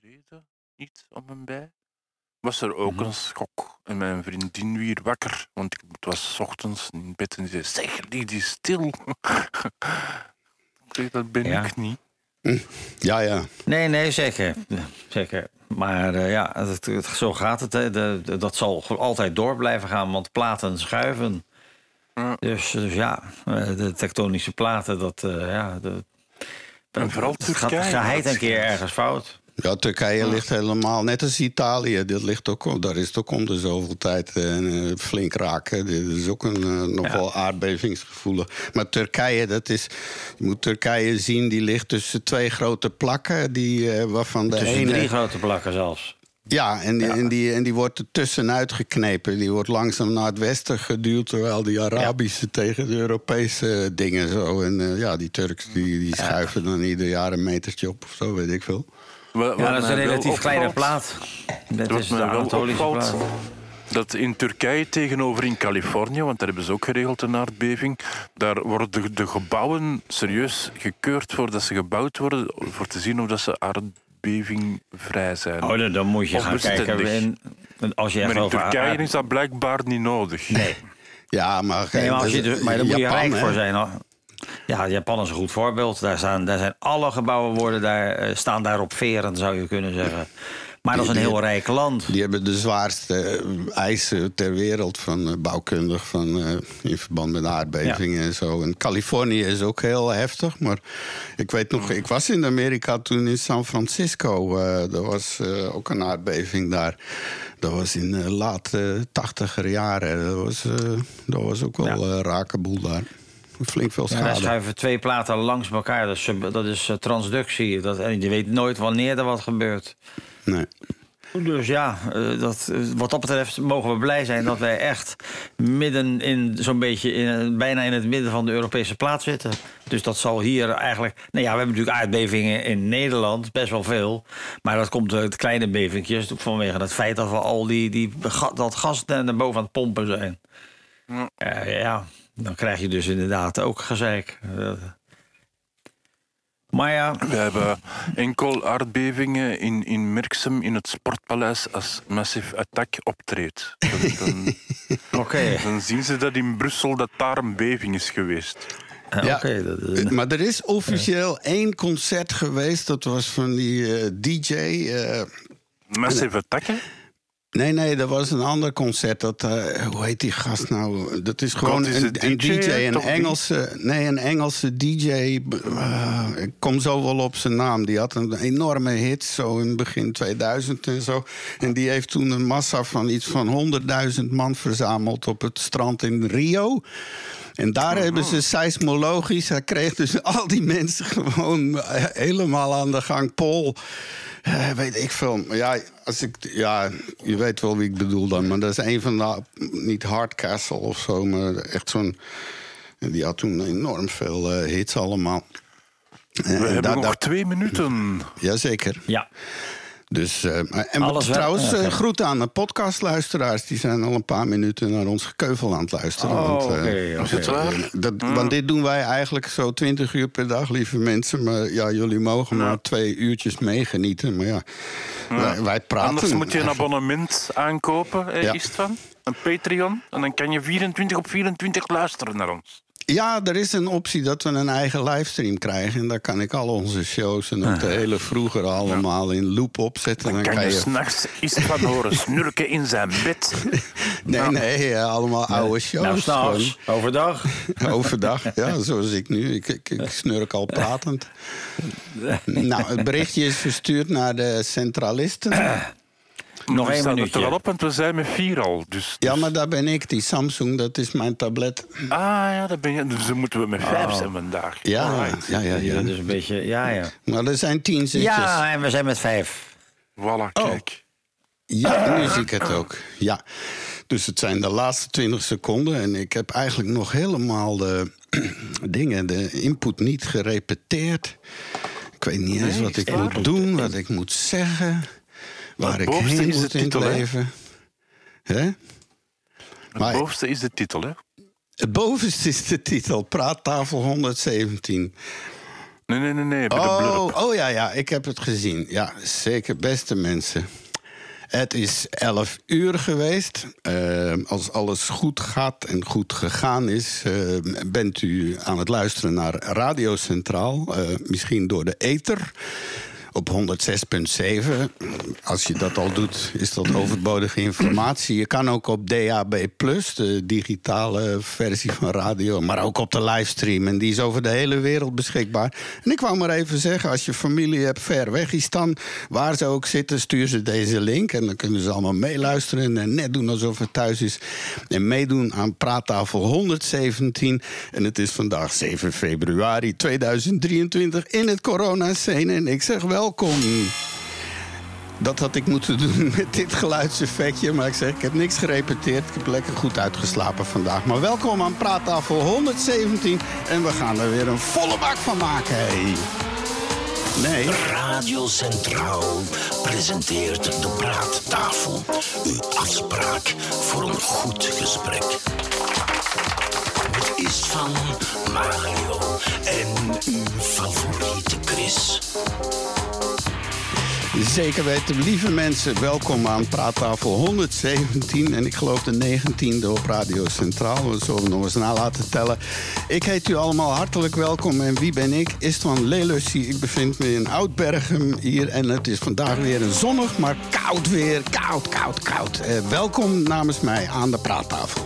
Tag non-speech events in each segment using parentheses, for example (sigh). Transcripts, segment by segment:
geleden iets om en bij. Was er ook Mhm. een schok. En mijn vriendin weer wakker. Want ik het was ochtends in bed en die zei: Zeg, die is stil. (laughs) ik zeg, dat ben Ja. ik niet. (laughs) Ja, ja. Nee, nee, zeker. zeker. Maar eh, ja, het, het- zo gaat het. Hè. De, de- dat zal altijd door blijven gaan, want platen schuiven. Ja. Dus, dus ja, eh, de tektonische platen, dat... eh, ja, de, En vooral het gaat, Turkije, een keer ergens fout. Ja, Turkije ligt helemaal, net als Italië, dit ligt ook, daar is het ook om de zoveel tijd eh, flink raken. Dit is ook een eh, nogal aardbevingsgevoelig. Maar Turkije, dat is, je moet Turkije zien, die ligt tussen twee grote plakken, die, eh, waarvan de Tussen ene... drie grote plakken zelfs. Ja, en die, En, die, en die wordt er tussenuit geknepen. Die wordt langzaam naar het westen geduwd... terwijl die Arabische tegen de Europese dingen zo... en eh, ja, die Turks die, die schuiven dan ieder jaar een metertje op of zo, weet ik veel. Wat Ja, dat is een relatief kleine plaat. Dat is de Anatolische plaat. dat in Turkije tegenover in Californië, want daar hebben ze ook geregeld een aardbeving, daar worden de, de gebouwen serieus gekeurd voordat ze gebouwd worden, voor te zien of dat ze aardbevingvrij zijn. Oh, dan, dan moet je Of gaan kijken. En, als je maar in Turkije aard- is dat blijkbaar niet nodig. Nee. Ja, maar, Nee, maar, als je, maar daar moet je Japan, rijk hè? voor zijn. Hoor. Ja, Japan is een goed voorbeeld. Daar, staan, daar zijn alle gebouwen worden daar, eh, staan daar op veren, zou je kunnen zeggen. Maar dat is een Die- heel rijk land. Die hebben de zwaarste eh, eisen ter wereld van eh, bouwkundig van, in verband met aardbevingen en zo. En Californië is ook heel heftig. Maar ik weet nog, ik was in Amerika toen in San Francisco. eh er was ook een aardbeving daar. Dat was in de late tachtiger jaren. Dat was, dat was ook wel Ja. een rake boel daar. Flink veel Ja, wij schade. schuiven twee platen langs elkaar. Dat is, sub- dat is eh, transductie. Dat, en je weet nooit wanneer er wat gebeurt. nee. Dus ja, eh, dat, eh, wat dat betreft mogen we blij zijn dat wij echt midden in zo'n beetje in, eh, bijna in het midden van de Europese plaats zitten. Dus dat zal hier eigenlijk. Nou ja, we hebben natuurlijk aardbevingen in Nederland, best wel veel. Maar dat komt uit kleine bevingjes vanwege het feit dat we al die, die, dat gas naar boven aan het pompen zijn. Ja. Eh, ja, dan krijg je dus inderdaad ook gezeik. Eh, maar ja, We hebben enkel aardbevingen in, in Merksem in het Sportpaleis als Massive Attack optreedt. Dan, dan, (laughs) oké. dan zien ze dat in Brussel dat daar een beving is geweest. Eh, Ja, dat is- Maar er is officieel één concert geweest. Dat was van die eh, DJ. eh, Massive Attack? Nee, nee, dat was een ander concert. Dat, eh, hoe heet die gast nou? Dat is gewoon is een, DJ, DJ, een? Engelse, nee, een Engelse DJ. eh, ik kom zo wel op zijn naam. Die had een enorme hit, zo in begin 2000 en zo. En die heeft toen een massa van iets van 100.000 man verzameld op het strand in Rio. En daar hebben ze seismologisch. Hij kreeg dus al die mensen gewoon eh, helemaal aan de gang. Pol. Eh, weet ik veel. Ja, als ik, ja, je weet wel wie ik bedoel dan. Maar dat is een van de. Niet Hardcastle of zo, maar echt zo'n. Die had toen enorm veel eh, hits allemaal. En- We en hebben daar- nog twee minuten. (laughs) Jazeker. ja. Dus, eh, maar- en Alles trouwens, eh, groeten aan de podcastluisteraars. Die zijn al een paar minuten naar ons gekeuvel aan het luisteren. Oh, want, eh, waar? dat, Want dit doen wij eigenlijk zo 20 uur per dag, lieve mensen. Maar ja, jullie mogen maar twee uurtjes meegenieten. Maar ja, wij, wij praten. Anders moet je een abonnement aankopen, hè, Ja. is het van? Een Patreon. En dan kan je 24 op 24 luisteren naar ons. Ja, er is een optie dat we een eigen livestream krijgen. En daar kan ik al onze shows en ook de hele vroeger allemaal in loop opzetten. Dan Dan kan je s'nachts iets van horen snurken in zijn bed. (laughs) Nee, nee, eh, allemaal oude shows. Nou, s'nachts, overdag. (laughs) Overdag, ja, zoals ik nu. Ik, ik, ik snurk al pratend. (laughs) Nou, het berichtje is verstuurd naar de centralisten. (clears throat) Nog We één staan er minuutje. toch al op, want we zijn met vier al. Dus, Ja, dus- maar daar ben ik. Die Samsung, dat is mijn tablet. Ah ja, daar ben je. Dus dan moeten we met vijf zijn vandaag. Ja, Alright. ja, ja. Ja, ja. dus een beetje, ja, ja. Maar er zijn tien zitjes. Ja, en we zijn met vijf. Voilà, Oh. kijk. Ja, nu zie ik het ook. Ja. Dus het zijn de laatste 20 seconden. En ik heb eigenlijk nog helemaal de (clears throat) dingen, de input niet gerepeteerd. Ik weet niet eens wat ik is moet doen, wat ik moet zeggen. Waar ik heen is de moet in het titel, hè? leven. Hè? Het Maar- bovenste is de titel, hè? Het bovenste is de titel, Praattafel 117. Nee, nee, nee, nee. Bij de Oh, oh ja, ja, ik heb het gezien. Ja, zeker, beste mensen. Het is 11 uur geweest. Eh, als alles goed gaat en goed gegaan is, eh, bent u aan het luisteren naar Radio Centraal. eh, misschien door de ether. Op 106.7. Als je dat al doet, is dat overbodige informatie. Je kan ook op DAB, de digitale versie van radio. Maar ook op de livestream. En die is over de hele wereld beschikbaar. En ik wou maar even zeggen: als je familie hebt ver weg is dan, waar ze ook zitten, stuur ze deze link. En dan kunnen ze allemaal meeluisteren. En net doen alsof het thuis is. En meedoen aan praattafel 117. En het is vandaag 7 februari 2023 in het corona-scene. En ik zeg welkom. Dat had ik moeten doen (laughs) met dit geluidseffectje. Maar ik zeg, ik heb niks gerepeteerd. Ik heb lekker goed uitgeslapen vandaag. Maar welkom aan praattafel 117. En we gaan er weer een volle bak van maken. Hey. Nee. Radio Centraal presenteert de Praattafel. Uw afspraak voor een goed gesprek. Het is van Mario en uw favoriete Chris. Zeker weten, lieve mensen, welkom aan praattafel 117. En ik geloof de 19e op Radio Centraal. We zullen nog eens na laten tellen. Ik heet u allemaal hartelijk welkom. En wie ben ik? Istvan Lelussi. Ik bevind me in Oudbergen hier. En het is vandaag weer een zonnig, maar koud weer. Koud, koud, koud. Eh, welkom namens mij aan de praattafel.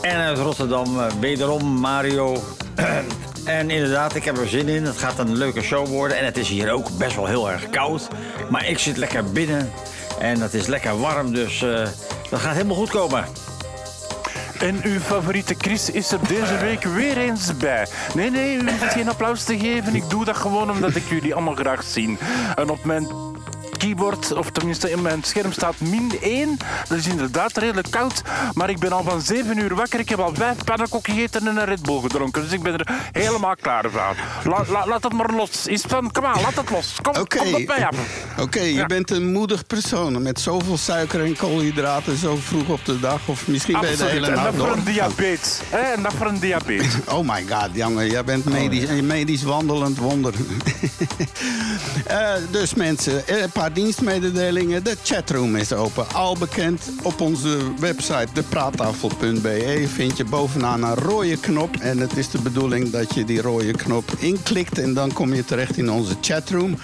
En uit Rotterdam eh, wederom Mario. (clears throat) En inderdaad, ik heb er zin in. Het gaat een leuke show worden. En het is hier ook best wel heel erg koud. Maar ik zit lekker binnen. En het is lekker warm. Dus eh, dat gaat helemaal goed komen. En uw favoriete Chris is er deze week weer eens bij. Nee, nee, u hoeft geen applaus te geven. Ik doe dat gewoon omdat ik jullie allemaal graag zie. En op mijn keyboard, of tenminste in mijn scherm staat min 1. Dat is inderdaad redelijk koud. Maar ik ben al van 7 uur wakker. Ik heb al vijf pannenkoeken gegeten en een Red Bull gedronken. Dus ik ben er helemaal klaar voor. La- la- laat het maar los. Is van, kom aan, laat het los. Kom, Oké, kom op mij af. Oké, je Ja. bent een moedig persoon met zoveel suiker en koolhydraten zo vroeg op de dag. Of misschien ben je de hele En nacht dat voor door. een diabetes. hè, En dat voor een diabetes. (laughs) Oh my god, jongen, jij bent medisch, een medisch wandelend wonder. (laughs) Eh, dus mensen, eh, paar dienstmededelingen. De chatroom is open. Al bekend op onze website depraattafel.be vind je bovenaan een rode knop. En het is de bedoeling dat je die rode knop inklikt en dan kom je terecht in onze chatroom.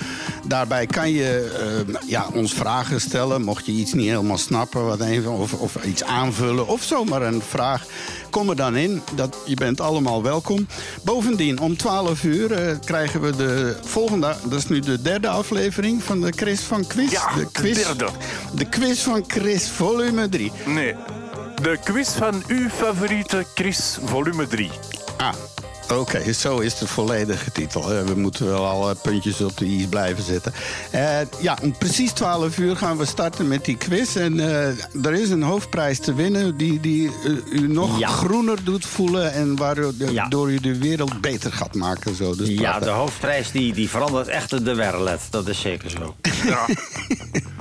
Daarbij kan je eh, ja, ons vragen stellen, mocht je iets niet helemaal snappen, wat even, of, of iets aanvullen of zomaar een vraag. Kom er dan in. Dat, je bent allemaal welkom. Bovendien, om 12 uur eh, krijgen we de volgende... Dat is nu de derde aflevering van de Chris van Quiz. Ja, de derde. De quiz van Chris, volume 3. Nee. De quiz van uw favoriete Chris, volume 3. Ah, oké, zo is de volledige titel. We moeten wel alle puntjes op de i's blijven zetten. Eh, ja, om precies 12 uur gaan we starten met die quiz. En eh, er is een hoofdprijs te winnen die, die eh, u nog Ja. groener doet voelen... en waardoor Ja. door u de wereld beter gaat maken. Zo. Dus Ja, de hoofdprijs die, die verandert echt de werlet. Dat is zeker zo. Ja, (laughs)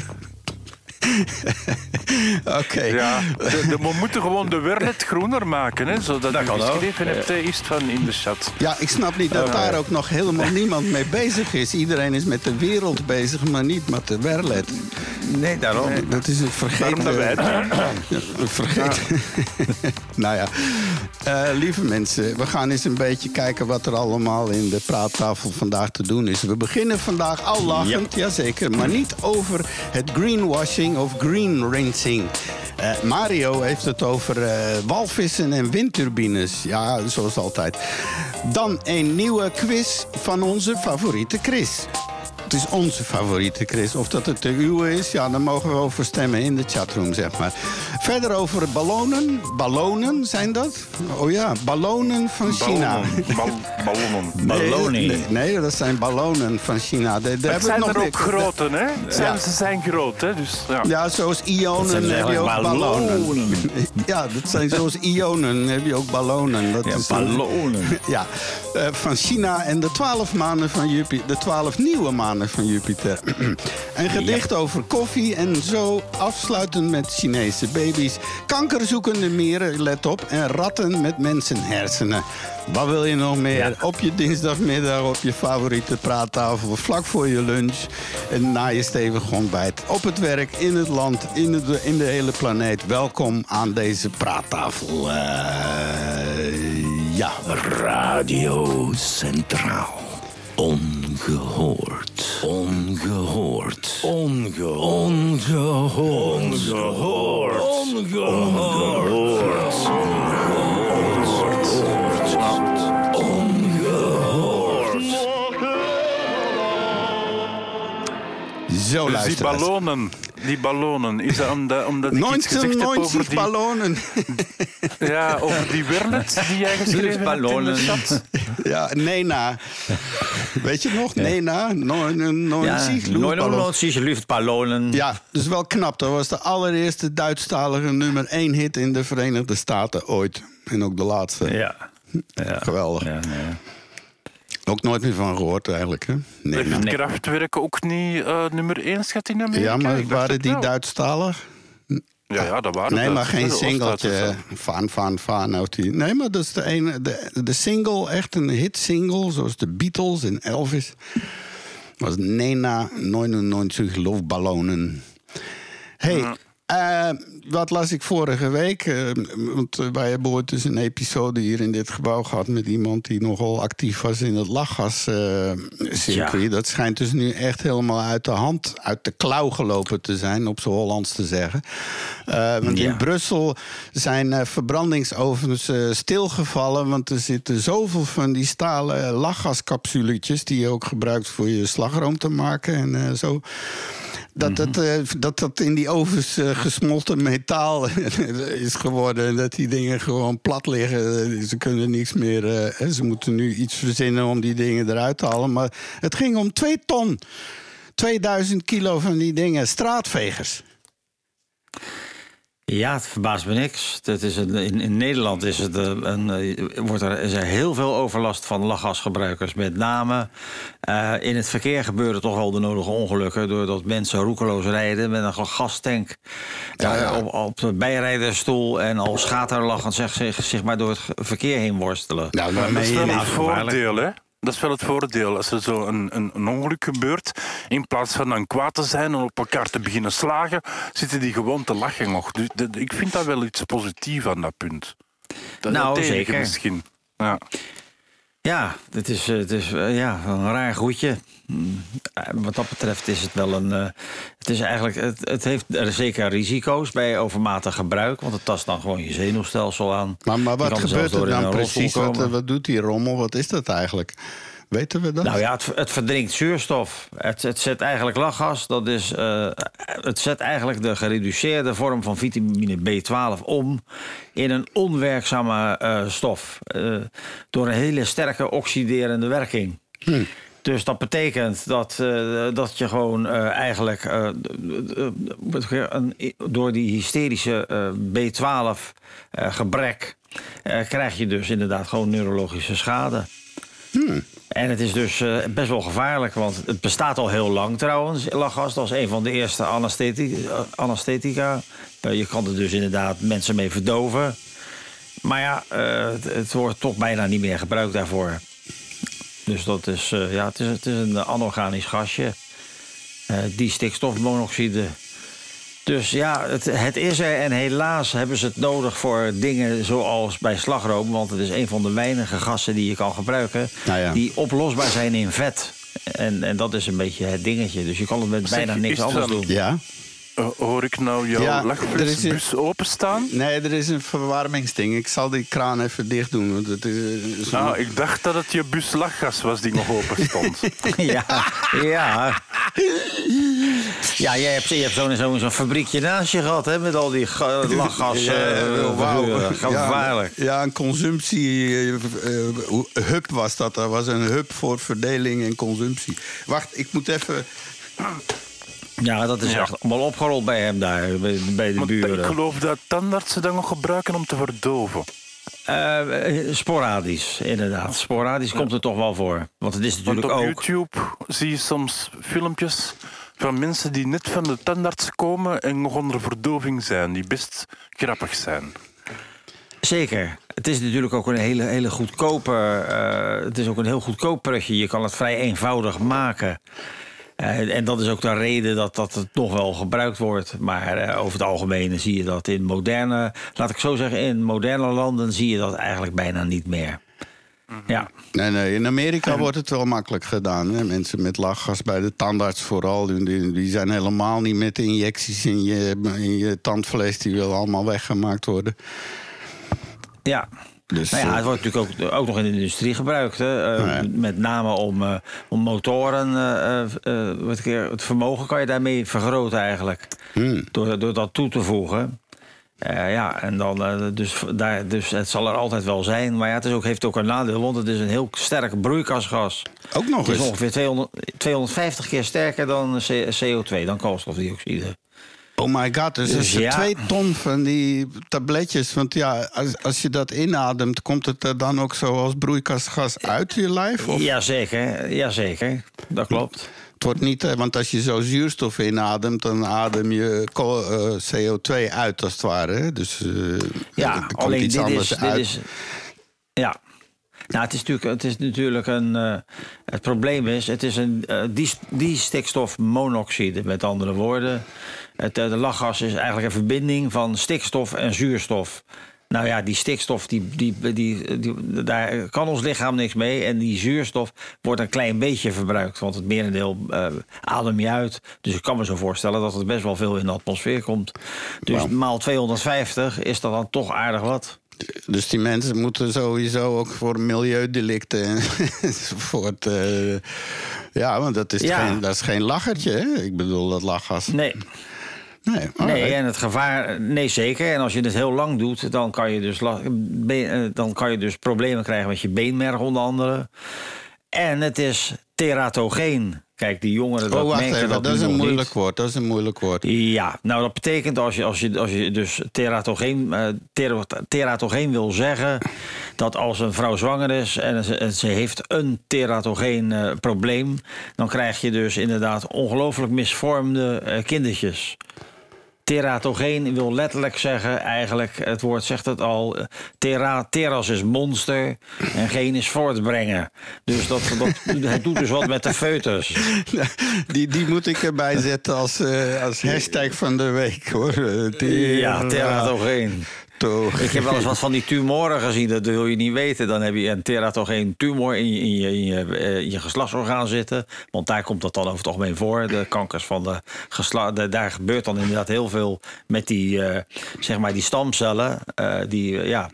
(laughs) Oké. ja. De, de- we moeten gewoon de wereld groener maken, hè, zodat Dat u geschreven hebt, eh, is het van in de chat. Ja, ik snap niet dat daar ook nog helemaal niemand mee bezig is. Iedereen is met de wereld bezig, maar niet met de wereld. Nee, daarom. Dat is een vergeten... Daarom dat wij het doen. Ja, vergeten. (laughs) nou ja, Eh, lieve mensen, we gaan eens een beetje kijken wat er allemaal in de praattafel vandaag te doen is. We beginnen vandaag al lachend, jazeker, maar niet over het greenwashing of green rinsing. Eh, Mario heeft het over eh, walvissen en windturbines. Ja, zoals altijd. Dan een nieuwe quiz van onze favoriete Chris. Het is onze favoriete Chris. Of dat het de uwe is, ja, daar mogen we over stemmen in de chatroom, zeg maar. Verder over ballonen. Ballonen zijn dat? Oh ja, ballonen van China. Ballonnen. (laughs) Bal- ballonnen. Ballonie. Nee, nee, dat zijn ballonen van China. Daar, Het hebben zijn nog er ook grote, hè? Ja. Ze zijn groot, hè? Dus, ja. Ja, zoals ionen heb je ook ballonen. ballonen. (laughs) Ja, dat zijn zoals ionen heb je ook ballonen. Dat Ja, is een- ballonen. (laughs) Ja, eh, van China en de twaalf maanden van Jupiter. De twaalf nieuwe maanden van Jupiter. een gedicht over koffie en zo afsluitend met Chinese baby's, kankerzoekende mieren, let op, en ratten met mensenhersenen. Wat wil je nog meer? Op je dinsdagmiddag op je favoriete praattafel, vlak voor je lunch en na je stevig ontbijt. Op het werk, in het land, in de, in de hele planeet. Welkom aan deze praattafel. Eh, ja. Radio Centraal. Ongehoord. Ongehoord. Ongehoord. Ongehoord. Ongehoord. Zo Dus die ballonen, die ballonen, is dat omdat, omdat ik iets gezegd heb 1990 over die, ballonen. ja, over die Wernet die jij geschreven hebt chat? Ja, Nena. Weet je nog? Nena? No, no, Ja, zie, nooit luchtballon. nog zie je luchtballonen. Ja, dus wel knap. Dat was de allereerste Duitsstalige nummer 1 hit in de Verenigde Staten ooit. En ook de laatste. Ja. ja. Geweldig. Ja, ja. Ook nooit meer van gehoord eigenlijk. Hè? Nee, Heeft Kraftwerk ook niet eh, nummer 1 schat in Amerika? ja, maar waren die. Duitsstalig? Ja, ja, dat waren Nee, maar geen singeltje. Van, van, van. Uit die. Nee, maar dat is de, ene, de, de single, echt een hitsingle, zoals de Beatles en Elvis. Was Nena 99 Luftballonen. hey, eh, wat las ik vorige week? Eh, want eh, wij hebben ooit dus een episode hier in dit gebouw gehad... met iemand die nogal actief was in het lachgascircuit. Ja. Dat schijnt dus nu echt helemaal uit de hand, uit de klauw gelopen te zijn... op z'n Hollands te zeggen. Eh, want Ja. in Brussel zijn eh, verbrandingsovens eh, stilgevallen... want er zitten zoveel van die stalen lachgascapsuletjes... die je ook gebruikt voor je slagroom te maken en eh, zo... Dat, dat, eh, dat dat in die ovens eh, gesmolten metaal (laughs) is geworden. En dat die dingen gewoon plat liggen. Eh, Ze kunnen niks meer. ze moeten nu iets verzinnen om die dingen eruit te halen. Maar het ging om twee ton. 2000 kilo van die dingen. Straatvegers. Ja, het verbaast me niks. Het is een, in, in Nederland is het een, een, eh, wordt er, is er heel veel overlast van lachgasgebruikers. Met name eh, in het verkeer gebeuren toch wel de nodige ongelukken... doordat mensen roekeloos rijden met een gastank Ja, eh, ja. op, op de bijrijdersstoel... en al schaterlachend zeg, zich, zich maar door het verkeer heen worstelen. Nou, Maar dat is wel voordeel, hè? Dat is wel het voordeel. Als er zo een, een, een ongeluk gebeurt, in plaats van dan kwaad te zijn en op elkaar te beginnen slagen, zitten die gewoon te lachen nog. Dus de- ik vind dat wel iets positiefs aan dat punt. Dat, Nou, dat enige zeker. misschien. Ja. Ja, het is, eh, het is eh, ja, een raar groetje. Mm, Wat dat betreft is het wel een. eh, het, is eigenlijk, het, het heeft er zeker risico's bij overmatig gebruik. Want het tast dan gewoon je zenuwstelsel aan. Maar, maar wat gebeurt er dan precies? Wat, wat doet die rommel? Wat is dat eigenlijk? Weten we dat? Nou ja, het, het verdrinkt zuurstof. Het, het zet eigenlijk lachgas. Dat is, eh, het zet eigenlijk de gereduceerde vorm van vitamine B12 om in een onwerkzame eh, stof. eh, door een hele sterke oxiderende werking. Dus dat betekent dat, dat je gewoon eigenlijk door die hysterische eh, B12 eh, gebrek eh, krijg je dus inderdaad gewoon neurologische schade. En het is dus eh, best wel gevaarlijk, want het bestaat al heel lang trouwens, lachgas. Dat is een van de eerste eh, anesthetica. Eh, je kan er dus inderdaad mensen mee verdoven. Maar ja, het, wordt toch bijna niet meer gebruikt daarvoor. Dus dat is, ja, het is, het is een anorganisch gasje. Die stikstofmonoxide. Dus ja, het, het is er en helaas hebben ze het nodig voor dingen zoals bij slagroom. Want het is een van de weinige gassen die je kan gebruiken. Nou ja. Die oplosbaar zijn in vet. En, en dat is een beetje het dingetje. Dus je kan het met bijna niks anders doen. Ja? Eh, hoor ik nou jouw Ja, lachflesbus openstaan? Nee, er is een verwarmingsding. Ik zal die kraan even dicht doen. Want het is, eh, Nou, ik dacht dat het je bus lachgas was die nog open stond. (laughs) ja, ja. Ja, jij hebt, je hebt zo'n zo'n zo'n fabriekje naast je gehad, hè? Met al die ga- (laughs) lachgas. Ja, eh, wauw. Gevaarlijk. Ja, ja, een consumptie-hub was dat. Dat was een hub voor verdeling en consumptie. Wacht, ik moet even... Ja, dat is Ja. echt allemaal opgerold bij hem daar, bij, bij de ik buren. geloof dat tandartsen dat nog gebruiken om te verdoven. Eh, eh, sporadisch, inderdaad. Sporadisch komt het toch wel voor. Want het is natuurlijk op ook... YouTube zie je soms filmpjes van mensen die net van de tandarts komen en nog onder verdoving zijn, die best grappig zijn. Zeker. Het is natuurlijk ook een hele, hele goedkope. eh, het is ook een heel goedkoop prutje. Je kan het vrij eenvoudig maken. Eh, en dat is ook de reden dat, dat het nog wel gebruikt wordt. Maar eh, over het algemeen zie je dat in moderne, laat ik zo zeggen, in moderne landen zie je dat eigenlijk bijna niet meer. Ja, Nee, nee, in Amerika wordt het wel makkelijk gedaan. Hè? Mensen met lachgas bij de tandarts vooral. Die, die- die zijn helemaal niet met de injecties in je, in je tandvlees. Die willen allemaal weggemaakt worden. ja. Dus, Nou ja, eh, het wordt natuurlijk ook, ook nog in de industrie gebruikt. Hè? Eh, Ja. Met name om, eh, om motoren. wat ik keer- het vermogen kan je daarmee vergroten eigenlijk. hmm. Door, door dat toe te voegen. Ja, en dan, dus, daar, dus het zal er altijd wel zijn. Maar ja, het is ook, heeft ook een nadeel, want het is een heel sterk broeikasgas. Ook nog Het is eens. ongeveer 200, 250 keer sterker dan C- CO2, dan koolstofdioxide. Oh my god, dus, Dus als je ja. twee ton van die tabletjes... want ja, als, als je dat inademt... komt het er dan ook zo als broeikasgas uit je lijf? Of? Jazeker, jazeker, dat klopt. Het wordt niet, eh, want als je zo zuurstof inademt... dan adem je eh, CO2 uit, als het ware. Dus eh, Ja, er komt alleen iets dit anders is, dit uit. is. Ja. Nou, het is natuurlijk, het is natuurlijk een. het probleem is, het is een die, die stikstofmonoxide, met andere woorden. Het, eh, de lachgas is eigenlijk een verbinding van stikstof en zuurstof. Nou ja, die stikstof, die, die, die, die- daar kan ons lichaam niks mee. En die zuurstof wordt een klein beetje verbruikt. Want het merendeel eh, adem je uit. Dus ik kan me zo voorstellen dat er best wel veel in de atmosfeer komt. Dus maal 250 is dat dan toch aardig wat. Dus die mensen moeten sowieso ook voor milieudelicten en- (laughs) enzovoort. eh, ja, want dat is, Ja. geen, dat is geen lachertje, hè? Ik bedoel, dat lachgas. Nee, Nee, nee, en het gevaar, nee zeker. En als je het heel lang doet, dan kan je dus, eh, dan kan je dus problemen krijgen met je beenmerg onder andere. En het is teratogeen. Kijk, die jongeren dat Oh, wacht even, dat, dat is een moeilijk niet. woord. Dat is een moeilijk woord. Ja, nou dat betekent als je, als je, als je dus teratogeen, eh, ter- teratogeen wil zeggen dat als een vrouw zwanger is en ze, en ze heeft een teratogeen eh, probleem, dan krijg je dus inderdaad ongelooflijk misvormde kindertjes. Teratogeen wil letterlijk zeggen, eigenlijk, het woord zegt het al, eh, tera, teras is monster en geen is voortbrengen. Dus dat, dat, (laughs) het doet dus wat met de foetus. Die, die moet ik erbij zetten als, eh, als hashtag van de week, hoor. Eh, Ja, teratogeen. Toch. Ik heb wel eens wat van die tumoren gezien, dat wil je niet weten. Dan heb je een teratogeen tumor in je, in je, in je, eh, in je geslachtsorgaan zitten. Want daar komt dat dan over het algemeen voor. De kankers van de geslacht. Daar gebeurt dan inderdaad heel veel met die, eh, zeg maar die stamcellen. eh, die, ja.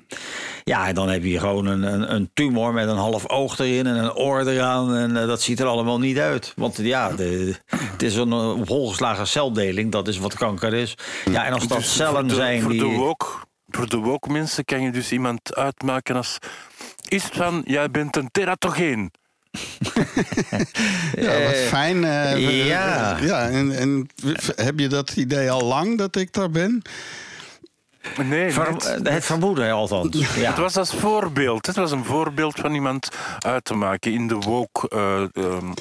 ja, en dan heb je gewoon een, een, een tumor met een half oog erin en een oor eraan. En dat ziet er allemaal niet uit. Want ja, de, het is een op hol geslagen celdeling. Dat is wat kanker is. Ja, en als dat cellen zijn voor die... De voor de woke mensen kan je dus iemand uitmaken als... Is het van, jij bent een teratogeen. (laughs) Ja, wat Eh, fijn. eh, ja. ja en, en heb je dat idee al lang dat ik daar ben? Nee, Ver- het vermoeden althans. Ja. Het was als voorbeeld. Het was een voorbeeld van iemand uit te maken in de woke eh, ehm,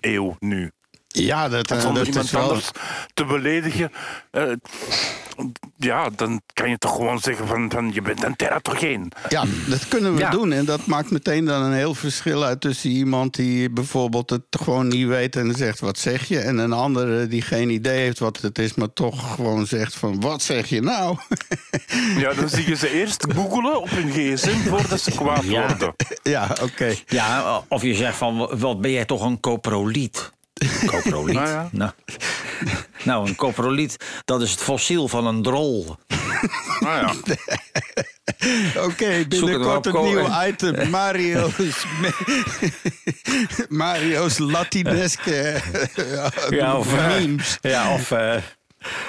eeuw nu. Ja, dat, eh, Zonder dat iemand is wel... anders te beledigen. eh, ja, dan kan je toch gewoon zeggen van, van je bent een teratogeen. Ja, dat kunnen we Ja. doen. En dat maakt meteen dan een heel verschil uit tussen iemand die bijvoorbeeld het gewoon niet weet en zegt wat zeg je. En een andere die geen idee heeft wat het is, maar toch gewoon zegt van wat zeg je nou? Ja, dan zie je ze eerst googelen op hun gsm voordat ze kwaad Ja. worden. ja, oké. ja, of je zegt van, wat ben jij toch een coproliet? Coproliet? Nou ja. nou. nou, een coproliet, dat is het fossiel van een drol. Nou ja. (laughs) Oké, het binnenkort een nieuw (laughs) item. Mario's, (laughs) Mario's Latineske Ja, of, eh, memes. ja, of, eh,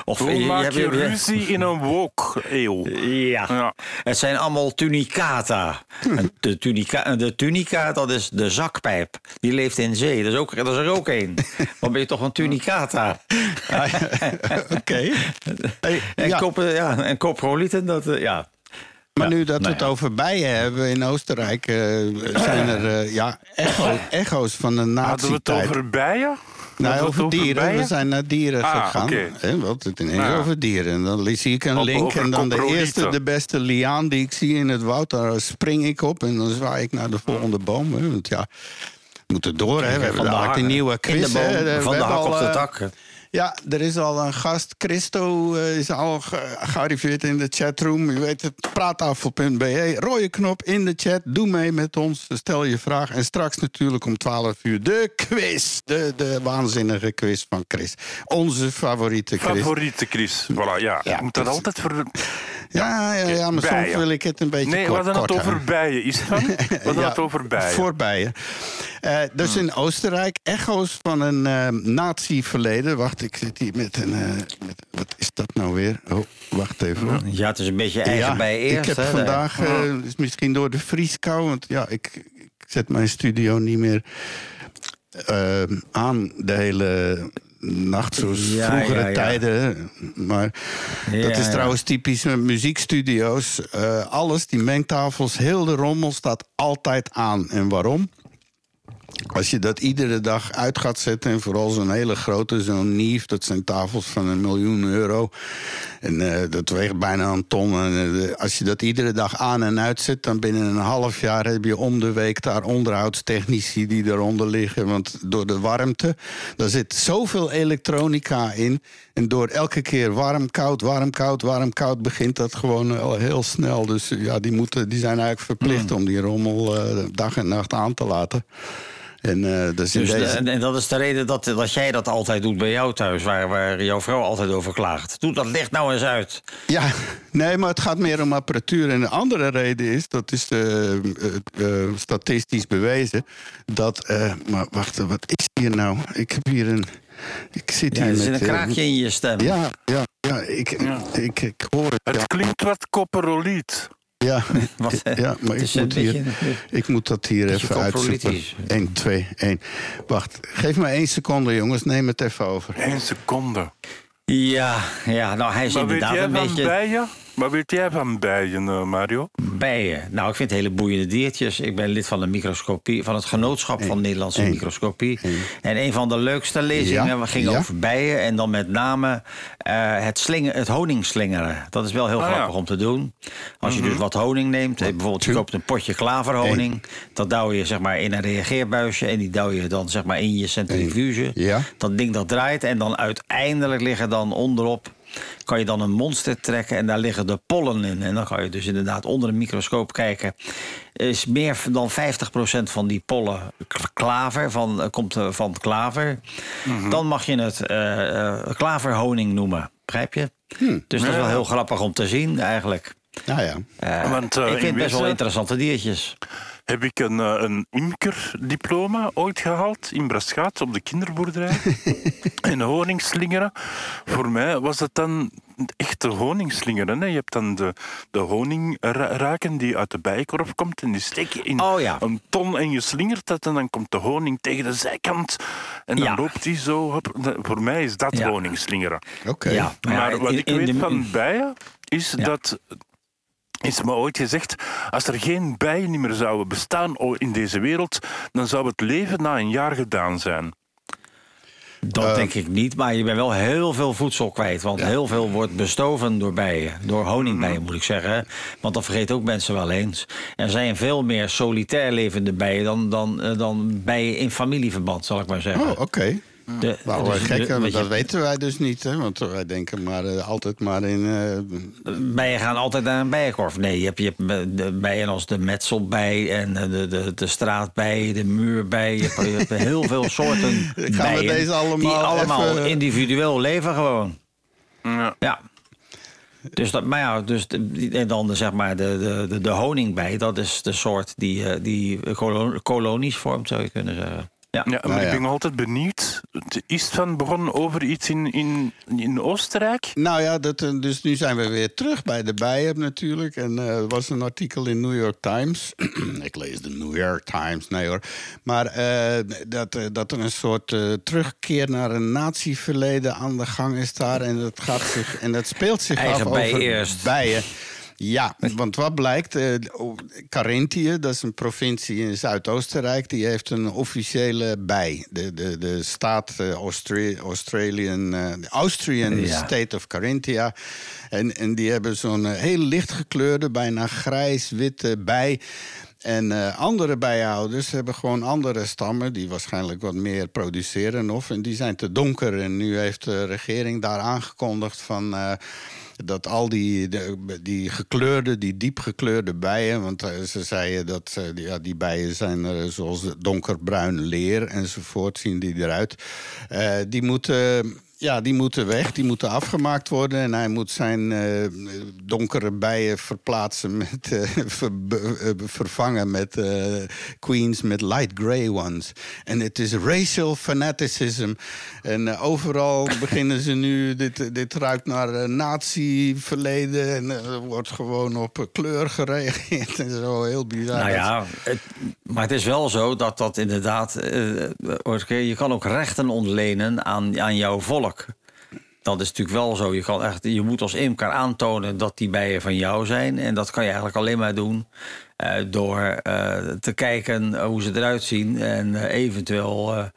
of Hoe je- maak hebt- je hebt- (laughs) ruzie in een woke-eeuw? Ja. Ja. het zijn allemaal tunicata. En de, tunica, de tunica, dat is de zakpijp. Die leeft in zee. Dat is, ook, dat is er ook één. Dan ben je toch een tunicata. (laughs) Oké. (laughs) Hey, En, ja, ja, en coprolieten, dat, eh, ja. maar Ja, nu dat we nou het ja. over bijen hebben in Oostenrijk... eh, zijn er eh, ja, echo, echo's van de Hadden we het over bijen? Nou, over over dieren. bijen? We zijn naar dieren Ah, gegaan. want het ineens Ah. over dieren. En dan zie ik een link. En dan de eerste, de beste liaan die ik zie in het woud. Daar spring ik op. En dan zwaai ik naar de volgende boom. Hè, want ja, we moeten door. Hè. We hebben Van de dadelijk hak- een nieuwe in quiz. de boom, van de hak op de eh, tak. Ja, er is al een gast. Christo eh, is al ge- gearriveerd in de chatroom. U weet het, praattafel.be. Rode knop in de chat. Doe mee met ons. Stel je vraag. En straks natuurlijk om 12 uur de quiz. De, de waanzinnige quiz van Chris. Onze favoriete Chris. Favoriete Chris. Voilà, ja. Ja, je moet dat dus- altijd voor... Ja, ja, ja, maar soms Bijen. wil ik het een beetje Nee, we kort, hadden het over bijen. Dan? We hadden (laughs) Ja, het over bijen. Voor bijen. Eh, dus in Oostenrijk, echo's van een eh nazi-verleden. Wacht, ik zit hier met een... eh, met, wat is dat nou weer? Oh, wacht even. hoor. Ja, het is een beetje eigen bij eerst. ik heb vandaag, eh, is misschien door de vrieskou... want ja, ik, ik zet mijn studio niet meer aan de hele nacht... zoals Ja, vroegere ja, ja. tijden. Maar dat is trouwens typisch met muziekstudio's. Eh, alles, die mengtafels, heel de rommel staat altijd aan. En waarom? Als je dat iedere dag uit gaat zetten, en vooral zo'n hele grote, zo'n Nief, dat zijn tafels van een miljoen euro. En eh, dat weegt bijna een ton. En, eh, als je dat iedere dag aan en uit zet, dan binnen een half jaar heb je om de week daar onderhoudstechnici die eronder liggen. Want door de warmte, daar zit zoveel elektronica in. En door elke keer warm, koud, warm, koud, warm, koud, begint dat gewoon al heel snel. Dus eh, ja, die, moeten, die zijn eigenlijk verplicht om die rommel eh, dag en nacht aan te laten. En, eh, dus Dus de- deze... en, en dat is de reden dat, dat jij dat altijd doet bij jou thuis, waar, waar jouw vrouw altijd over klaagt. Doe dat licht nou eens uit. Ja, (laughs) nee, maar het gaat meer om apparatuur. En de andere reden is, dat is eh, eh, eh, statistisch bewezen, dat... eh, maar wacht, wat is hier nou? Ik heb hier een... Ik zit Ja, hier er met... zit een eh, kraakje in je stem. ja, ja, ja, ik, Ik, ik hoor het. Het Ja, klinkt wat koperoliet. Ja, (laughs) Wat, eh, ja maar het ik moet, hier, beetje- ik moet dat hier even uitzoeken. coprolitisch. 1, 2, 1. Wacht, geef me één seconde, jongens. Neem het even over. Eén seconde. Ja, ja, nou hij is Maar inderdaad een beetje bijen? Maar weet jij van bijen, eh, Mario? bijen. Nou, ik vind hele boeiende diertjes. Ik ben lid van de microscopie, van het genootschap van Nederlandse Eén. microscopie. En een van de leukste lezingen Ja, ging ja. over bijen. En dan met name eh, het, slingen, het honingslingeren. Dat is wel heel Ah, ja. grappig om te doen. Als je dus wat honing neemt, eh, bijvoorbeeld je koopt een potje klaverhoning. Dat douw je zeg maar in een reageerbuisje. En die douw je dan zeg maar in je centrifuge. Ja. Dat ding dat draait. En dan uiteindelijk liggen dan onderop kan je dan een monster trekken en daar liggen de pollen in. En dan kan je dus inderdaad onder een microscoop kijken. Is meer dan 50% van die pollen klaver, van, eh, komt eh, van klaver. Dan mag je het eh, eh, klaverhoning noemen. Begrijp je? Dus dat is wel heel grappig om te zien eigenlijk. Ja. Eh, Want, eh, ik in vind best wel interessante diertjes. Heb ik een, eh, een imkerdiploma ooit gehaald in Braschaat op de kinderboerderij. (laughs) en honingslingeren. Voor mij was het dan echt de honingslingeren. Hè. Je hebt dan de, de honingraken die uit de bijenkorf komt. En die steek je in Oh ja. een ton en je slingert dat. En dan komt de honing tegen de zijkant. En dan Ja. loopt die zo. Hop. Voor mij is dat Ja. honingslingeren. Oké. Ja, maar ja, Maar wat in- ik in weet de- van bijen is Ja. dat. Is me ooit gezegd, als er geen bijen meer zouden bestaan in deze wereld, dan zou het leven na een jaar gedaan zijn. Dat Eh, denk ik niet, maar je bent wel heel veel voedsel kwijt. Want heel veel wordt bestoven door bijen. Door honingbijen moet ik zeggen. Want dat vergeten ook mensen wel eens. Er zijn veel meer solitair levende bijen dan, dan, eh, dan bijen in familieverband, zal ik maar zeggen. Oh, oké. De- Nou, dus gek, de- dat je, weten wij dus niet. Hè? Want wij denken maar, eh, altijd maar in... eh, Bijen gaan altijd naar een bijenkorf. Nee, je hebt, je hebt eh, de bijen als de metselbij en de, de, de straatbij, de muurbij. Je hebt, je hebt heel veel (laughs) soorten Gaan we bijen deze allemaal die allemaal even- individueel leven gewoon. Ja. Ja. Dus dat, maar ja, dus de, en dan zeg maar de, de, de, honingbij, dat is de soort die, eh, die kolo- kolonies vormt, zou je kunnen zeggen. Ja. Ja, maar Nou ik ben nog altijd benieuwd. Het is van begonnen over iets in, in, in Oostenrijk. Nou ja, dat, eh, dus nu zijn we weer terug bij de bijen natuurlijk. En eh, er was een artikel in New York Times. (clears throat) ik lees de New York Times, nee hoor. Maar eh, dat, dat er een soort eh, terugkeer naar een natieverleden aan de gang is daar. En dat, gaat zich, en dat speelt zich Eigen af bij over eerst. bijen. Ja, want wat blijkt, eh, Carinthië, dat is een provincie in Zuidoostenrijk, die heeft een officiële bij. De, de, de staat eh, Austri Australian, eh, Austrian Ja. State of Carinthia. En, en die hebben zo'n eh, heel licht gekleurde, bijna grijs-witte bij. En andere bijenhouders hebben gewoon andere stammen... die waarschijnlijk wat meer produceren of. En die zijn te donker. En nu heeft de regering daar aangekondigd van... dat al die, de- die gekleurde, die diep gekleurde bijen... want eh, ze zeiden dat eh, ja, die bijen zijn eh, zoals donkerbruin leer enzovoort... zien die eruit. Die moeten... Ja, die moeten weg, die moeten afgemaakt worden. En hij moet zijn eh, donkere bijen verplaatsen met, eh, (laughs) ver- eh, vervangen met queens met light grey ones. En het is racial fanaticism. En overal (laughs) beginnen ze nu, dit, dit ruikt naar nazi-verleden. En er wordt gewoon op kleur gereageerd (laughs) en zo, heel bizar. Nou ja, het- maar het is wel zo dat dat inderdaad... je kan ook rechten ontlenen aan, aan jouw volk. Dat is natuurlijk wel zo. Je, kan echt, je moet als imker aantonen dat die bijen van jou zijn. En dat kan je eigenlijk alleen maar doen eh, door eh, te kijken hoe ze eruit zien. En eh, eventueel...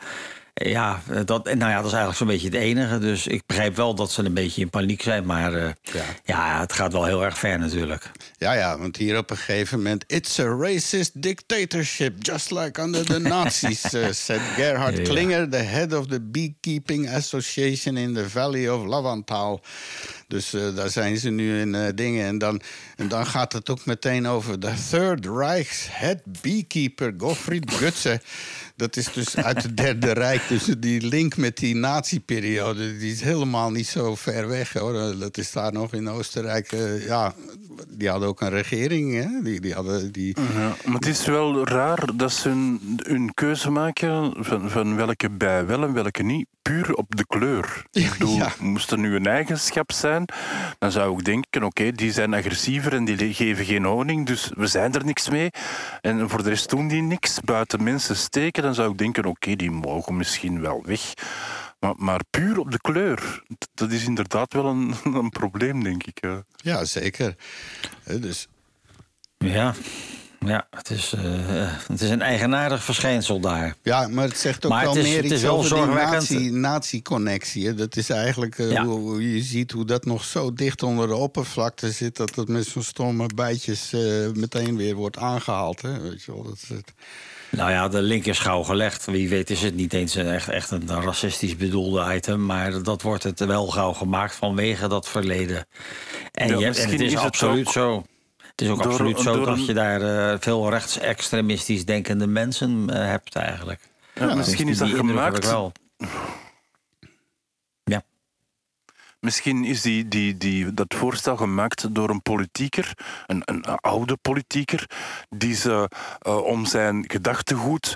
eh, ja, dat, nou ja, dat is eigenlijk zo'n beetje het enige. Dus ik begrijp wel dat ze een beetje in paniek zijn. Maar eh, Ja. ja, het gaat wel heel erg ver natuurlijk. Ja, ja, want hier op een gegeven moment... It's a racist dictatorship, just like under the (laughs) Nazis, uh, said Gerhard Ja. Klinger... the head of the Beekeeping Association in the Valley of Lavantaal. Dus eh, daar zijn ze nu in eh, dingen. En dan, en dan gaat het ook meteen over de Third Reich's head beekeeper, Gottfried Gutze. Dat is dus uit het Derde (laughs) Rijk. Dus die link met die nazi-periode, die is helemaal niet zo ver weg. Hoor. Dat is daar nog in Oostenrijk. eh, ja, die hadden ook een regering. Hè? Die, die hadden die... Ja, maar het is wel raar dat ze hun, hun keuze maken van, van welke bij wel en welke niet, puur op de kleur. Ik bedoel, ja. moest er nu een eigenschap zijn, dan zou ik denken, oké, die zijn agressiever en die geven geen honing, dus we zijn er niks mee. En voor de rest doen die niks, buiten mensen steken, dan zou ik denken, oké, die mogen misschien wel weg. Maar, maar puur op de kleur, dat is inderdaad wel een, (laughs) een probleem, denk ik. Ja, zeker. Dus Ja, ja het, is, eh, het is een eigenaardig verschijnsel daar. Ja, maar het zegt ook Maar wel het is- meer het iets is wel over die nazi- nazi-connectie. dat is eigenlijk eh, Ja. hoe, hoe je ziet hoe dat nog zo dicht onder de oppervlakte zit... dat het met zo'n stomme bijtjes eh, meteen weer wordt aangehaald. Hè? Weet je wel, dat is het. Nou ja, de link is gauw gelegd. Wie weet is het niet eens een, echt, echt een racistisch bedoelde item... maar dat wordt het wel gauw gemaakt vanwege dat verleden. En, Ja, je, en misschien het is, is het absoluut ook zo... Het is ook door- absoluut zo door dat je daar eh, veel rechtsextremistisch denkende mensen eh, hebt eigenlijk. Ja, misschien is Die dat gemaakt. Misschien is die, die, die, dat voorstel gemaakt door een politieker, een, een, oude politieker, die ze eh, om zijn gedachtegoed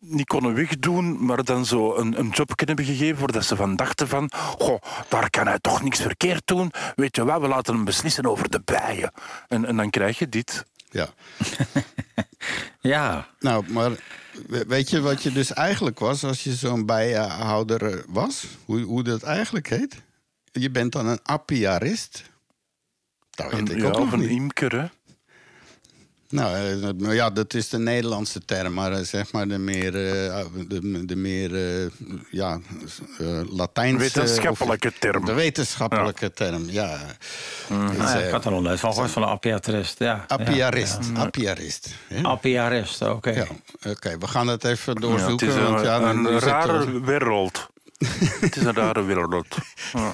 niet konden wegdoen, maar dan zo een, een job kunnen hebben gegeven voordat ze van dachten van, goh, daar kan hij toch niks verkeerd doen. Weet je wat, we laten hem beslissen over de bijen. En, en dan krijg je dit. Ja. (laughs) Ja, Nou, maar we- weet je wat je dus eigenlijk was als je zo'n bijenhouder eh, was? Hoe, hoe dat eigenlijk heet? Je bent dan een apiarist. Dat weet ik ja, ook of nog een niet. imker, hè. Nou eh, nou ja, dat is de Nederlandse term, maar eh, zeg maar de meer, eh, de, de meer eh, ja, eh, Latijnse... Wetenschappelijke of- term. De wetenschappelijke term, ja. Dus, nou, ja, ik had er nog nooit van gehoord van een apiarist. Ja, apiarist, Ja. apiarist. Apiarist, oké. Ja, oké, we gaan het even Ja, doorzoeken. het is een, want ja, dan een rare wereld. (laughs) het is een rare wereld. Ja.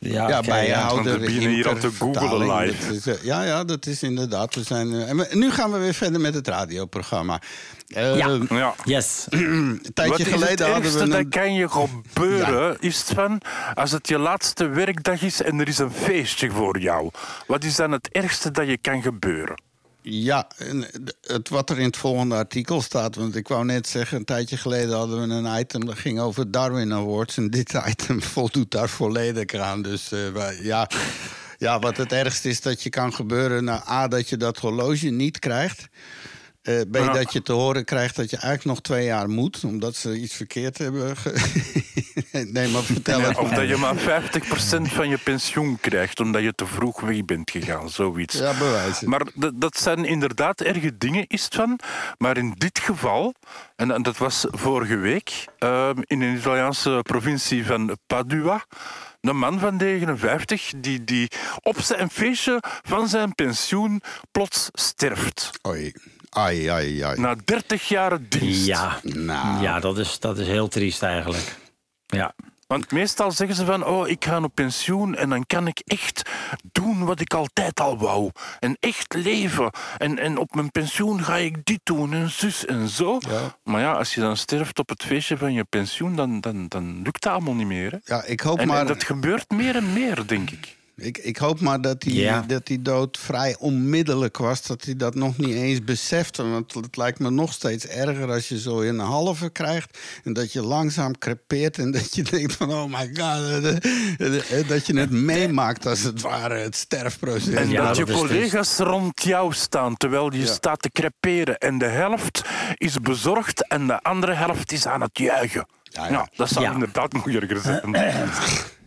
Ja, Ja, bijenhouder. Want we beginnen hier al te vertaling, live. dat is, eh, ja, ja, dat is inderdaad. We zijn, eh, en we- nu gaan we weer verder met het radioprogramma. Eh, Ja. Ja. Yes. (clears throat) Een tijdje Wat is geleden het hadden ergste we dat een... kan je gebeuren, is het van als het je laatste werkdag is en er is een feestje voor jou. Wat is dan het ergste dat je kan gebeuren? Ja, het, wat er in het volgende artikel staat. Want ik wou net zeggen, een tijdje geleden hadden we een item dat ging over Darwin Awards. En dit (laughs) item voldoet daar volledig aan. Dus eh, ja, ja, wat het ergste is dat je kan gebeuren. Nou, A, dat je dat horloge niet krijgt. Eh, ben je Ja. dat je te horen krijgt dat je eigenlijk nog twee jaar moet, omdat ze iets verkeerd hebben. (laughs) nee, maar vertel het. Of dat je maar 50% van je pensioen krijgt omdat je te vroeg weg bent gegaan, zoiets. Ja, bewijzen. Maar dat zijn inderdaad erge dingen, is het van. Maar in dit geval, en, en dat was vorige week, ehm, in een Italiaanse provincie van Padua. Een man van 59 die, die op zijn feestje van zijn pensioen plots sterft. Oei. Ai, ai, ai. Na 30 jaar dienst. Ja, Nou. ja dat, is, dat is heel triest eigenlijk. Ja. Want meestal zeggen ze van, oh, ik ga op pensioen en dan kan ik echt doen wat ik altijd al wou. En echt leven. En, en op mijn pensioen ga ik dit doen en zus en zo. Ja. Maar ja, als je dan sterft op het feestje van je pensioen, dan, dan, dan lukt dat allemaal niet meer. Hè? Ja, ik hoop En, maar. en dat gebeurt meer en meer, denk ik. Ik, ik hoop maar dat die, Ja. dat die dood vrij onmiddellijk was. Dat hij dat nog niet eens besefte. Want het lijkt me nog steeds erger als je zo in een halve krijgt. En dat je langzaam crepeert. En dat je denkt van, oh my god. eh, eh, eh, Dat je het meemaakt als het ware, het sterfproces. En dat je is collega's rond jou staan terwijl je Ja. staat te creperen. En de helft is bezorgd en de andere helft is aan het juichen. Ja, Ja, ja. dat zou Ja. inderdaad moeilijker zijn. (clears throat)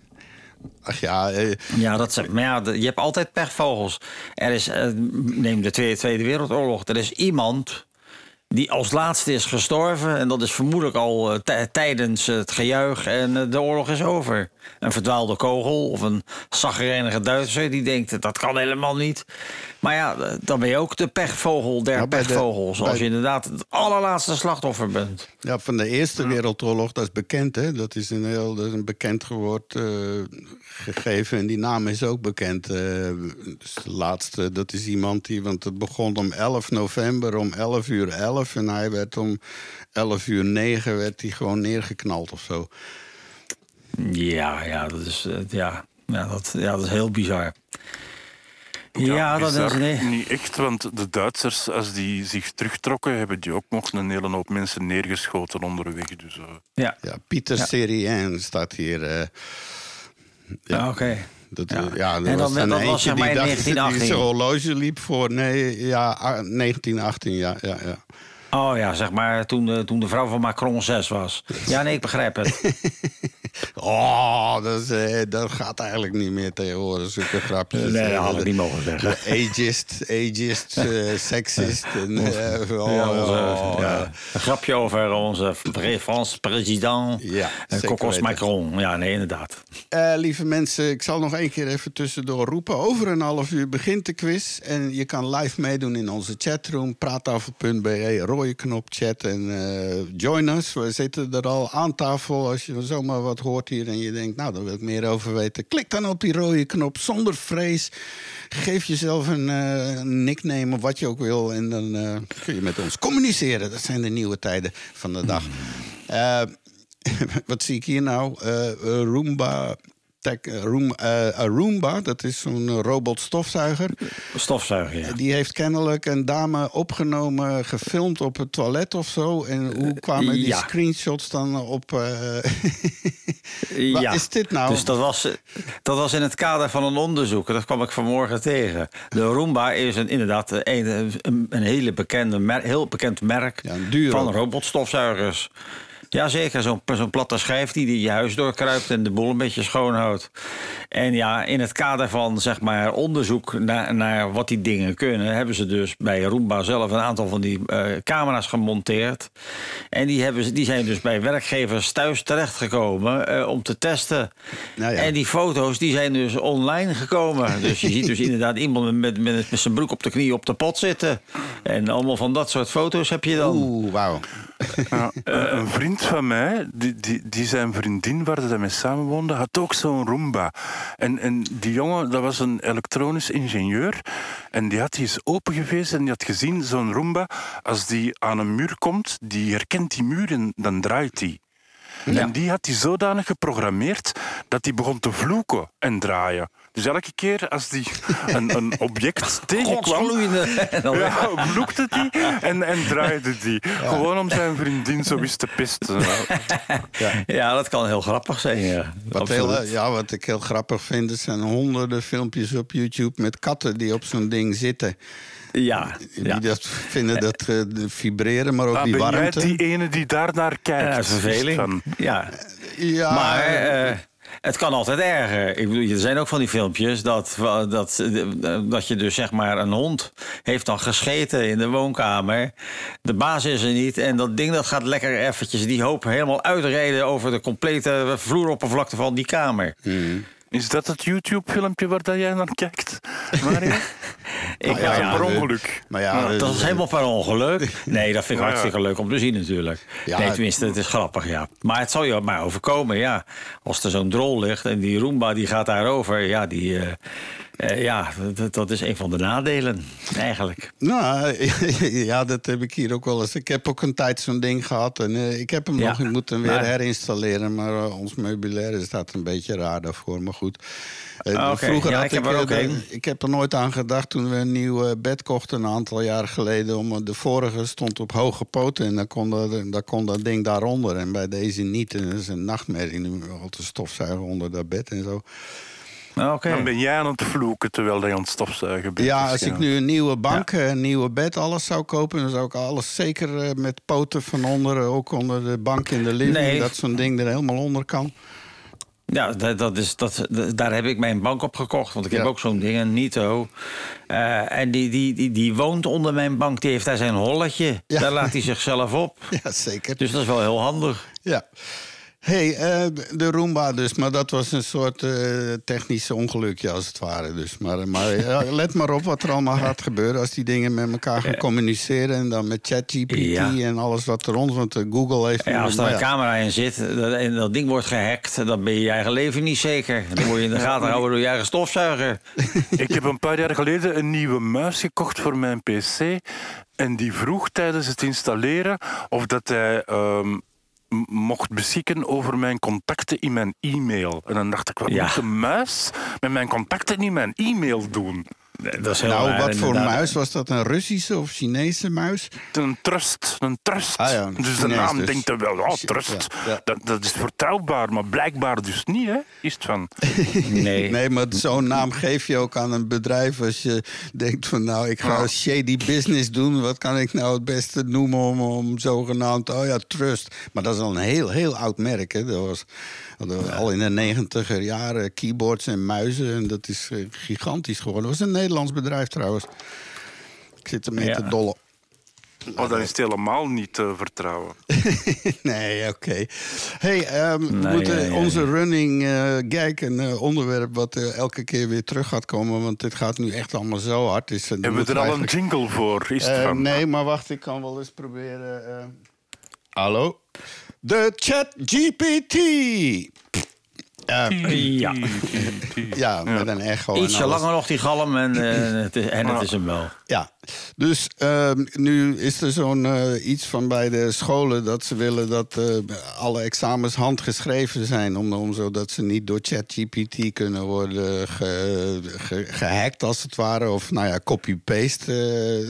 Ach ja, eh, Ja, dat maar ja, je hebt altijd pechvogels. Er is, eh, neem de Tweede, Tweede Wereldoorlog, er is iemand die als laatste is gestorven. En dat is vermoedelijk al eh, tij- tijdens het gejuich en eh, de oorlog is over. Een verdwaalde kogel of een zaggerenige Duitser die denkt dat kan helemaal niet. Maar ja, eh, dan ben je ook de pechvogel der Nou, de- pechvogels. als je inderdaad het allerlaatste slachtoffer bent. ja, van de Eerste Wereldoorlog, dat is bekend. Hè? Dat is een heel dat is een bekend geword eh, gegeven. En die naam is ook bekend. eh, dus de laatste, dat is iemand die... Want het begon om 11 november om 11 uur 11. En hij werd om 11 uur 9 werd hij gewoon neergeknald of zo. Ja, ja, dat is, eh, ja, ja, dat, ja, dat is heel bizar. Ja, dat is nee. Niet echt, want de Duitsers, als die zich terugtrokken, hebben die ook nog een hele hoop mensen neergeschoten onderweg. Dus, eh, Ja, Ja, Pieter Ja. Serien staat hier. eh, ja. oké. Dat, Ja. er En was dan- een dat was eentje zeg maar die in dacht- (laughs) 1918. Die zijn horloge liep voor, nee, ja, ah, 1918, ja, ja, ja. Oh ja, zeg maar toen de, toen de vrouw van Macron 6 was. Ja, nee, ik begrijp het. (laughs) Oh, dat, is, eh, dat gaat eigenlijk niet meer tegenwoordig, zulke grapjes. Nee, dat had ik niet mogen zeggen. Ageist, ageist, eh, sexist. En, (laughs) eh, oh, Ja, onze, oh, ja, een grapje over onze Franse president, Ja, Cocos. Macron. Ja, nee, inderdaad. Eh, lieve mensen, ik zal nog één keer even tussendoor roepen. Over een half uur begint de quiz. En je kan live meedoen in onze chatroom. Praattafel.be, rode knop chat en eh, join us. We zitten er al aan tafel. Als je zomaar wat hoort hier en je denkt... nou, daar wil ik meer over weten. Klik dan op die rode knop zonder vrees. Geef jezelf een, eh, nickname of wat je ook wil. En dan eh, kun je met ons communiceren. Dat zijn de nieuwe tijden van de dag. Eh, (laughs) wat zie ik hier nou? Roomba. Tech, eh, Room, eh, Roomba, dat is zo'n eh, robotstofzuiger. Stofzuigen, ja. Die heeft kennelijk een dame opgenomen, gefilmd op het toilet of zo. En hoe kwamen die Ja. screenshots dan op. eh, (laughs) Wat ja. is dit nou? Dus dat was, dat was in het kader van een onderzoek. Dat kwam ik vanmorgen tegen. De Roomba is een, inderdaad een, een, hele bekende mer- heel bekend merk Ja, van robotstofzuigers. Jazeker, zo'n zo'n platte schijf die, die je huis doorkruipt en de boel een beetje schoonhoudt. En ja, in het kader van zeg maar, onderzoek naar, naar wat die dingen kunnen, hebben ze dus bij Roomba zelf een aantal van die eh, camera's gemonteerd. En die, hebben, ze- die zijn dus bij werkgevers thuis terechtgekomen eh, om te testen. Nou ja. En die foto's die zijn dus online gekomen. Dus je ziet dus (laughs) inderdaad iemand met, met, met zijn broek op de knie op de pot zitten. En allemaal van dat soort foto's heb je dan. Oeh, wauw. Ja, eh, een vriend van mij, die, die, die zijn vriendin waar hij mee samenwoonde, had ook zo'n Roomba. En, en die jongen, dat was een elektronisch ingenieur. En die had die eens opengevezen en die had gezien, zo'n Roomba, als die aan een muur komt, die herkent die muur en dan draait die. En die had hij zodanig geprogrammeerd dat die begon te vloeken en draaien. Dus elke keer als die een, een object (laughs) tegenkwam, Godsgloeiende. En dan- (laughs) ja, vloekte die en, en draaide die. Gewoon om zijn vriendin zo eens te pisten. (laughs) Ja, dat kan heel grappig zijn. Ja, Wat, heel, ja, wat ik heel grappig vind, er zijn honderden filmpjes op YouTube met katten die op zo'n ding zitten. ja, Die ja. dat vinden dat eh, de vibreren, maar ook Ah, die ben jij warmte. die ene die daar naar kijkt? Ja, verveling. Van, Ja. Ja, Maar eh, het kan altijd erger. Ik bedoel, er zijn ook van die filmpjes dat, dat, dat je dus zeg maar een hond heeft dan gescheten in de woonkamer. De baas is er niet en dat ding dat gaat lekker eventjes die hoop helemaal uitrijden over de complete vloeroppervlakte van die kamer. Is dat het YouTube-filmpje waar dat jij naar kijkt, Mario? (laughs) Ik, ja, ja, maar- ja, ongeluk. Maar ja, dat eh, is helemaal per ongeluk. (laughs) Nee, dat vind ik hartstikke leuk om te zien natuurlijk. Ja, nee, tenminste, het is grappig, ja. Maar het zal je maar overkomen, ja. Als er zo'n drol ligt en die Roomba die gaat daarover... ja, die, eh, eh, ja dat, dat is een van de nadelen, eigenlijk. Nou, (laughs) ja, dat heb ik hier ook wel eens. Ik heb ook een tijd zo'n ding gehad en eh, ik heb hem Ja. nog. Ik moet hem weer Maar- herinstalleren, maar eh, ons meubilair staat een beetje raar daarvoor. Maar goed. Ah. Vroeger Ja, had ik heb ik, er ook de- ik heb er nooit aan gedacht toen we een nieuw bed kochten een aantal jaar geleden. Om, de vorige stond op hoge poten en dan kon, dat, dan kon dat ding daaronder. En bij deze niet. En dat is een nachtmerrie. Nu al te stofzuigen onder dat bed en zo. Oké. Dan ben jij aan het vloeken terwijl je aan het stofzuigen bent. Ja, als ik nu een nieuwe bank, een nieuwe bed, alles zou kopen, dan zou ik alles zeker eh, met poten van onder, eh, ook onder de bank in de living, Nee. dat zo'n ding er helemaal onder kan. Ja, dat, dat is, dat, daar heb ik mijn bank op gekocht. Want ik heb ook zo'n ding, een Nito. Eh, en die, die, die, die woont onder mijn bank. Die heeft daar zijn holletje. Ja. Daar laat hij zichzelf op. (laughs) Ja, zeker. Dus dat is wel heel handig. Ja. Hey, eh, de Roomba dus, maar dat was een soort eh technische ongelukje als het ware. Dus. Maar, maar ja, (laughs) let maar op wat er allemaal gaat gebeuren als die dingen met elkaar gaan communiceren. En dan met ChatGPT Ja. en alles wat er rond, want eh, Google heeft... Ja, als er een ja. camera in zit dat, en dat ding wordt gehackt... dan ben je je eigen leven niet zeker. Dan moet je in de gaten houden door je eigen stofzuiger. (laughs) Ik heb een paar jaar geleden een nieuwe muis gekocht voor mijn PC. En die vroeg tijdens het installeren of dat hij ehm, mocht beschikken over mijn contacten in mijn e-mail. En dan dacht ik, wat Ja. moet een muis met mijn contacten in mijn e-mail doen? Dat is heel Nou, raar, wat voor inderdaad. muis? Was dat een Russische of Chinese muis? Een trust, een trust. Ah ja, dus de naam dus. denkt er wel, oh, trust. ja. Dat, dat is vertrouwbaar, maar blijkbaar dus niet, hè? Is het van. (laughs) Nee. Nee, maar zo'n naam geef je ook aan een bedrijf als je denkt van nou, ik ga Ja. shady business doen. Wat kan ik nou het beste noemen om, om zogenaamd, oh ja, Trust. Maar dat is al een heel, heel oud merk. Hè. Dat was dat was al in de negentiger jaren keyboards en muizen. En dat is eh, gigantisch geworden. Dat was een Nederlands bedrijf trouwens. Ik zit ermee Ja. te dollen. Oh, dan is het helemaal niet te vertrouwen. (laughs) nee, oké. Hey, ehm, we moeten onze running eh gag, een eh, onderwerp wat eh, elke keer weer terug gaat komen, want dit gaat nu echt allemaal zo hard. Dus, Hebben we er al een jingle voor? Is het van? nee, maar wacht, ik kan wel eens proberen. eh. Hallo? De chat GPT. Ja. Ja, met een echo. en Ietsje langer nog die galm en, eh, het, is, en het is hem wel. Ja, dus ehm, nu is er zo'n eh, iets van bij de scholen dat ze willen dat eh, alle examens handgeschreven zijn. Om, om zodat ze niet door ChatGPT kunnen worden ge- ge- gehackt, als het ware. Of nou ja, copy-paste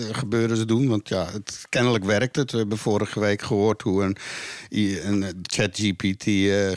eh, gebeuren ze doen. Want ja, het, kennelijk werkt het. We hebben vorige week gehoord hoe een, een ChatGPT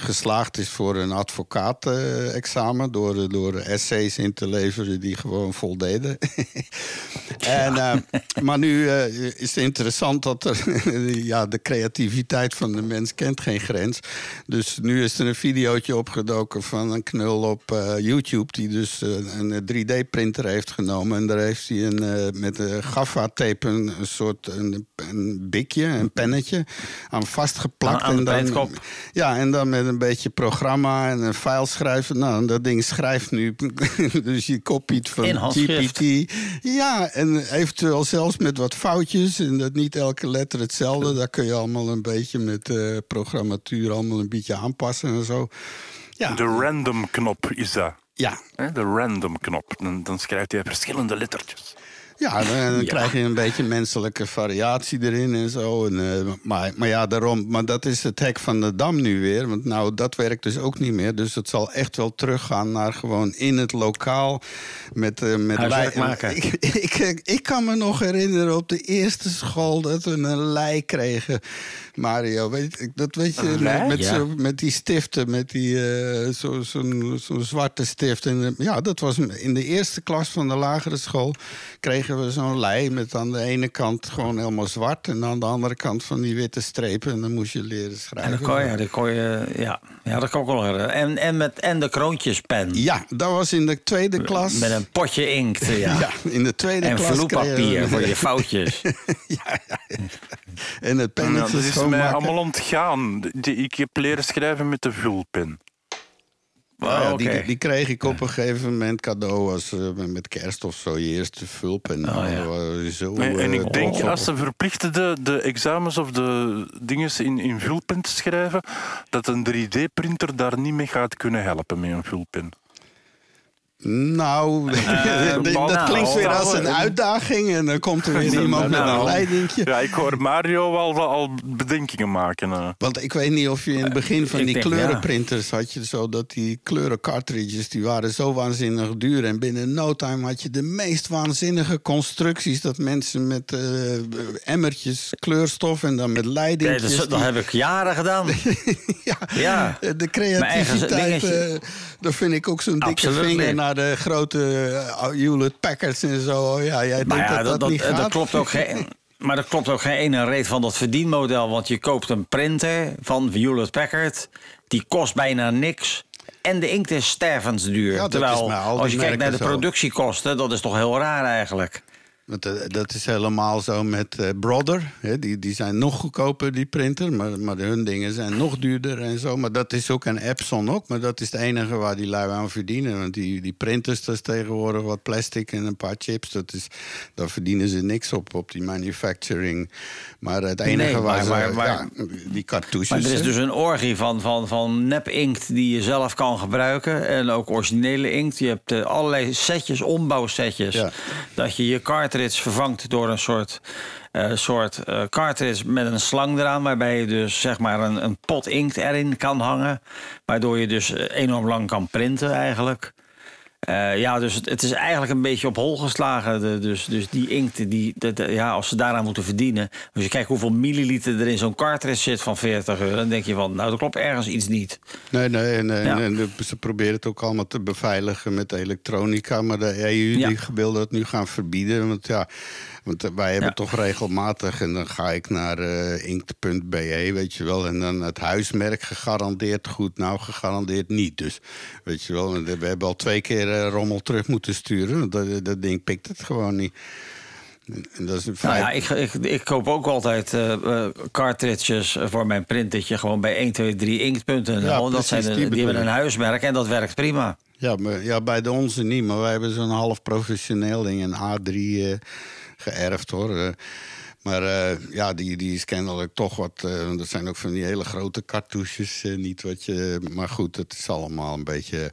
geslaagd is voor een advocaat-examen. door, door essays in te leveren die gewoon voldeden. (laughs) En, eh, maar nu eh, is het interessant dat er, (laughs) ja, de creativiteit van de mens kent geen grens. Dus nu is er een videootje opgedoken van een knul op eh, YouTube... die dus een 3D-printer heeft genomen. En daar heeft hij een, met een gaffa-tape een, een soort een, een bikje, een pennetje aan vastgeplakt. Aan- aan de en dan, ja, en dan met een beetje programma en een file schrijven. Nou, dat ding schrijft nu. (laughs) dus je kopiet van. GPT. Ja, en eventueel zelfs met wat foutjes. En dat niet elke letter hetzelfde. Daar kun je allemaal een beetje met eh, programmatuur allemaal een beetje aanpassen en zo. Ja, De random knop is dat. ja? De random knop. Dan, dan schrijft hij verschillende lettertjes. Ja, dan, krijg je een beetje menselijke variatie erin en zo. En, eh, maar, maar ja, daarom. Maar dat is het hek van de dam nu weer. Want nou, dat werkt dus ook niet meer. Dus het zal echt wel teruggaan naar gewoon in het lokaal. Met, eh met maken. (laughs) Ik, ik, ik kan me nog herinneren op de eerste school dat we een lei kregen. Mario, weet, dat weet je, met, lei? met, Ja. zo, met die stiften, met die zo- zo'n zwarte stift. En, eh, ja, dat was in de eerste klas van de lagere school kregen we zo'n lei met aan de ene kant gewoon helemaal zwart en aan de andere kant van die witte strepen. En dan moest je leren En schrijven. kon je, dat kon je, ja. ja, dat kan ik ook wel. En, en, met, en de kroontjespen. Ja, dat was in de tweede klas. Met een potje inkt, (laughs) ja. ja, in de tweede en klas. kregen vloeipapier we- voor je foutjes. (laughs) ja, ja, ja. En het pennetje dat is mij allemaal ontgaan. Die, ik heb leren schrijven met de vulpen. Nou ja, Oh, die, die kreeg ik op een gegeven moment cadeau als eh, met kerst of zo. Je eerste vulpen. Oh, ja. Nou, zo, En, en eh, ik denk, oh. als ze verplichten de, de examens of de dingen in, in vulpen te schrijven, dat een 3D-printer daar niet mee gaat kunnen helpen met een vulpen. Nou, (laughs) dat nou, klinkt weer als nou, een eh, uitdaging. En dan komt er weer (laughs) iemand met nou. een leidingje. Ja, ik hoor Mario al, al bedenkingen maken. eh. Want ik weet niet of je in het begin van die denk, kleurenprinters had je zo dat die kleurencartridges die waren zo waanzinnig duur en binnen no time had je de meest waanzinnige constructies dat mensen met eh, emmertjes kleurstof en dan met Nee, leidingjes. dat, dat heb ik jaren gedaan. (laughs) ja, Ja. de Mijn eigen creativiteit, eh dat vind ik ook zo'n dikke Absoluut vinger niet. Naar de grote uh, Hewlett Packards en zo. Ja, jij Maar denkt ja, dat dat, dat, niet dat, gaat? dat klopt ook geen. (laughs) Maar dat klopt ook geen ene reet van dat verdienmodel. Want je koopt een printer van Hewlett Packard. Die kost bijna niks. En de inkt is stervensduur. Ja, Terwijl, als je kijkt naar de productiekosten, dat is toch heel raar eigenlijk. Want, eh, dat is helemaal zo met eh, Brother. Hè, die, die zijn nog goedkoper, die printer. Maar, maar hun dingen zijn nog duurder en zo. Maar dat is ook een Epson ook. Maar dat is het enige waar die lui aan verdienen. Want die, die printers, dat is tegenwoordig wat plastic en een paar chips. Dat is, daar verdienen ze niks op, op die manufacturing. Maar het enige Nee, waar maar- ze... maar- ja, die cartouches. Maar er is hè. dus een orgie van, van, van nep-inkt die je zelf kan gebruiken. En ook originele inkt. Je hebt eh, allerlei setjes, ombouwsetjes. Ja. Dat je je cartridge vervangt door een soort, eh, soort eh, cartridge met een slang eraan. Waarbij je dus zeg maar een, een pot inkt erin kan hangen. Waardoor je dus eh, enorm lang kan printen eigenlijk. Eh, ja, dus het, het is eigenlijk een beetje op hol geslagen. De, dus, dus die inkt, die, de- de- ja, als ze daaraan moeten verdienen. Als je kijkt hoeveel milliliter er in zo'n cartridge zit van 40 euro. Dan denk je van, nou, er klopt ergens iets niet. Nee, nee, en, Ja. ze proberen het ook allemaal te beveiligen met elektronica. Maar de EU Ja. die wil dat nu gaan verbieden. Want ja, want wij hebben Ja. toch regelmatig... en dan ga ik naar eh inkt.be, weet je wel... en dan het huismerk gegarandeerd goed. Nou, gegarandeerd niet. Dus, weet je wel, we hebben al twee keer eh, rommel terug moeten sturen. Dat, dat ding pikt het gewoon niet. En dat is een Nou feit. ja, ik, ik, ik koop ook altijd eh, cartridges voor mijn printertje. Gewoon bij 1, 2, 3 inkt.nl. Ja, dat zijn de- die hebben een huismerk en dat werkt prima. Ja, maar, ja, bij de onze niet, maar wij hebben zo'n half professioneel ding, een A3 eh, geërfd hoor. Eh, maar eh, ja, die, die is kennelijk toch wat. want dat zijn ook van die hele grote cartouches. niet wat je. Maar goed, het is allemaal een beetje.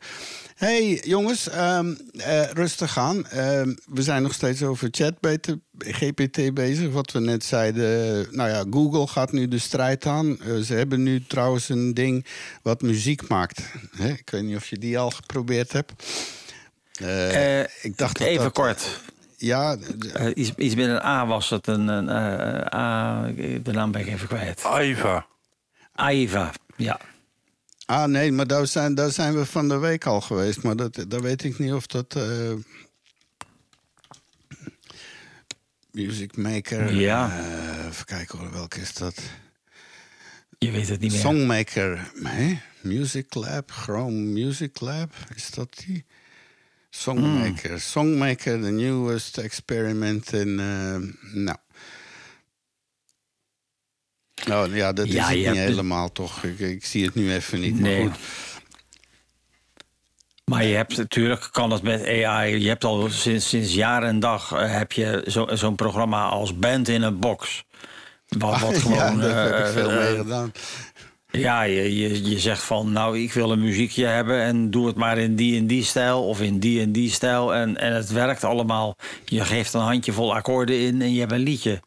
hey, jongens, ehm, eh, rustig aan. Ehm, we zijn nog steeds over ChatGPT GPT bezig. Wat we net zeiden. Nou ja, Google gaat nu de strijd aan. Ze hebben nu trouwens een ding wat muziek maakt. Hè? Ik weet niet of je die al geprobeerd hebt. Ik dacht dat Even dat- kort. Ja, Eh, iets, iets met een A was het. Een, een eh, A, de naam ben ik even kwijt. Aiva. Aiva, ja. Ah, nee, maar daar zijn, daar zijn we van de week al geweest. Maar dat, daar weet ik niet of dat. eh, Music Maker. Ja. even kijken hoor, welke is dat? Je weet het niet meer. Songmaker. Nee, Music Lab. Chrome Music Lab. Is dat die? Songmaker. Songmaker, the newest experiment in. eh, nou. Nou ja, dat Ja, is het niet de- helemaal toch. Ik, ik zie het nu even niet. Nee. Maar goed. Maar je hebt natuurlijk, kan het met AI. Je hebt al sinds, sinds jaar en dag eh, heb je zo- zo'n programma als Band in a Box. Wat, wat (laughs) gewoon. ja, daar heb ik veel eh, mee gedaan. Ja, je, je, je zegt van, nou, ik wil een muziekje hebben en doe het maar in die en die stijl of in die en die stijl. En, en het werkt allemaal. Je geeft een handjevol akkoorden in en je hebt een liedje.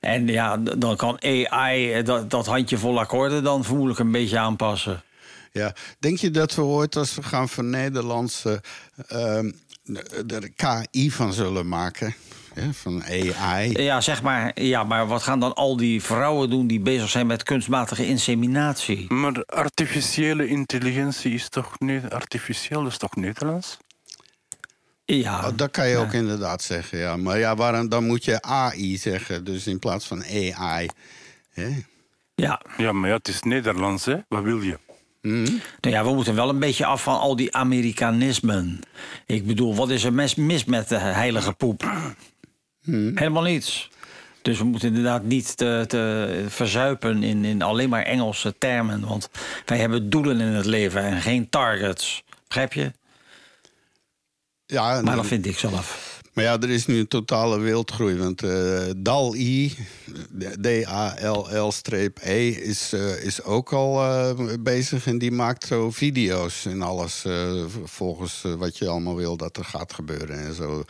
En ja, dan kan AI dat, dat handjevol akkoorden dan vermoedelijk een beetje aanpassen. Ja. Denk je dat we ooit, als we gaan van Nederlandse ehm, er KI van zullen maken? Ja, van AI. Ja, zeg maar, ja, maar wat gaan dan al die vrouwen doen die bezig zijn met kunstmatige inseminatie? Maar artificiële intelligentie is toch niet... Artificieel is toch Nederlands? Ja, Oh, dat kan je ook inderdaad zeggen, ja. Maar ja, waarom, dan moet je AI zeggen, dus in plaats van AI. Hè? ja. Ja, maar ja, het is Nederlands, hè? Wat wil je? Nou ja, we moeten wel een beetje af van al die Amerikanismen. Ik bedoel, wat is er mis, mis met de heilige poep? Helemaal niets. Dus we moeten inderdaad niet te, te verzuipen in, in alleen maar Engelse termen. Want wij hebben doelen in het leven en geen targets. Begrijp je? Ja, Maar dan- dat vind ik zelf. Maar ja, er is nu een totale wildgroei. Want eh DAL-I, D-A-L-L-E, is, eh, is ook al eh, bezig. En die maakt zo video's en alles. volgens wat je allemaal wil dat er gaat gebeuren en zo.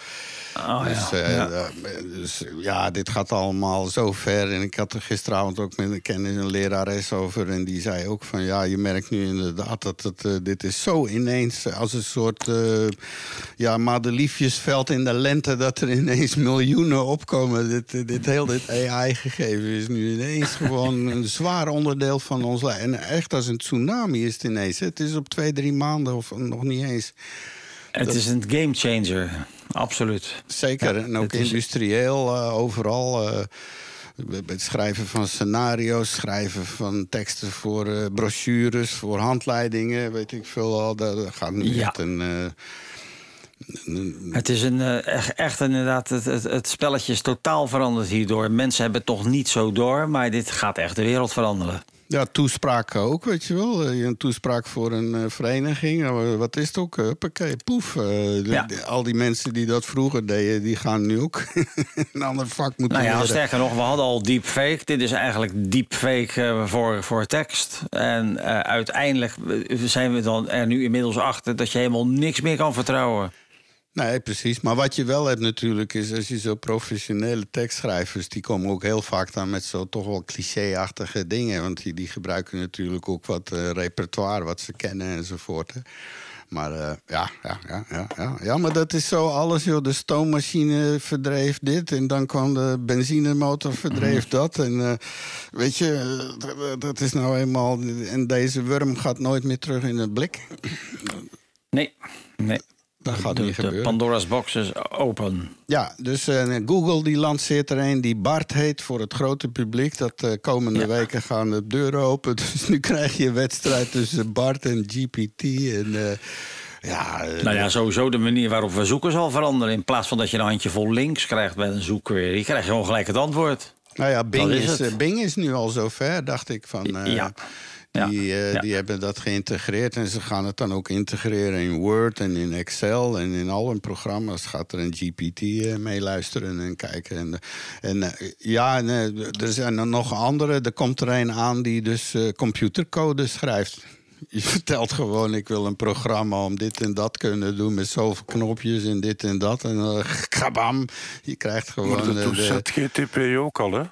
Oh, dus, ja. Ja. dus ja, dit gaat allemaal zo ver. En ik had er gisteravond ook met een kennis een lerares over. En die zei ook van ja, je merkt nu inderdaad dat het, dit is zo ineens als een soort ja, madeliefjesveld in de lente. Dat er ineens miljoenen opkomen. Dit, dit heel dit AI-gegeven is nu ineens gewoon (laughs) een zwaar onderdeel van ons leven. En echt als een tsunami is het ineens. Het is op twee, drie maanden of nog niet eens. Het is een gamechanger. Absoluut. Zeker, Ja, en ook industrieel, eh, overal. eh, het schrijven van scenario's, schrijven van teksten voor eh, brochures, voor handleidingen, weet ik veel al. Dat dat gaat nu Ja. echt een... Het is een, eh, echt, echt inderdaad, het, het, het spelletje is totaal veranderd hierdoor. Mensen hebben het toch niet zo door, maar dit gaat echt de wereld veranderen. ja, toespraken ook, weet je wel. Eh, Een toespraak voor een eh, vereniging, nou, wat is het ook? Huppakee, poef. Ja. al die mensen die dat vroeger deden, die gaan nu ook (laughs) een ander vak moeten Nou ja, leren. sterker nog, we hadden al deepfake. Dit is eigenlijk deepfake voor, voor tekst. En uiteindelijk zijn we dan er nu inmiddels achter dat je helemaal niks meer kan vertrouwen. Nee, precies. Maar wat je wel hebt natuurlijk is... als je zo professionele tekstschrijvers... die komen ook heel vaak dan met zo toch wel cliché-achtige dingen. Want die, die gebruiken natuurlijk ook wat eh, repertoire... wat ze kennen enzovoort. Hè. Maar eh, ja, ja, ja, ja, ja. Ja, maar dat is zo alles, joh. De stoommachine verdreef dit... en dan kwam de benzinemotor verdreef dat. En eh, weet je, eh, dat- dat is nou eenmaal... en deze worm gaat nooit meer terug in het blik. Nee, nee. Dat gaat de, niet de gebeuren. Pandora's box is open. Ja, dus eh, Google die lanceert er een die Bart heet voor het grote publiek. Dat eh, komende Ja. weken gaan de deuren open. (laughs) Dus nu krijg je een wedstrijd tussen Bart en GPT. En, eh, ja, Nou ja, sowieso de manier waarop we zoeken zal veranderen. In plaats van dat je een handjevol links krijgt bij een zoekquery, je gewoon gelijk het antwoord. nou ja, Bing, is Bing is nu al zover, dacht ik. Van, Ja. Ja. Die, eh, Ja. die hebben dat geïntegreerd en ze gaan het dan ook integreren in Word en in Excel en in al hun programma's. Gaat er een GPT eh, meeluisteren en kijken. En, en eh, ja, en, er zijn er nog andere. Er komt er een aan die dus computercode schrijft. Je (laughs) vertelt gewoon, ik wil een programma om dit en dat kunnen doen... met zoveel knopjes en dit en dat. En uh, (laughs) kabam, je krijgt gewoon... Maar dat doet de- ChatGTP ook al, hè?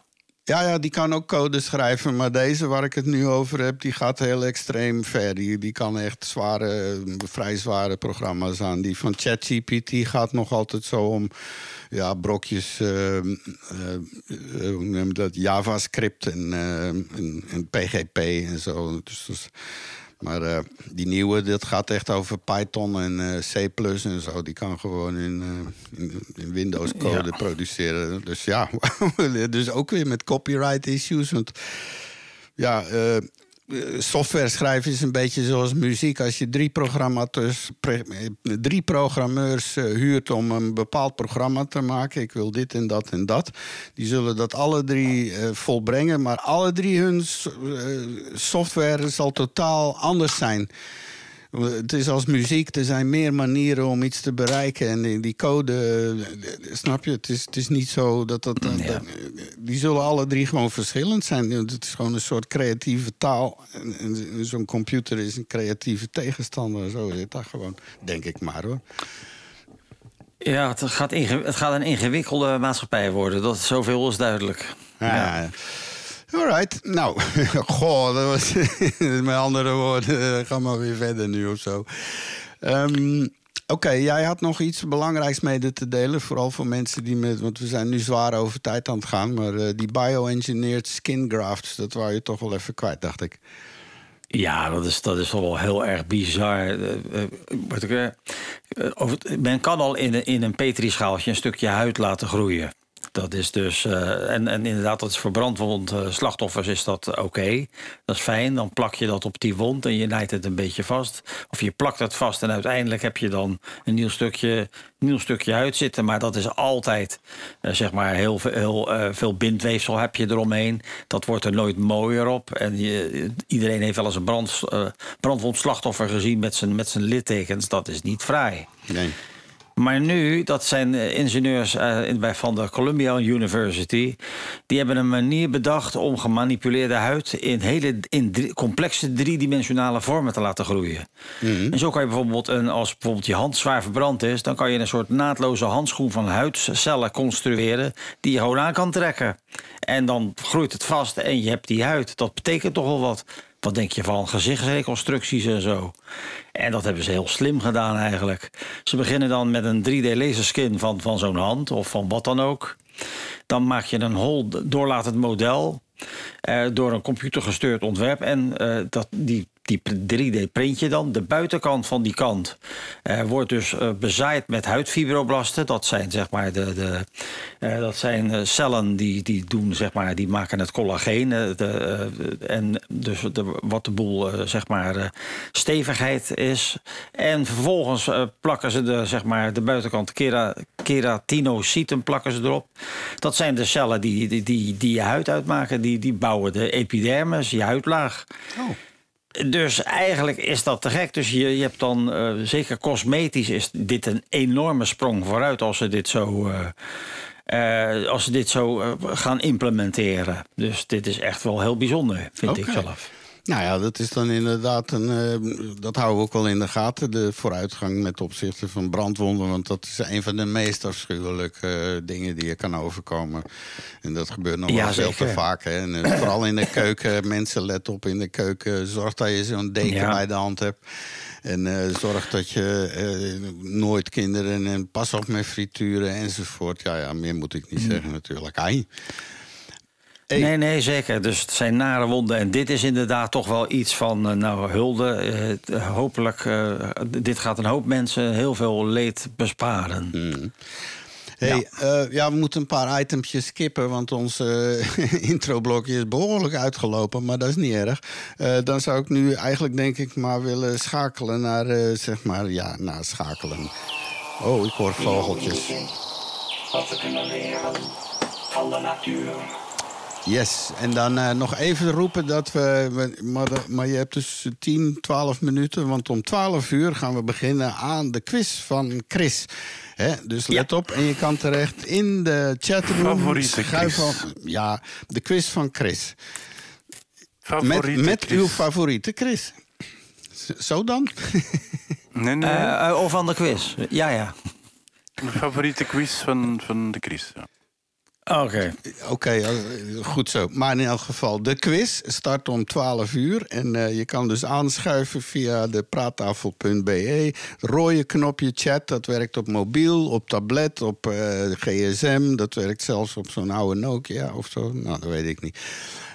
Ja, ja, die kan ook code schrijven. Maar deze waar ik het nu over heb, die gaat heel extreem ver. Die, die kan echt zware, vrij zware programma's aan. Die van ChatGPT gaat nog altijd zo om ja, brokjes, eh, eh, eh, hoe noem je dat, JavaScript en, en, PGP en zo. Dus- maar eh, die nieuwe, dat gaat echt over Python en eh, C en zo. Die kan gewoon in, eh, in, in Windows code Ja. produceren. Dus ja, (laughs) dus ook weer met copyright issues. Want ja, software schrijven is een beetje zoals muziek. Als je drie, programmateurs, eh, drie programmeurs eh, huurt om een bepaald programma te maken... ik wil dit en dat en dat... die zullen dat alle drie eh, volbrengen... maar alle drie hun software zal totaal anders zijn... Het is als muziek, er zijn meer manieren om iets te bereiken. En die, die code, snap je? Het is, het is niet zo dat dat, dat- Ja. dat- Die zullen alle drie gewoon verschillend zijn. Het is gewoon een soort creatieve taal. En, en zo'n computer is een creatieve tegenstander. Zo zit dat gewoon, denk ik maar hoor. Ja, het gaat, het gaat een ingewikkelde maatschappij worden. Dat, zoveel is duidelijk. Ja. Alright, nou, (laughs) goh, dat was (laughs) met andere woorden, eh, ga maar weer verder nu of zo. Ehm, Oké, jij had nog iets belangrijks mede te delen, vooral voor mensen die met, want we zijn nu zwaar over tijd aan het gaan, maar eh, die bioengineered skin grafts, dat wou je toch wel even kwijt, dacht ik. Ja, dat is, dat is wel heel erg bizar. Eh, men kan al in in een petrischaaltje een stukje huid laten groeien. Dat is dus, eh, en, en inderdaad, dat is voor brandwond eh, slachtoffers is dat oké. Dat is fijn. Dan plak je dat op die wond en je leidt het een beetje vast. Of je plakt het vast en uiteindelijk heb je dan een nieuw stukje, nieuw stukje huid zitten. Maar dat is altijd, eh, zeg maar, heel, veel- heel veel bindweefsel heb je eromheen. Dat wordt er nooit mooier op. En je, iedereen heeft wel eens een brand, brandwondslachtoffer gezien met zijn, met zijn littekens. Dat is niet fraai. Nee. Maar nu, dat zijn eh, ingenieurs eh, bij van de Columbia University. Die hebben een manier bedacht om gemanipuleerde huid in hele in drie- complexe driedimensionale vormen te laten groeien. En zo kan je bijvoorbeeld, een, als bijvoorbeeld je hand zwaar verbrand is, dan kan je een soort naadloze handschoen van huidcellen construeren die je gewoon aan kan trekken. En dan groeit het vast en je hebt die huid. Dat betekent toch wel wat. Wat denk je van gezichtsreconstructies en zo? En dat hebben ze heel slim gedaan eigenlijk. Ze beginnen dan met een 3D-laserskin van, van zo'n hand of van wat dan ook. Dan maak je een hol doorlatend model eh, door een computergestuurd ontwerp. En eh, dat, die, die 3D-print je dan. De buitenkant van die kant eh, wordt dus eh, bezaaid met huidfibroblasten. Dat zijn zeg maar de, de, eh, dat zijn cellen die, die doen zeg maar die maken het collageen de, en dus de, wat de boel zeg maar stevigheid is. En vervolgens plakken ze de zeg maar de buitenkant kera, keratinocyten plakken ze erop. Dat zijn de cellen die, die, die, die je huid uitmaken. Die, die bouwen de epidermis, je huidlaag. Dus eigenlijk is dat te gek. Dus je, je hebt dan, eh, zeker cosmetisch, is dit een enorme sprong vooruit als ze dit zo, eh, eh, als ze dit zo gaan implementeren. Dus dit is echt wel heel bijzonder, vind ik zelf. Nou ja, dat is dan inderdaad een. eh, dat houden we ook wel in de gaten. De vooruitgang met opzichte van brandwonden. Want dat is een van de meest afschuwelijke eh, dingen die je kan overkomen. En dat gebeurt nog Ja, wel veel te vaak. Hè. En, eh, (clears throat) vooral in de keuken. Mensen let op in de keuken. Zorg dat je zo'n deken Ja. bij de hand hebt. En zorg dat je nooit kinderen en pas op met frituren enzovoort. Ja, ja, meer moet ik niet zeggen natuurlijk. Ai. Hey. Nee, nee, zeker. Dus het zijn nare wonden. En dit is inderdaad toch wel iets van, eh, nou, hulde. Eh, hopelijk, eh, dit gaat een hoop mensen heel veel leed besparen. Mm. Hey, ja. ja, we moeten een paar itempjes skippen, want ons (laughs) introblokje is behoorlijk uitgelopen, maar dat is niet erg. Eh, dan zou ik nu eigenlijk denk ik maar willen schakelen naar, eh, zeg maar, ja, naar schakelen. Oh, ik hoor vogeltjes. Wat we kunnen leren van de natuur. Yes, en dan eh, nog even roepen dat we. we- Maar, de- maar je hebt dus 10, 12 minuten. Want om 12 uur gaan we beginnen aan de quiz van Chris. Hè, dus let op en je kan terecht in de chatroom. Favoriete quiz. al- Ja, de quiz van Chris. Met, Favoriete met quiz? uw favoriete Chris. Zo dan? Nee, nee. Eh, eh, of van de quiz. Ja, ja. Mijn favoriete quiz van, van de Chris. Ja. Oké. Oké, goed zo. Maar in elk geval, de quiz start om 12 uur. En eh, je kan dus aanschuiven via de praattafel.be. Rode knopje chat, dat werkt op mobiel, op tablet, op eh, gsm. Dat werkt zelfs op zo'n oude Nokia of zo. Nou, dat weet ik niet.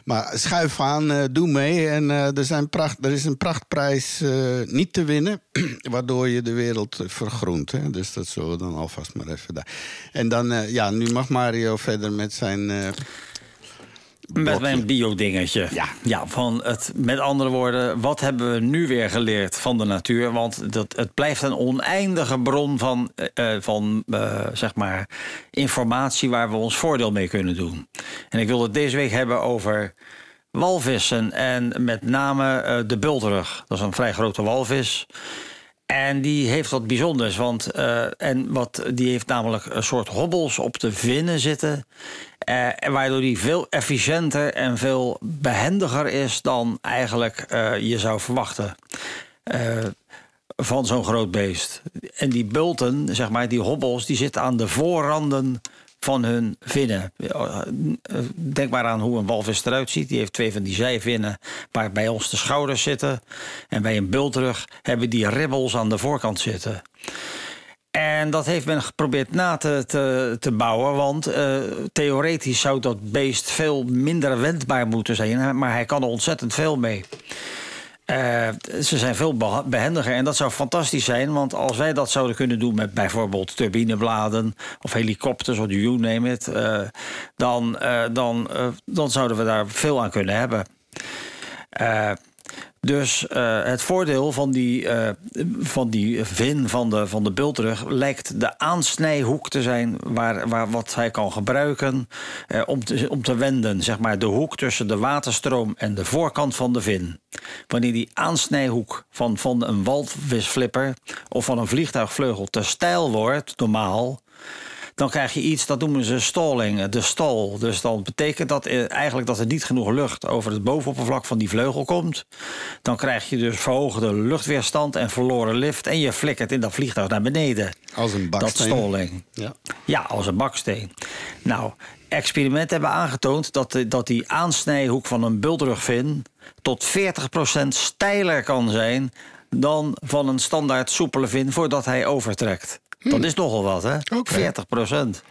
Maar schuif aan, eh, doe mee. En eh, er, zijn pracht, er is een prachtprijs eh, niet te winnen, (clears throat) waardoor je de wereld vergroent. Hè? Dus dat zullen we dan alvast maar even daar. En dan, ja, nu mag Mario verder met zijn. Met mijn bio-dingetje. Ja. ja van het, met andere woorden, wat hebben we nu weer geleerd van de natuur? Want dat, het blijft een oneindige bron van, eh, eh, van eh, zeg maar, informatie waar we ons voordeel mee kunnen doen. En ik wil het deze week hebben over walvissen. En met name de bultrug. Dat is een vrij grote walvis. En die heeft wat bijzonders, want eh, en wat, die heeft namelijk een soort hobbels op de vinnen zitten. en waardoor die veel efficiënter en veel behendiger is dan eigenlijk eh, je zou verwachten. Van zo'n groot beest. En die bulten, zeg maar, die hobbels, die zitten aan de voorranden van hun vinnen. Denk maar aan hoe een walvis eruit ziet. Die heeft twee van die zijvinnen waar bij ons de schouders zitten. En bij een bultrug hebben die ribbels aan de voorkant zitten. En dat heeft men geprobeerd na te, te, te bouwen. Want eh, theoretisch zou dat beest veel minder wendbaar moeten zijn. Maar hij kan er ontzettend veel mee. Eh, ze zijn veel behendiger en dat zou fantastisch zijn. Want als wij dat zouden kunnen doen met bijvoorbeeld turbinebladen of helikopters of you name it, eh, dan, eh, dan, dan zouden we daar veel aan kunnen hebben. Dus eh, het voordeel van die, eh, van die vin van de, van de bultrug lijkt de aansnijhoek te zijn waar, waar wat hij kan gebruiken eh, om, te, om te wenden. Zeg maar de hoek tussen de waterstroom en de voorkant van de vin. Wanneer die aansnijhoek van, van een walvisflipper of van een vliegtuigvleugel te steil wordt, normaal, dan krijg je iets, dat noemen ze stalling, de stal. Dus dan betekent dat eh, eigenlijk dat er niet genoeg lucht over het bovenoppervlak van die vleugel komt. Dan krijg je dus verhoogde luchtweerstand en verloren lift. En je flikkert in dat vliegtuig naar beneden. Als een Dat baksteen. stalling. Ja. Ja, als een baksteen. Nou, experimenten hebben aangetoond dat, de- dat die aansnijhoek van een bultrugvin tot 40% steiler kan zijn dan van een standaard soepele vin voordat hij overtrekt. Dat is nogal wat, hè? Oké. 40%.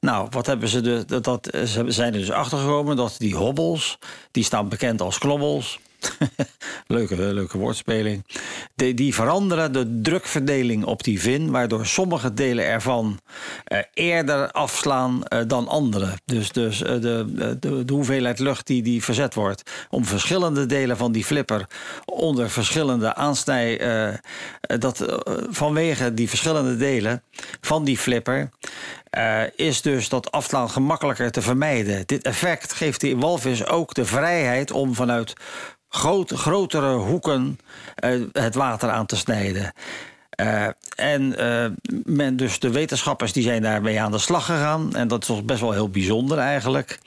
Nou, wat hebben ze de, dat, dat, ze zijn er dus achtergekomen dat die hobbels, die staan bekend als klobbels. (laughs) leuke, leuke woordspeling. Die, veranderen de drukverdeling op die vin, waardoor sommige delen ervan eh, eerder afslaan eh, dan andere. Dus, dus eh, de, de, de hoeveelheid lucht die, die verzet wordt om verschillende delen van die flipper onder verschillende aansnij. dat, vanwege die verschillende delen van die flipper. is dus dat afslaan gemakkelijker te vermijden. Dit effect geeft die walvis ook de vrijheid om vanuit groot, grotere hoeken eh, het water aan te snijden. Eh, en eh, men, dus de wetenschappers die zijn daarmee aan de slag gegaan. En dat is best wel heel bijzonder eigenlijk.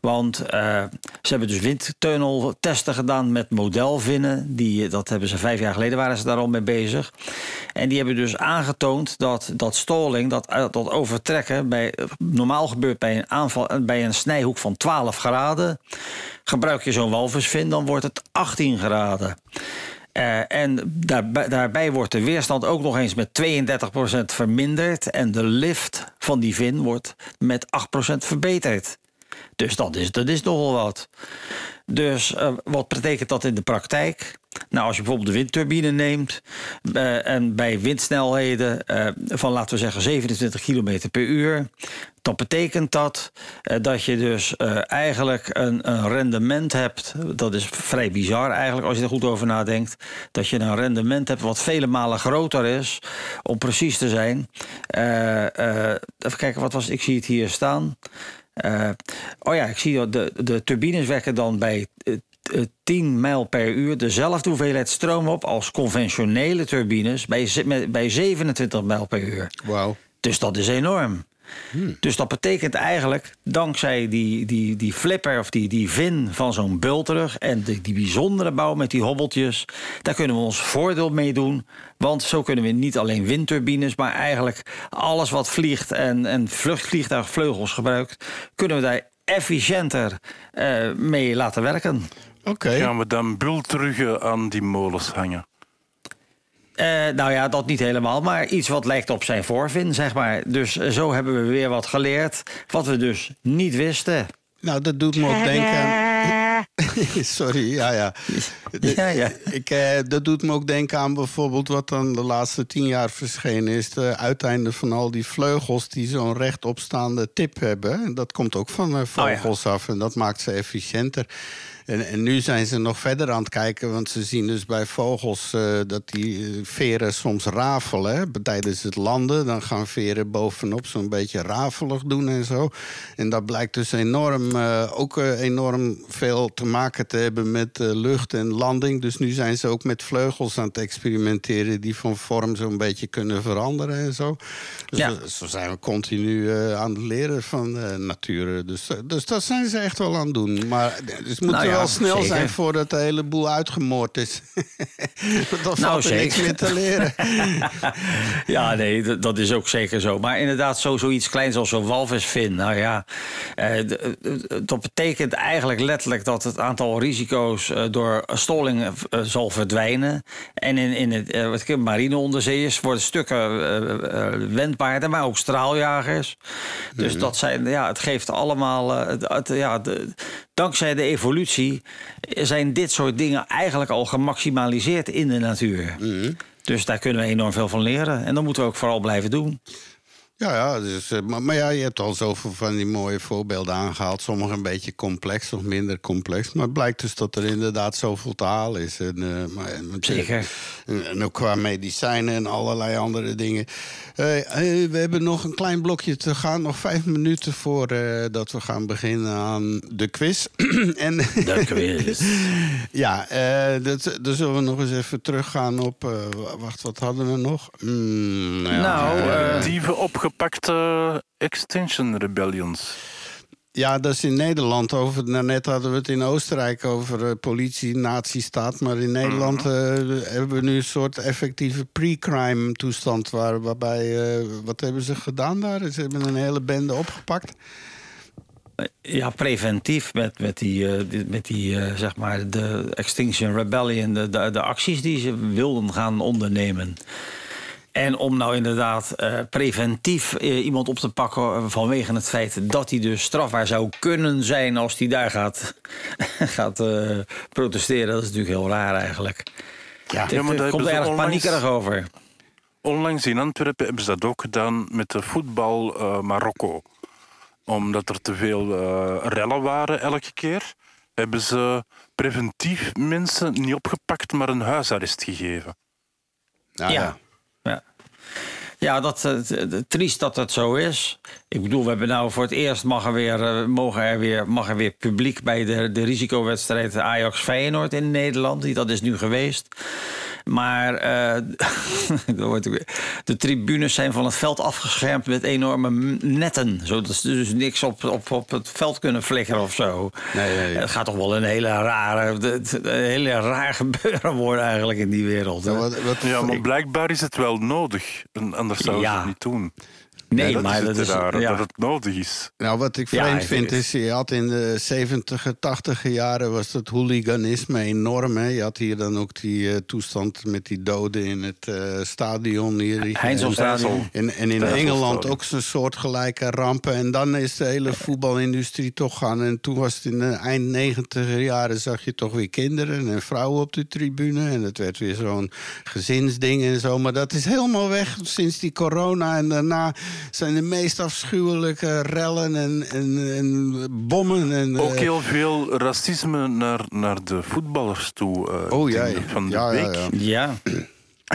Want eh, ze hebben dus windtunneltesten gedaan met modelvinnen. Die, dat hebben ze vijf jaar geleden waren ze daar al mee bezig. En die hebben dus aangetoond dat dat stalling, dat, dat overtrekken, bij, normaal gebeurt bij een, aanval, bij een snijhoek van 12 graden. Gebruik je zo'n walvisvin, dan wordt het 18 graden. Eh, en daarbij, wordt de weerstand ook nog eens met 32% verminderd. En de lift van die vin wordt met 8% verbeterd. Dus dat is, dat is nogal wat. Dus eh, wat betekent dat in de praktijk? Nou, als je bijvoorbeeld de windturbine neemt eh, en bij windsnelheden eh, van laten we zeggen 27 km per uur, dan betekent dat eh, dat je dus eigenlijk een, een rendement hebt. Dat is vrij bizar eigenlijk als je er goed over nadenkt. Dat je een rendement hebt wat vele malen groter is, om precies te zijn. Even kijken, wat was Ik zie het hier staan. Oh ja, ik zie dat de, de turbines werken dan bij 10 mijl per uur dezelfde hoeveelheid stroom op als conventionele turbines bij, bij 27 mijl per uur. Wauw. Dus dat is enorm. Dus dat betekent eigenlijk, dankzij die, die, die flipper of die, die vin van zo'n bultrug en die, die bijzondere bouw met die hobbeltjes, daar kunnen we ons voordeel mee doen. Want zo kunnen we niet alleen windturbines, maar eigenlijk alles wat vliegt en, en vluchtvliegtuigvleugels gebruikt, kunnen we daar efficiënter eh, mee laten werken. Gaan we dan bultruggen aan die molens hangen? Eh, nou ja, dat niet helemaal, maar iets wat lijkt op zijn voorvin, zeg maar. Dus eh, zo hebben we weer wat geleerd, wat we dus niet wisten. Nou, dat doet me ook denken aan... (laughs) Sorry, ja, ja. (laughs) Ja, ja. Ik, eh, dat doet me ook denken aan bijvoorbeeld wat dan de laatste tien jaar verschenen is. De uiteinde van al die vleugels die zo'n rechtopstaande tip hebben. En dat komt ook van eh, vogels af en dat maakt ze efficiënter. En, en nu zijn ze nog verder aan het kijken, want ze zien dus bij vogels eh, dat die eh, veren soms rafelen. Hè, tijdens het landen, dan gaan veren bovenop zo'n beetje rafelig doen en zo. En dat blijkt dus enorm, eh, ook enorm veel te maken te hebben met lucht en landing. Dus nu zijn ze ook met vleugels aan het experimenteren die van vorm zo'n beetje kunnen veranderen en zo. Dus Ja. zo- zijn we continu aan het leren van natuur. Dus, dus dat zijn ze echt wel aan het doen. Maar dus het moet Nou ja, wel snel zeker. zijn voordat de hele boel uitgemoord is. (laughs) Dan Nou, valt er niks zeker. meer te leren. (laughs) Ja, nee, dat is ook zeker zo. Maar inderdaad, zo, zoiets kleins als een walvisvin. Nou ja, eh, d- d- dat betekent eigenlijk letterlijk dat het aantal risico's eh, door stoling eh, zal verdwijnen. En in, in het eh, wat ik- marineonderzeeërs worden stukken eh, eh, wendbaarder, maar ook straaljagers. Dus dat zijn, ja, het geeft allemaal. eh, het- het- ja, de, dankzij de evolutie zijn dit soort dingen eigenlijk al gemaximaliseerd in de natuur. Dus daar kunnen we enorm veel van leren. En dat moeten we ook vooral blijven doen. Ja, ja, dus, eh, maar, maar ja, je hebt al zoveel van die mooie voorbeelden aangehaald. Sommige een beetje complex, soms minder complex. Maar het blijkt dus dat er inderdaad zoveel te halen is. En, eh, maar, en- Zeker. En, en ook qua medicijnen en allerlei andere dingen. Eh, we hebben nog een klein blokje te gaan. Nog vijf minuten voordat dat we gaan beginnen aan de quiz. (clears throat) en, De quiz. (laughs) ja, eh, dat, dan zullen we nog eens even teruggaan op... eh, wacht, wat hadden we nog? Mm, ja, Nou, eh, eh, Dieven opgepakte Extinction Rebellions. Ja, dat is in Nederland. Over, nou, net hadden we het in Oostenrijk over eh, politie, nazistaat. Maar in Nederland eh, hebben we nu een soort effectieve pre-crime toestand. Waar, waarbij, eh, wat hebben ze gedaan daar? Ze hebben een hele bende opgepakt. Ja, preventief met, met die, eh, die- met die eh, zeg maar, de Extinction Rebellion, de, de, de acties die ze wilden gaan ondernemen. En om nou inderdaad eh, preventief eh, iemand op te pakken eh, vanwege het feit dat hij dus strafbaar zou kunnen zijn als hij daar gaat, (laughs) gaat eh, protesteren, dat is natuurlijk heel raar eigenlijk. Ja, Het Ja, maar daar komt er erg onlangs- paniekerig over. Onlangs in Antwerpen hebben ze dat ook gedaan met de voetbal eh, Marokko. Omdat er te veel eh, rellen waren elke keer, hebben ze preventief mensen niet opgepakt, maar een huisarrest gegeven. nou, ja. Ja. Ja, dat, eh, triest dat het zo is. Ik bedoel, we hebben nou voor het eerst mag er weer, eh, mogen er weer, mag er weer publiek bij de, de risicowedstrijd Ajax-Feyenoord in Nederland. Die- Dat is nu geweest. Maar eh, (laughs) de tribunes zijn van het veld afgeschermd met enorme netten. Zodat ze dus niks op, op, op het veld kunnen flikkeren of zo. Nee, nee. Het gaat toch wel een hele rare, een hele raar (laughs) gebeuren worden eigenlijk in die wereld. hè? Ja, wat, wat, Ja, maar blijkbaar is het wel nodig. En Anders zouden ze Ja. het niet doen. Nee, dat maar is dat het is ja. dat het nodig is. Nou, wat ik vreemd vind is, je had in de 70, 80 jaren was dat hooliganisme enorm. Hè? Je had hier dan ook die eh, toestand met die doden in het eh, stadion hier. Heinzelstadion. En, en in Engeland ook zo'n soortgelijke rampen. En dan is de hele voetbalindustrie toch gaan. En toen was het in de eind 90 jaren zag je toch weer kinderen en vrouwen op de tribune. En het werd weer zo'n gezinsding en zo. Maar dat is helemaal weg sinds die corona. En daarna zijn de meest afschuwelijke rellen en, en, en bommen. En, Ook eh, heel veel racisme naar, naar de voetballers toe. eh, Oh ja, van de ja, week. ja. Ja,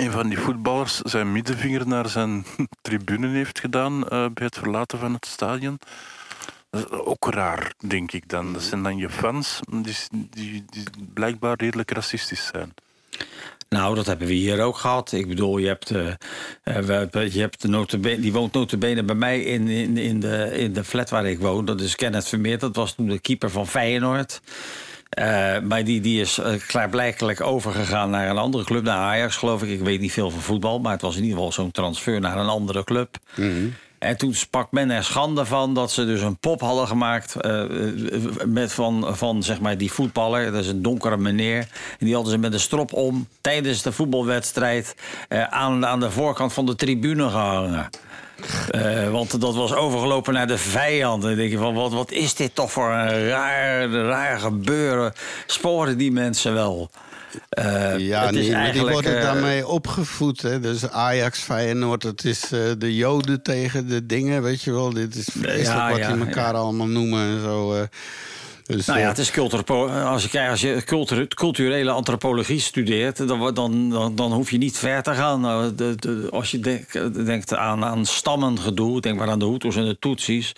Een van die voetballers zijn middenvinger naar zijn (laughs) tribune heeft gedaan eh, bij het verlaten van het stadion. Dat is ook raar, denk ik dan. Dat zijn dan je fans die, die, die blijkbaar redelijk racistisch zijn. Nou, dat hebben we hier ook gehad. Ik bedoel, je hebt, we- je hebt de notabene, die woont notabene bij mij in, in, in, de, in de flat waar ik woon. Dat is Kenneth Vermeer, dat was toen de keeper van Feyenoord. Eh, maar die, die is eh, klaarblijkelijk overgegaan naar een andere club, naar Ajax geloof ik. Ik weet niet veel van voetbal, maar het was in ieder geval zo'n transfer naar een andere club. En toen sprak men er schande van dat ze dus een pop hadden gemaakt eh, met van, van zeg maar die voetballer. Dat is een donkere meneer. En die hadden ze met een strop om tijdens de voetbalwedstrijd eh, aan, aan de voorkant van de tribune gehangen. Eh, want dat was overgelopen naar de vijand. En dan denk je van, wat, wat is dit toch voor een raar, raar gebeuren? Sporen die mensen wel? Eh, Ja, het is nee, maar die eigenlijk, worden eh, daarmee opgevoed. Hè? Dus Ajax, Feyenoord, het is eh, de Joden tegen de dingen, weet je wel. Dit is vreselijk Ja, wat ja, die elkaar allemaal noemen en zo. Dus, Nou ja, eh, het is cultuur, als je, als je cultu- culturele antropologie studeert, dan, dan, dan, dan hoef je niet ver te gaan. Nou, de, de- als je denk- denkt aan, aan stammengedoe, denk maar aan de Hutus en de Tutsis.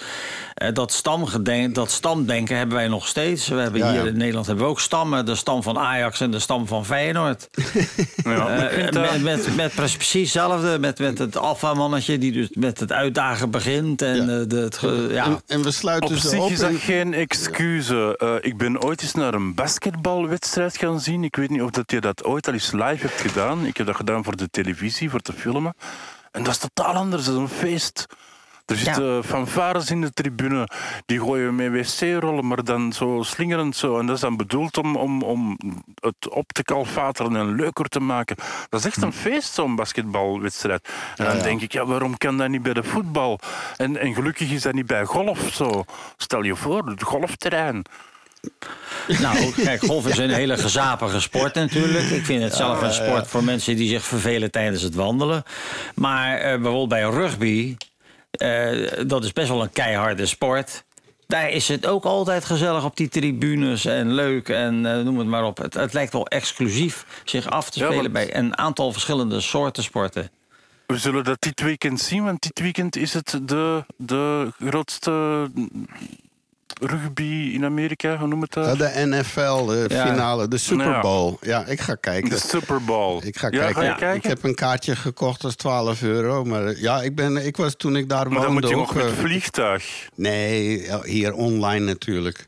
eh, Dat, stamgedenk, dat stamdenken hebben wij nog steeds. We hebben Ja, hier ja. in Nederland hebben we ook stammen. De stam van Ajax en de stam van Feyenoord. (laughs) Ja, Eh, met, met, met precies hetzelfde. Met, met het alfamannetje die dus met het uitdagen begint. En, Ja. eh, de, het, ja. en, en we sluiten Op ze zich op. is dat en- geen excuus. Eh, ik ben ooit eens naar een basketbalwedstrijd gaan zien. Ik weet niet of dat je dat ooit al eens live hebt gedaan. Ik heb dat gedaan voor de televisie, voor te filmen. En dat is totaal anders. Dat is een feest. Er zitten fanfares in de tribune. Die gooien met wc-rollen, maar dan zo slingerend zo. En dat is dan bedoeld om, om, om het op te kalfateren en leuker te maken. Dat is echt een feest, zo'n basketbalwedstrijd. En dan ja. denk ik, ja, waarom kan dat niet bij de voetbal? En, en gelukkig is dat niet bij golf zo. Stel je voor, het golfterrein. Nou, kijk, golf is (laughs) een hele gezapige sport natuurlijk. Ik vind het zelf een sport voor mensen die zich vervelen tijdens het wandelen. Maar eh, bijvoorbeeld bij rugby, eh, dat is best wel een keiharde sport. Daar is het ook altijd gezellig op die tribunes en leuk en eh, noem het maar op. Het, het lijkt wel exclusief zich af te Ja, spelen bij een aantal verschillende soorten sporten. We zullen dat dit weekend zien, want dit weekend is het de, de grootste rugby in Amerika, hoe noem het Ja, dat? de NFL, de Ja. finale, de Super Bowl. Ja, ik ga kijken. De Super Bowl. Ik ga ja, kijken. Ga je Ja. kijken? Ik heb een kaartje gekocht, dat is 12 euro. Maar ja, ik, ben, ik was toen ik daar maar dan woonde moet je ook... nog met eh, vliegtuig. Nee, hier online natuurlijk.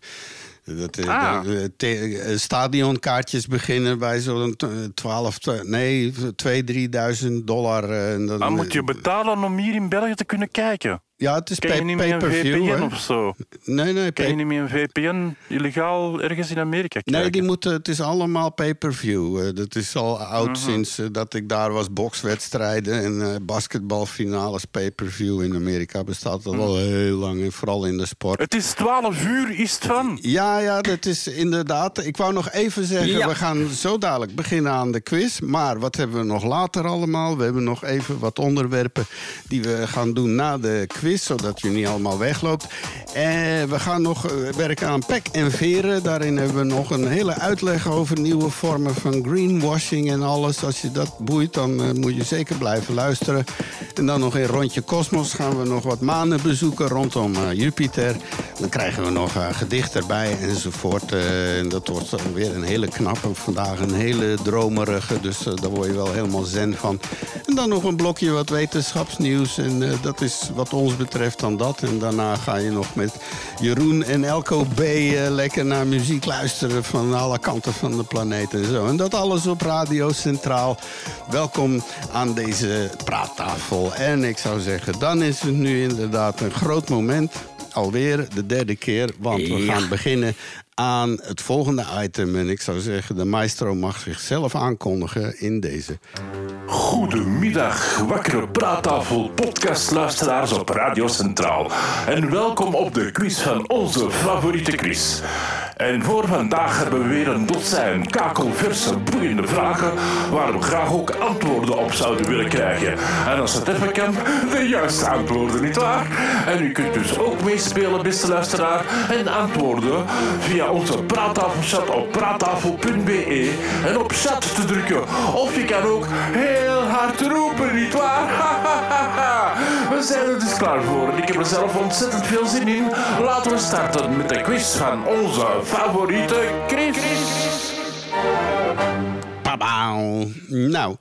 Dat, eh, Ah. de- de- te- eh, stadionkaartjes beginnen bij zo'n t- 12, tw- nee, 2.000, 3.000 dollar. en dan, Dan moet je betalen om hier in België te kunnen kijken. Ja, het is Kan je pay- niet meer een pay-per-view. VPN hè? of zo? Nee, nee, Kan je niet meer een VPN illegaal ergens in Amerika kijken? Nee, die moeten, het is allemaal pay-per-view. Dat is al oud Mhm. sinds eh, dat ik daar was. Bokswedstrijden en eh, basketbalfinales pay-per-view in Amerika bestaat al wel heel lang. En vooral in de sport. Mhm. Het is 12 uur, is het van. Ja, ja, dat is inderdaad. Ik wou nog even zeggen, Ja. we gaan zo dadelijk beginnen aan de quiz. Maar wat hebben we nog later allemaal? We hebben nog even wat onderwerpen die we gaan doen na de quiz, zodat je niet allemaal wegloopt. En we gaan nog eh, werken aan pek en veren. Daarin hebben we nog een hele uitleg over nieuwe vormen van greenwashing en alles. Als je dat boeit, dan eh, moet je zeker blijven luisteren. En dan nog in Rondje Kosmos gaan we nog wat manen bezoeken rondom eh, Jupiter. Dan krijgen we nog gedicht erbij enzovoort. Eh, en dat wordt dan weer een hele knappe. Vandaag een hele dromerige, dus eh, daar word je wel helemaal zen van. En dan nog een blokje wat wetenschapsnieuws. En eh, dat is wat ons betreft dan dat. En daarna ga je nog met Jeroen en Elko B. eh, lekker naar muziek luisteren van alle kanten van de planeet en zo. En dat alles op Radio Centraal. Welkom aan deze praattafel. En ik zou zeggen, dan is het nu inderdaad een groot moment. Alweer de derde keer, want we Ja. gaan beginnen aan het volgende item. En ik zou zeggen, de maestro mag zichzelf aankondigen in deze. Goedemiddag, wakkere praattafel podcastluisteraars op Radio Centraal. En welkom op de quiz van onze favoriete quiz. En voor vandaag hebben we weer een dozijn kakelverse, boeiende vragen waar we graag ook antwoorden op zouden willen krijgen. En als het even kan, de juiste antwoorden, nietwaar? En u kunt dus ook meespelen, beste luisteraar, en antwoorden via onze praattafelchat op praattafel.be en op chat te drukken. Of je kan ook heel hard roepen, nietwaar? (laughs) We zijn er dus klaar voor ik heb er zelf ontzettend veel zin in. Laten we starten met de quiz van onze favoriete Chris. Pabauw. Nou,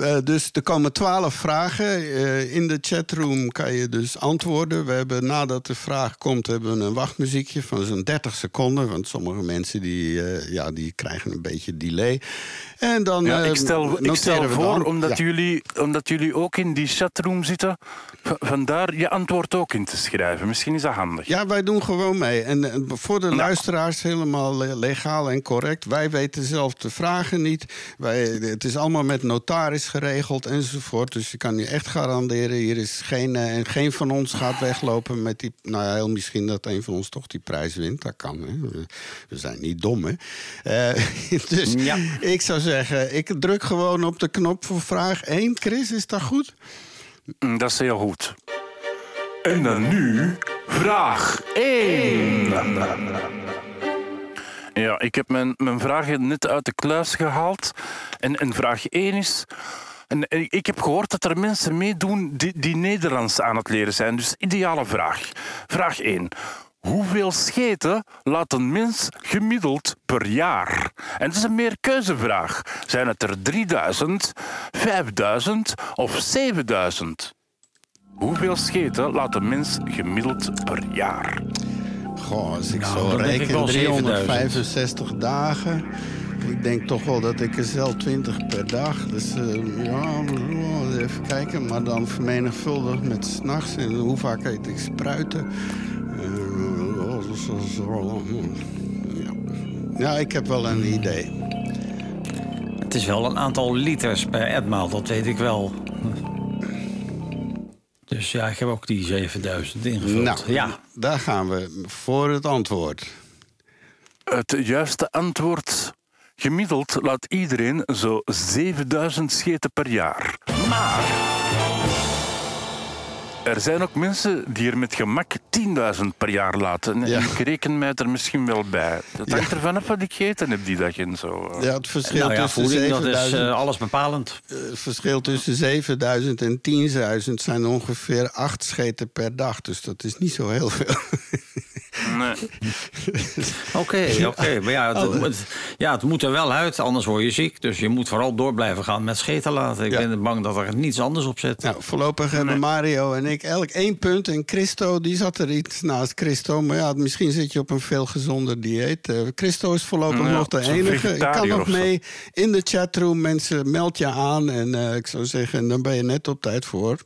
eh, dus er komen twaalf vragen. Eh, in de chatroom kan je dus antwoorden. We hebben nadat de vraag komt, hebben we een wachtmuziekje van zo'n 30 seconden. Want sommige mensen die, eh, ja, die krijgen een beetje delay. En dan Ja, ik stel, ik stel voor, omdat, Ja. jullie, omdat jullie ook in die chatroom zitten, vandaar je antwoord ook in te schrijven. Misschien is dat handig. Ja, wij doen gewoon mee. En eh, voor de luisteraars helemaal le- legaal en correct. Wij weten zelf de vragen niet. Wij, het is allemaal met notaris geregeld enzovoort. Dus je kan je echt garanderen. Hier is geen, eh, en geen van ons gaat weglopen met die... Nou ja, heel misschien dat een van ons toch die prijs wint. Dat kan, hè. We, zijn niet dom, hè. Eh, (laughs) dus Ja. ik zou zeggen, ik druk gewoon op de knop voor vraag 1. Chris, is dat goed? Mm, Dat is heel goed. En dan nu vraag 1. Ja, ik heb mijn, mijn vragen net uit de kluis gehaald. En, en vraag 1 is... En ik heb gehoord dat er mensen meedoen die, die Nederlands aan het leren zijn. Dus ideale vraag. Vraag 1. Hoeveel scheten laat een mens gemiddeld per jaar? En het is een meerkeuzevraag. Zijn het er 3000, 5000 of 7000? Hoeveel scheten laat een mens gemiddeld per jaar? Goh, als ik Nou, zo reken, wel 365 dagen. Ik denk toch wel dat ik er zelf 20 per dag. Dus eh, ja, even kijken. Maar dan vermenigvuldigd met s'nachts. En hoe vaak eet ik spruiten? Eh, ja. ja, ik heb wel een idee. Het is wel een aantal liters per etmaal, dat weet ik wel. Dus ja, ik heb ook die 7000 ingevuld. Nou, ja, daar gaan we voor het antwoord. Het juiste antwoord. Gemiddeld laat iedereen zo 7000 scheten per jaar. Maar er zijn ook mensen die er met gemak 10.000 per jaar laten. En Ja. ik reken mij er misschien wel bij. Dat hangt ervan af wat ik gegeten heb die dag en zo. Ja, het verschil nou ja, tussen voeding, dat is 7000 eh, alles bepalend. Het verschil tussen 7000 en 10.000 zijn ongeveer 8 scheten per dag. Dus dat is niet zo heel veel. Nee. (laughs) Oké, oké. Maar ja het, het- ja, het moet er wel uit, anders word je ziek. Dus je moet vooral door blijven gaan met scheten laten. Ik Ja. ben bang dat er niets anders op zit. Nou, voorlopig hebben Mario en ik elk één punt. En Christo, die zat er iets naast Christo. Maar ja, misschien zit je op een veel gezonder dieet. Eh, Christo is voorlopig Ja, nog de enige. Ik kan nog mee in de chatroom. Mensen, meld je aan. En eh, ik zou zeggen, dan ben je net op tijd voor.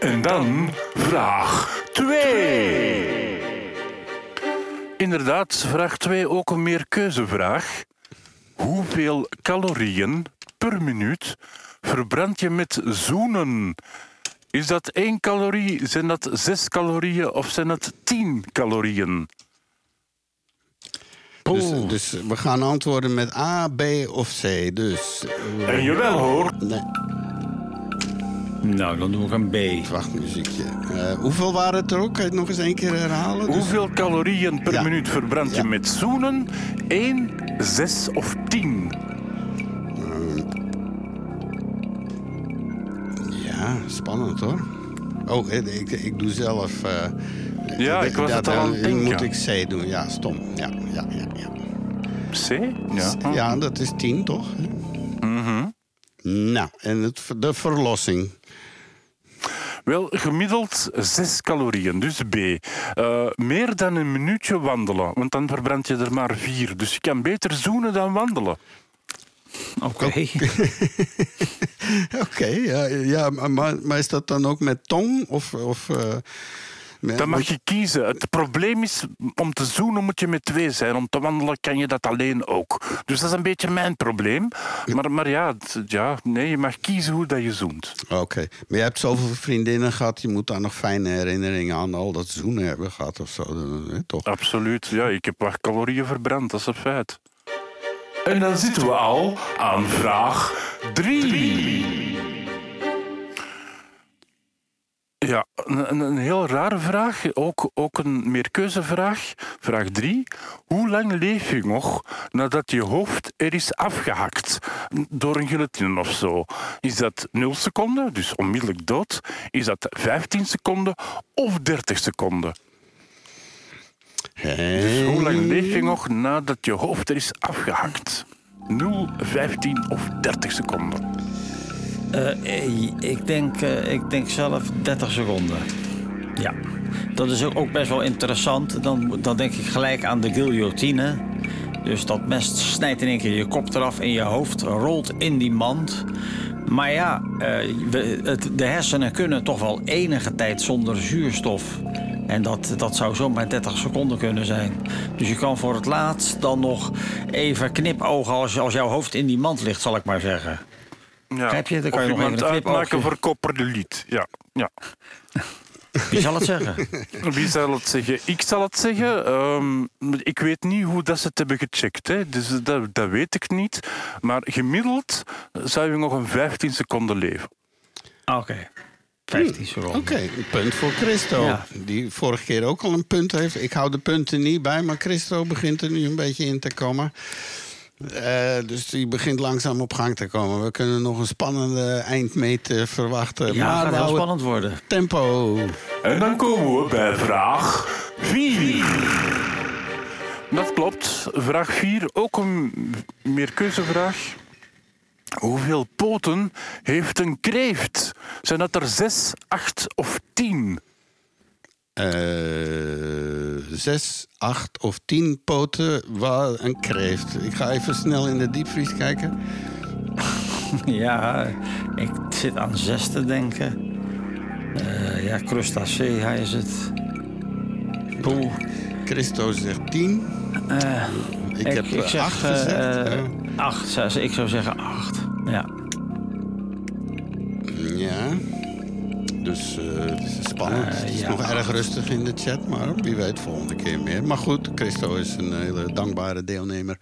En dan vraag 2. Inderdaad, vraag 2 ook een meerkeuzevraag. Hoeveel calorieën per minuut verbrand je met zoenen? Is dat 1 calorie, zijn dat 6 calorieën of zijn dat 10 calorieën? Dus, dus we gaan antwoorden met A, B of C. Dus, eh, En jawel hoor, nee, Nou, dan doe ik een B. wachtmuziekje. Eh, hoeveel waren het er ook? Kan je het nog eens één keer herhalen? Dus- Hoeveel calorieën per Ja. minuut verbrand je Ja. met zoenen? 1, 6 of 10? Spannend hoor. Oh, ik, ik, doe zelf. eh, Ja, ik was het al aan het denken. moet ik C doen. Ja, stom. Ja, ja, ja. Ja, C? Ja. ja dat is 10 toch? Mhm. Nou, en het, de verlossing. Wel, gemiddeld 6 calorieën, dus B. Eh, meer dan een minuutje wandelen, want dan verbrand je er maar 4. Dus je kan beter zoenen dan wandelen. Oké. (laughs) Oké, ja, ja maar, maar is dat dan ook met tong? Of, of, eh, met- Dan mag je kiezen. Het probleem is, om te zoenen moet je met twee zijn. Om te wandelen kan je dat alleen ook. Dus dat is een beetje mijn probleem. Maar, maar ja, ja, nee, je mag kiezen hoe dat je zoent. Oké, maar je hebt zoveel vriendinnen gehad. Je moet daar nog fijne herinneringen aan al dat zoenen hebben gehad of zo. toch? Absoluut. Ja, ik heb wat calorieën verbrand, dat is een feit. En dan zitten we al aan vraag 3. Ja, een, heel rare vraag. Ook, ook een meerkeuzevraag. Vraag 3. Hoe lang leef je nog nadat je hoofd er is afgehakt? Door een guillotine of zo. Is dat 0 seconden, dus onmiddellijk dood? Is dat 15 seconden of 30 seconden? Dus hoe lang leef je nog nadat je hoofd er is afgehakt? 0, 15 of 30 seconden? Eh, ik, denk, eh, ik denk zelf 30 seconden. Ja. Dat is ook- ook best wel interessant. Dan, dan denk ik gelijk aan de guillotine. Dus dat mes snijdt in één keer je kop eraf en je hoofd rolt in die mand. Maar ja, eh, de hersenen kunnen toch wel enige tijd zonder zuurstof. En dat, dat zou zomaar 30 seconden kunnen zijn. Dus je kan voor het laatst dan nog even knipogen als, als jouw hoofd in die mand ligt, zal ik maar zeggen. Ja. Begrijp je? Dan kan of je nog even een uitmaken knipoogje. voor kopperliet. Ja, ja. (laughs) Wie zal het zeggen? (laughs) Wie zal het zeggen? Ik zal het zeggen. Ehm, ik weet niet hoe dat ze het hebben gecheckt. Hè. Dus dat, dat weet ik niet. Maar gemiddeld zou je nog een 15 seconden leven. Oké. 15 seconden. Oké, een punt voor Christo. Ja. Die vorige keer ook al een punt heeft. Ik hou de punten niet bij, maar Christo begint er nu een beetje in te komen. Eh, dus die begint langzaam op gang te komen. We kunnen nog een spannende eindmeet eh, verwachten. Ja, maar gaat heel spannend worden. Tempo. En dan komen we bij vraag 4. Dat klopt. Vraag 4, ook een meerkeuzevraag. Hoeveel poten heeft een kreeft? Zijn dat er zes, acht of tien? Eh, zes, acht of tien poten waar een kreeft. Ik ga even snel in de diepvries kijken. (laughs) Ja, ik zit aan zes te denken. Eh, ja, crustacea is het. Poeh. Christo zegt tien. Eh, ik, heb ik zeg, acht gezegd. acht, zes, ik zou zeggen acht. Ja. Ja. Dus eh, het is spannend. Eh, het is ja. nog erg rustig in de chat, maar wie weet volgende keer meer. Maar goed, Christo is een hele dankbare deelnemer,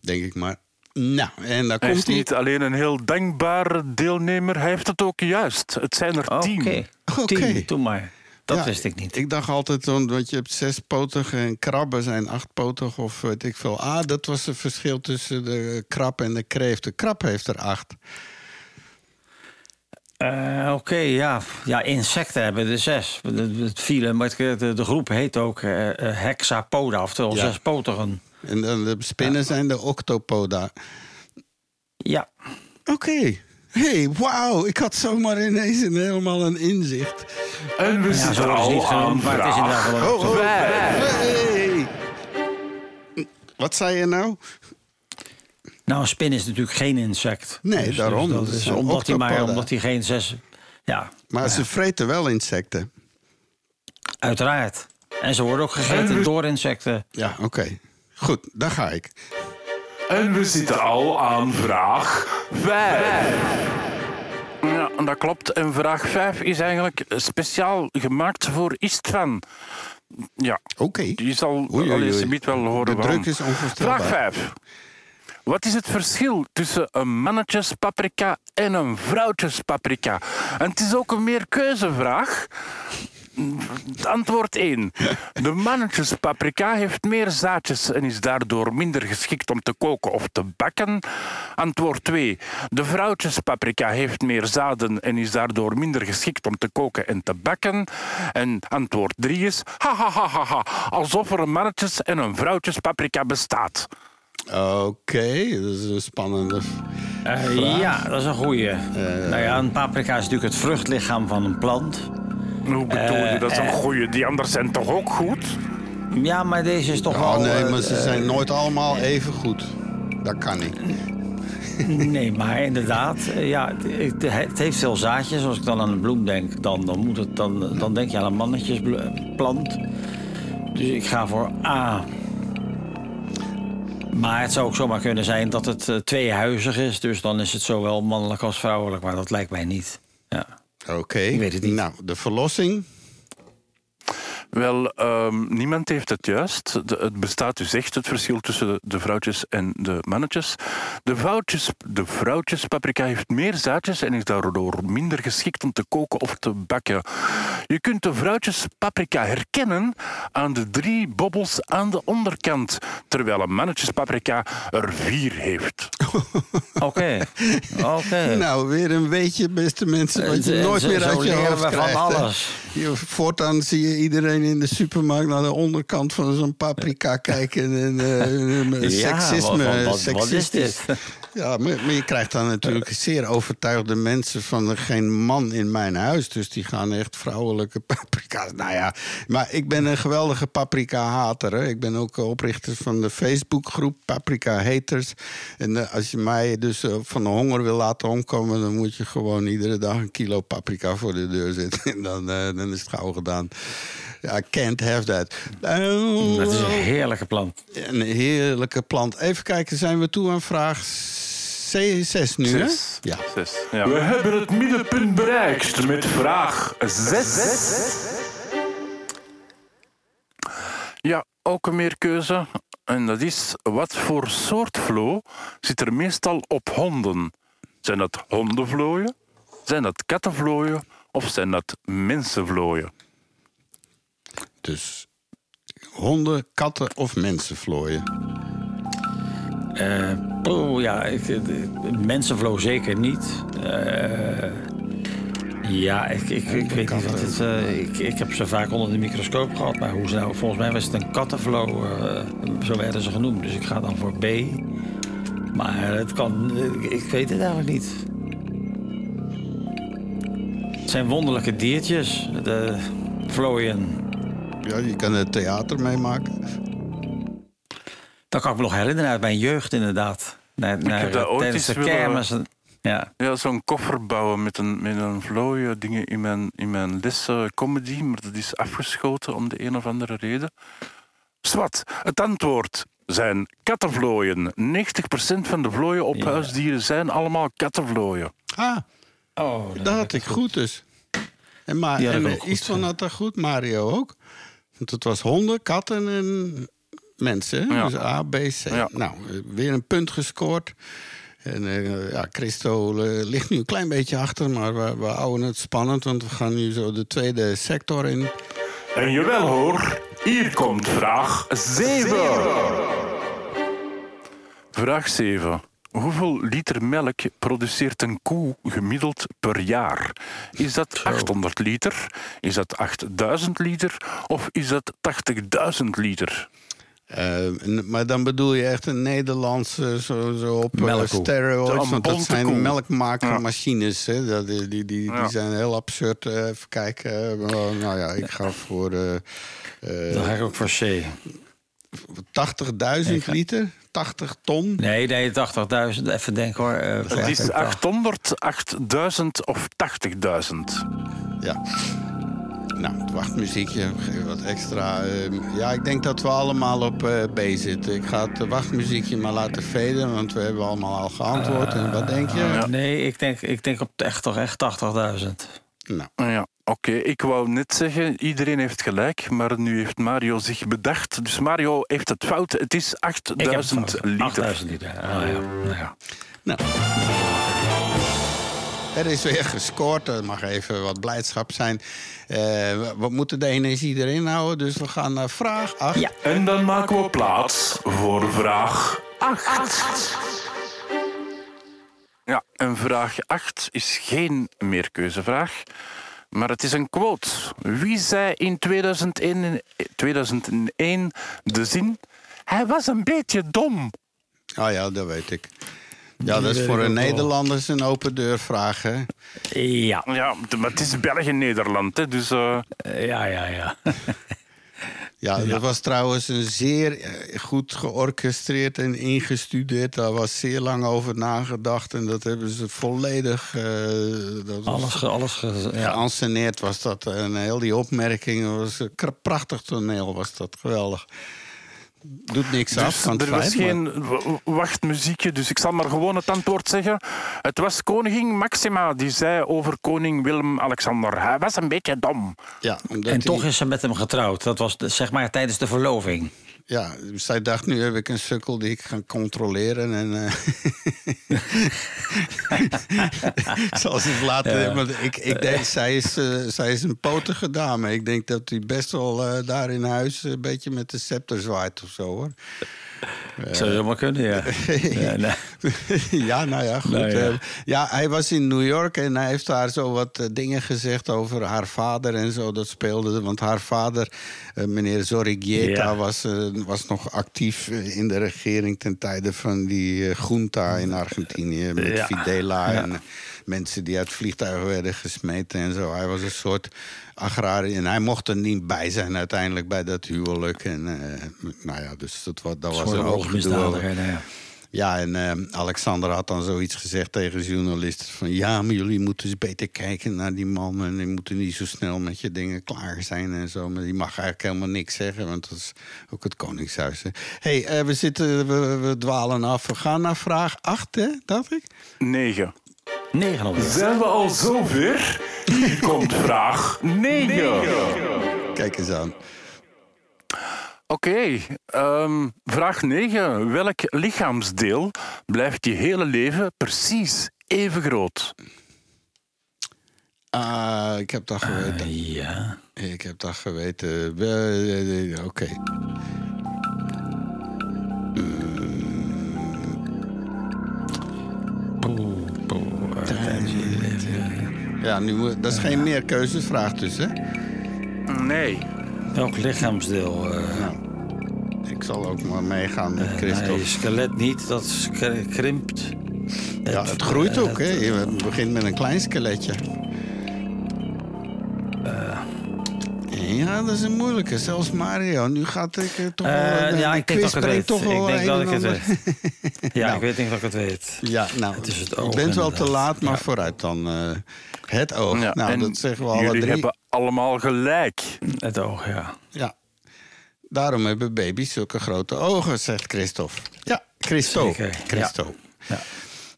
denk ik maar. Nou, en daar Hij is komt hij. niet alleen een heel dankbare deelnemer, hij heeft het ook juist. Het zijn er Oké, tien. Oké. tien, doe maar. Dat Ja, wist ik niet. Ik dacht altijd, want je hebt zespotige en krabben zijn achtpotig of weet ik veel. Ah, dat was het verschil tussen de krab en de kreeft. De krab heeft er acht. Eh, Oké, ja. ja, insecten hebben er zes. Het vielen, maar de, de groep heet ook eh, eh, hexapoda, oftewel Ja. zespotigen. En dan de spinnen zijn de octopoda. Ja, Oké. hey, wauw. Ik had zomaar ineens een, helemaal een inzicht. En we ja zitten niet al aan genoemd, maar het is inderdaad wel... Oh, oh. Hey. Wat zei je nou? Nou, een spin is natuurlijk geen insect. Nee, daarom. dat Dat is omdat hij maar octopoda. omdat hij geen zes... Ja, Maar ze vreten wel insecten. uiteraard. En ze worden ook gegeten door insecten. Ja, oké. Goed, daar ga ik. En we zitten al aan vraag 5. Ja, dat klopt. En vraag 5 is eigenlijk speciaal gemaakt voor Istvan. Ja, Oké. die zal al wel horen De waarom. druk is onvoorstelbaar. Vraag 5. Wat is het verschil tussen een mannetjespaprika en een vrouwtjespaprika? En het is ook een meerkeuzevraag. Antwoord 1. De mannetjespaprika heeft meer zaadjes en is daardoor minder geschikt om te koken of te bakken. Antwoord 2. De vrouwtjespaprika heeft meer zaden en is daardoor minder geschikt om te koken en te bakken. En antwoord 3 is ha ha ha ha ha, alsof er een mannetjes- en een vrouwtjespaprika bestaat. Oké, dat is een spannende... Eh, ja, dat is een goeie. Eh. nou ja, een paprika is natuurlijk het vruchtlichaam van een plant. Hoe bedoel je? Dat is een goeie. Die anderen zijn toch ook goed? Ja, maar deze is toch Oh wel... nee, eh, maar ze zijn nooit allemaal even goed. Dat kan niet. (laughs) Nee, maar inderdaad, eh, ja, het, het heeft veel zaadjes. Als ik dan aan een bloem denk, dan, dan, moet het, dan, dan denk je aan een mannetjesplant. Dus ik ga voor A. Maar het zou ook zomaar kunnen zijn dat het eh, tweehuizig is. Dus dan is het zowel mannelijk als vrouwelijk. Maar dat lijkt mij niet. Ja. Oké. weet het niet. Nou, de verlossing. Wel, ehm, niemand heeft het juist. De- het bestaat dus echt het verschil tussen de, de vrouwtjes en de mannetjes. De, vrouwtjes, de vrouwtjespaprika heeft meer zaadjes en is daardoor minder geschikt om te koken of te bakken. Je kunt de vrouwtjespaprika herkennen aan de drie bobbels aan de onderkant, terwijl een mannetjespaprika er vier heeft. (laughs) Oké. Oké. Nou, weer een beetje, beste mensen, wat je Eh, nooit zo- meer uit je hoofd van alles. Je- Voortaan zie je iedereen in de supermarkt naar de onderkant van zo'n paprika kijken. En, (laughs) eh, Ja, seksisme, wat- wat- wat is seksistisch. dit? Ja, maar, maar je krijgt dan natuurlijk zeer overtuigde mensen van geen man in mijn huis. Dus die gaan echt vrouwelijke (laughs) paprika's. Nou ja, maar ik ben een geweldige paprika-hater. Ik ben ook oprichter van de Facebookgroep Paprika Haters. En eh, als je mij dus eh, van de honger wil laten omkomen... dan moet je gewoon iedere dag een kilo paprika voor de deur zetten. (laughs) En dan, eh, dan is het gauw gedaan. Ja, I can't have that. Eh, Dat is een heerlijke plant. een heerlijke plant. Even kijken, zijn we toe aan vraag C6 nu, hè? Zes. Ja. Zes, ja. We hebben het middenpunt bereikt met vraag 6. Ja, ook een meerkeuze. En dat is, wat voor soort vloo zit er meestal op honden? Zijn dat hondenvlooien? Zijn dat kattenvlooien? of zijn dat mensenvlooien? Dus honden, katten of mensen oh, ja, ik, eh, mensenvlo zeker niet. Ja, ik, ik, ik weet niet wat het... eh, ik, ik heb ze vaak onder de microscoop gehad. Maar hoe ze nou... Volgens mij was het een kattenvlo. zo werden ze genoemd. Dus ik ga dan voor B. Maar het kan... ik- Ik weet het eigenlijk niet. Het zijn wonderlijke diertjes. De vlooien. Ja, je kan er theater mee maken. Dat kan ik me nog herinneren uit mijn jeugd inderdaad. Naar, naar, dat ooit tijdens de eens willen- kermis. Ja. Ja, zo'n koffer bouwen met een, met een vlooien dingen in mijn, in mijn les comedy, maar dat is afgeschoten om de een of andere reden. Swat, het antwoord zijn kattenvlooien. 90% van de vlooien op Ja. huisdieren zijn allemaal kattenvlooien. Ah, Oh, dat had ik goed dus. En, maar, ik en eh, goed, Istvan ja. had dat goed, Mario ook. Want het was honden, katten en mensen. Ja. Dus A, B, C. Ja. Nou, weer een punt gescoord. En eh, ja, Christo eh, ligt nu een klein beetje achter, maar we, we houden het spannend, want we gaan nu zo de tweede sector in. En jawel hoor, hier komt vraag 7. Vraag 7. Hoeveel liter melk produceert een koe gemiddeld per jaar? Is dat 800 liter? Is dat 8000 liter? Of is dat 80.000 liter? Eh, maar dan bedoel je echt een Nederlandse, zo, zo op eh, Melkkoe. steroids. Want dat zijn melkmakermachines. Hè? Dat, die die, die, Ja. die zijn heel absurd. Eh, even kijken. eh, wel, nou ja, ik ga voor eh, eh, Dan ga ik ook voor C. 80.000 liter. 80 ton. Nee, nee, 80.000. Even denken hoor. Eh, Het is 85. 800, 8000 of 80.000. Ja. Nou, het wachtmuziekje, geef wat extra. eh, ja, ik denk dat we allemaal op eh, B zitten. Ik ga het wachtmuziekje maar laten veden, want we hebben allemaal al geantwoord. en wat denk je? Nee, ik denk, ik denk op echt toch echt 80.000. Nou, Ja, oké. Ik wou net zeggen, iedereen heeft gelijk, maar nu heeft Mario zich bedacht. Dus Mario heeft het fout. Het is Ik heb 8000 het liter. 8000 liter. Ah, ja. Nou ja. nou. Er is weer gescoord. Er mag even wat blijdschap zijn. Eh, we, moeten de energie erin houden, dus we gaan naar vraag 8. Ja. En dan maken we plaats voor vraag 8. Ja, en vraag 8 is geen meerkeuzevraag, maar het is een quote. Wie zei in 2001, 2001 de zin... Hij was een beetje dom. Oh ja, dat weet ik. Ja, dat is voor een. Nederlanders een open deur vraag, hè? Ja. Ja, maar het is België-Nederland, hè, dus... eh, Eh, Ja, ja, ja. (laughs) Ja, dat was trouwens een zeer eh, goed georchestreerd en ingestudeerd. Daar was zeer lang over nagedacht en dat hebben ze volledig. eh, dat was Alles, ge- alles ge- ja. geanceneerd was dat. En heel die opmerkingen was een prachtig toneel, was dat geweldig. Doet niks af Dus van het er was geen wachtmuziekje, dus ik zal maar gewoon het antwoord zeggen. Het was koningin Maxima die zei over koning Willem-Alexander. Hij was een beetje dom. Ja, En toch is ze met hem getrouwd. Dat was zeg maar tijdens de verloving. Ja, zij dacht, nu heb ik een sukkel die ik ga controleren. En, eh (laughs) ze even laten. Ja. Ik, ik denk, zij is, eh, zij is een potige dame. Ik denk dat hij best wel eh, daar in huis een beetje met de scepter zwaait of zo hoor. Zou helemaal kunnen, ja. (laughs) ja nee. ja, nou ja, goed. Nou ja. Eh, ja, hij was in New York en hij heeft daar zo wat eh, dingen gezegd over haar vader en zo. Dat speelde, want haar vader, eh, meneer Zorrigueta, Ja. was, eh, was nog actief eh, in de regering ten tijde van die eh, junta in Argentinië. Met. Fidela en eh, mensen die uit vliegtuigen werden gesmeten en zo. Hij was een soort agrariër. En hij mocht er niet bij zijn uiteindelijk bij dat huwelijk. En, eh, nou ja, dus dat, dat was een hoog gedoe nou ja. Ja, en eh, Alexander had dan zoiets gezegd tegen journalisten: van ja, maar jullie moeten eens beter kijken naar die man. En die moeten niet zo snel met je dingen klaar zijn en zo. Maar die mag eigenlijk helemaal niks zeggen, want dat is ook het Koningshuis. Hé, hey, eh, we, zitten, we, we dwalen af. We gaan naar vraag 8, hè, dacht ik? 9. 900. Zijn we al zover? Hier komt vraag 9. Kijk eens aan. Oké, ehm, vraag 9. Welk lichaamsdeel blijft je hele leven precies even groot? Ah, ik heb dat geweten. Eh, ja. Ik heb dat geweten. Eh, eh, Oké. Poeh, poeh, Ja, nu, moet- dat is geen meerkeuzesvraag dus, hè? Nee. Welk lichaamsdeel? eh, Nou, ik zal ook maar meegaan met eh, Christophe. nee, skelet niet, dat krimpt. Ja, het groeit ook, hè? Je begint met een klein skeletje. Ja, dat is een moeilijke. Zelfs Mario. Nu gaat ik eh, toch wel... Eh, ja, ik denk dat ik het weet. toch wel Ik denk dat ik het weet. Ja, (laughs) Nou. ik weet denk dat ik het weet. Ja, nou, Het is het je oog, bent wel te laat, maar vooruit dan. eh, het oog. Ja, nou, dat zeggen we alle jullie drie. hebben allemaal gelijk. Het oog, ja. Ja. Daarom hebben baby's zulke grote ogen, zegt Christophe. Ja, Christo. Zeker, Christo. Ja.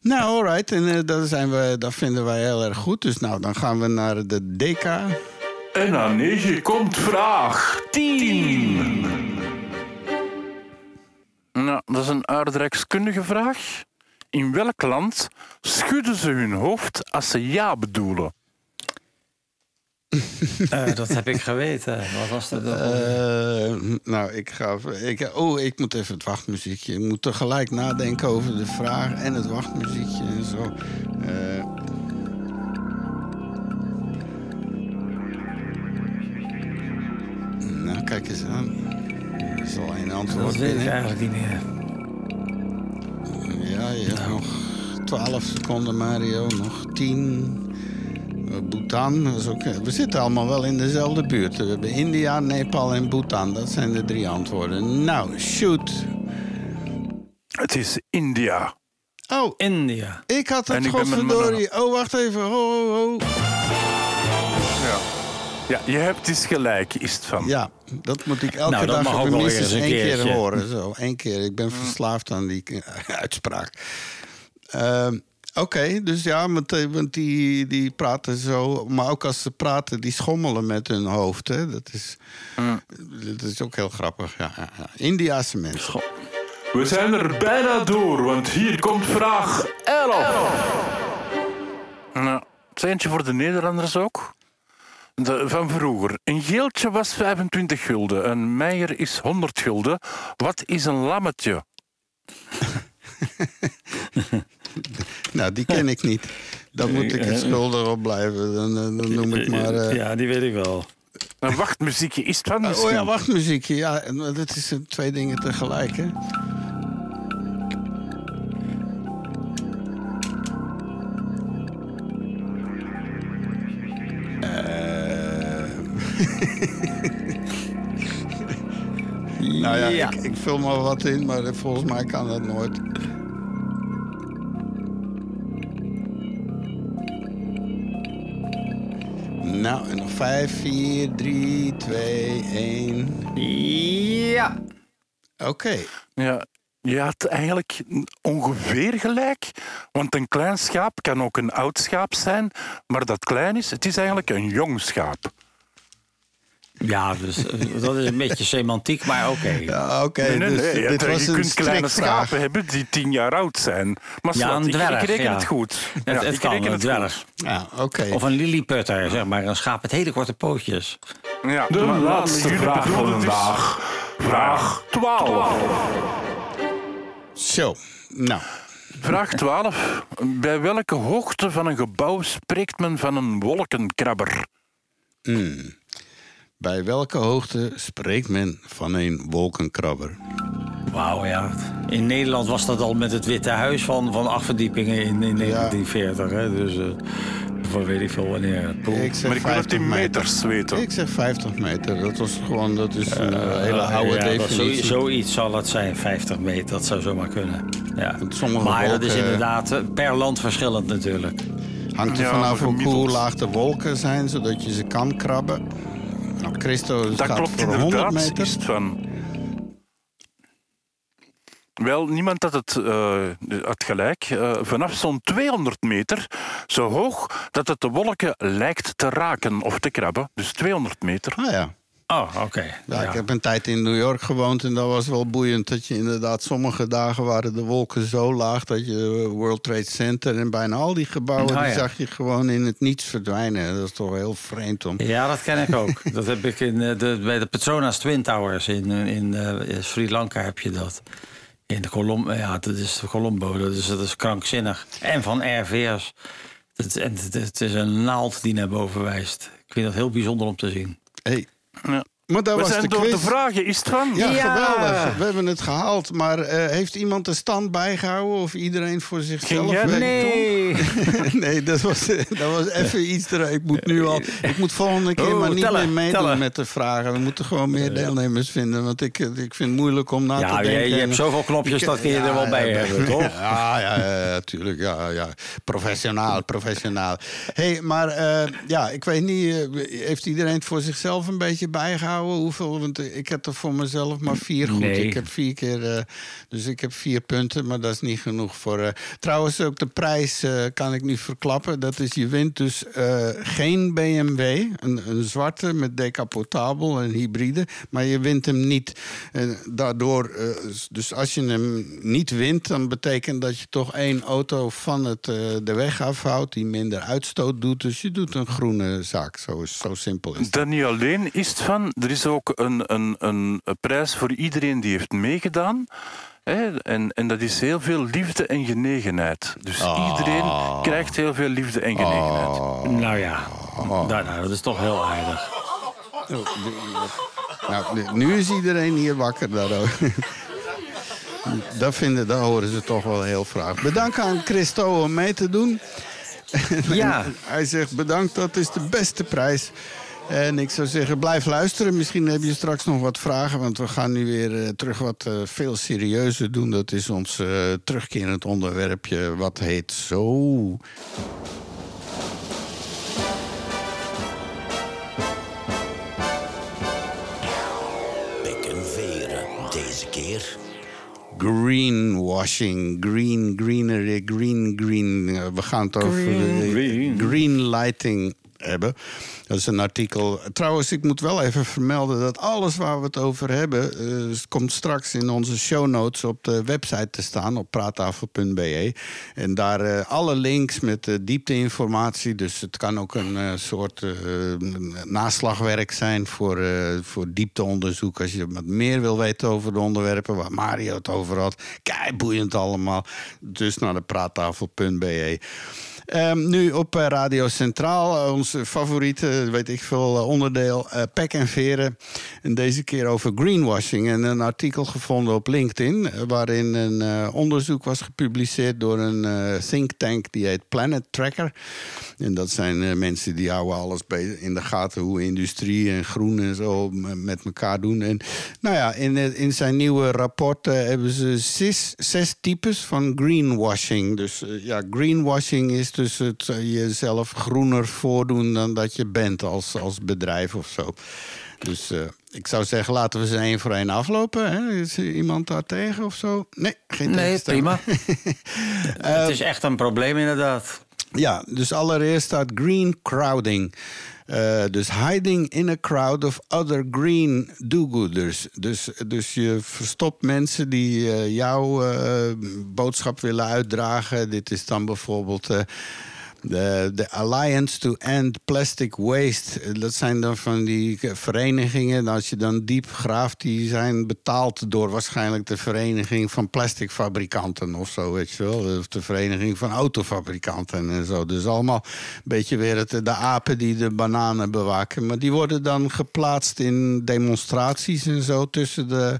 Nou, alright. En eh, dat, zijn we, dat vinden wij heel erg goed. Dus nou, dan gaan we naar de DK. En aan 9 komt vraag 10. Nou, dat is een aardrijkskundige vraag. In welk land schudden ze hun hoofd als ze ja bedoelen? (laughs) Eh, dat heb ik geweten. Wat was dat? dan? Eh, nou, ik ga. Ik, oh, ik moet even het wachtmuziekje. Ik moet tegelijk nadenken over de vraag en het wachtmuziekje en zo. Eh, nou, kijk eens aan. Er is al één antwoord. dat weet ik eigenlijk niet meer. Ja, je hebt nog 12 seconden, Mario. Nog 10. Eh, Bhutan. Dat is ook, we zitten allemaal wel in dezelfde buurt. We hebben India, Nepal en Bhutan. Dat zijn de drie antwoorden. Nou, shoot. Het is India. Oh, India. ik had het godverdorie. Oh, wacht even. Ho, ho, ho. Ja. Je hebt dus gelijk, is het van. Ja, dat moet ik elke Nou, dag op minstens één keer horen. Zo, één keer. Ik ben verslaafd aan die eh, (laughs) uitspraak. Ehm, Oké, dus ja, want, eh, want die, die praten zo... Maar ook als ze praten, die schommelen met hun hoofd. Hè? Dat, is, dat is ook heel grappig. Ja, ja, ja. Indiaanse mensen. We zijn er bijna door, want hier komt vraag 11. Nou, het eentje voor de Nederlanders ook. De, van vroeger. Een geeltje was 25 gulden. Een meijer is 100 gulden. Wat is een lammetje? (laughs) Nou, die ken ik niet. Dan moet ik het schuldig op blijven. Dan, eh, dan noem ik maar... eh, Ja, die weet ik wel. Een wachtmuziekje is het van Oh ja, wachtmuziekje. Ja, eh, dat is eh, twee dingen tegelijk, hè? Eh. (laughs) nou ja, Ja. Ik, ik vul maar wat in, maar volgens mij kan dat nooit. Nou, en nog 5, 4, 3, 2, 1. Ja. Oké. Ja, je had eigenlijk ongeveer gelijk. Want een klein schaap kan ook een oud schaap zijn. Maar dat klein is, het is eigenlijk een jong schaap. Ja, dus eh, dat is een beetje semantiek, maar oké. Ja, oké. Nee, nee, dus dit je, was je een kunt kleine schapen hebben die tien jaar oud zijn. Maar Ja, een ik- dwerg, ik, reken ja. het goed. Het, Ja, het kan, reken een dwerg. Ja, oké. Of een lilliputter, zeg maar. Een schaap met hele korte pootjes. Ja, De laatste vraag van vandaag. Vraag 12. Zo, nou. Vraag 12. Bij welke hoogte van een gebouw spreekt men van een wolkenkrabber? hmm. Bij welke hoogte spreekt men van een wolkenkrabber? Wauw, ja. In Nederland was dat al met het Witte Huis van, van acht verdiepingen in, in 1940. Hè? Dus eh, voor weet ik veel wanneer. Ik zeg Maar ik wil het 50 in meter. meters weten. Ik zeg 50 meter. Dat was gewoon, dat is een eh, hele oude ja, definitie. zo, zoiets zal het zijn, 50 meter. Dat zou zomaar kunnen. Ja. Sommige maar dat is inderdaad eh, per land verschillend natuurlijk. Hangt er Ja, vanaf hoe laag de wolken zijn, zodat je ze kan krabben. Nou, Christo Dat gaat klopt voor 100 inderdaad. meter. Is het van... Wel, niemand had het, eh, had gelijk. Eh, vanaf zo'n 200 meter, zo hoog dat het de wolken lijkt te raken of te krabben. Dus 200 meter. Ah ja. Oh, oké. Ja, Ik heb een tijd in New York gewoond en dat was wel boeiend. Dat je inderdaad, sommige dagen waren de wolken zo laag dat je World Trade Center en bijna al die gebouwen, Nou die ja. zag je gewoon in het niets verdwijnen. Dat is toch heel vreemd om. Ja, dat ken ik ook. (laughs) dat heb ik in eh, de, bij de Petronas Twin Towers in, eh, in eh, Sri Lanka heb je dat. In de Colom ja, dat is de Colombo, dat is, dat is krankzinnig. En van RV's. Het, het is een naald die naar boven wijst. Ik vind dat heel bijzonder om te zien. Hey. Ja. Maar dat We was zijn de door quiz. de vragen, is het van? Ja, Ja. geweldig. We hebben het gehaald. Maar eh, heeft iemand de stand bijgehouden of iedereen voor zichzelf? jij dat werkt? (laughs) nee, dat was, dat was even iets. Er, ik moet nu al. Ik moet volgende keer Oh, maar niet tellen, meer meedoen tellen. met de vragen. We moeten gewoon meer deelnemers vinden. Want ik, ik vind het moeilijk om na te Ja, denken. je, je hebt zoveel knopjes, dat kun je er wel bij hebben, (laughs) toch? Ja, ja, ja, tuurlijk. Ja, ja. Professionaal, professionaal. hey, maar eh, ja, ik weet niet. eh, heeft iedereen het voor zichzelf een beetje bijgehouden? Hoeveel? Want eh, ik heb er voor mezelf maar vier goed. Nee. Ik heb vier keer. eh, dus ik heb vier punten, maar dat is niet genoeg voor. eh, trouwens, ook de prijs kan ik nu verklappen. Dat is, je wint dus eh, geen BMW. Een, een zwarte met decapotabel, een hybride. Maar je wint hem niet. En daardoor, eh, dus als je hem niet wint, dan betekent dat je toch één auto van het, eh, de weg afhoudt. Die minder uitstoot doet. Dus je doet een groene zaak. Zo, is, zo simpel is het. Dat niet alleen is het van, er is ook een, een, een, prijs voor iedereen die heeft meegedaan. Hè? En, en dat is heel veel liefde en genegenheid. Dus iedereen krijgt heel veel liefde en genegenheid. Nou ja, nou, nou, dat is toch heel aardig. Nou, nu- is iedereen hier wakker daarover. Dat, vinden, dat horen ze toch wel heel graag. Bedankt aan Christo om mee te doen. Ja. Hij zegt bedankt, dat is de beste prijs. En ik zou zeggen, blijf luisteren. Misschien heb je straks nog wat vragen. Want we gaan nu weer eh, terug wat eh, veel serieuzer doen. Dat is ons eh, terugkerend onderwerpje. Wat heet zo. Pek en veren. Deze keer. Greenwashing, green, greenery, green, green. We gaan het over Green, green. green lighting hebben. Dat is een artikel. Trouwens, ik moet wel even vermelden dat alles waar we het over hebben... eh, komt straks in onze show notes op de website te staan... op praattafel.be. En daar eh, alle links met eh, diepteinformatie. Dus het kan ook een eh, soort naslagwerk zijn voor, voor diepteonderzoek... als je wat meer wil weten over de onderwerpen waar Mario het over had. Kei boeiend allemaal. Dus naar de praattafel.be. Ehm, nu op eh, Radio Centraal, eh, onze favoriete, weet ik veel, eh, onderdeel, eh Pek en Veren. En deze keer over greenwashing. En een artikel gevonden op LinkedIn, waarin een onderzoek was gepubliceerd door een think tank die heet Planet Tracker. En dat zijn mensen die houden alles in de gaten hoe industrie en groen en zo met elkaar doen. En nou ja, in, in zijn nieuwe rapport hebben ze zes, types van greenwashing. Dus ja, greenwashing is dus het eh, jezelf groener voordoen dan dat je bent als, als bedrijf of zo. Dus eh, ik zou zeggen, laten we ze één voor één aflopen. Hè? Is er iemand daar tegen of zo? Nee, geen Nee, prima. (laughs) het is echt een probleem inderdaad. Ja, dus allereerst staat green crowding. Eh, dus hiding in a crowd of other green do-gooders. Dus, dus je verstopt mensen die eh, jouw eh, boodschap willen uitdragen. Dit is dan bijvoorbeeld de, de Alliance to End Plastic Waste. Dat zijn dan van die verenigingen. Als je dan diep graaft, die zijn betaald door waarschijnlijk de vereniging van plasticfabrikanten of zo, weet je wel. Of de vereniging van autofabrikanten en zo. Dus allemaal een beetje weer het, de apen die de bananen bewaken. Maar die worden dan geplaatst in demonstraties en zo tussen de,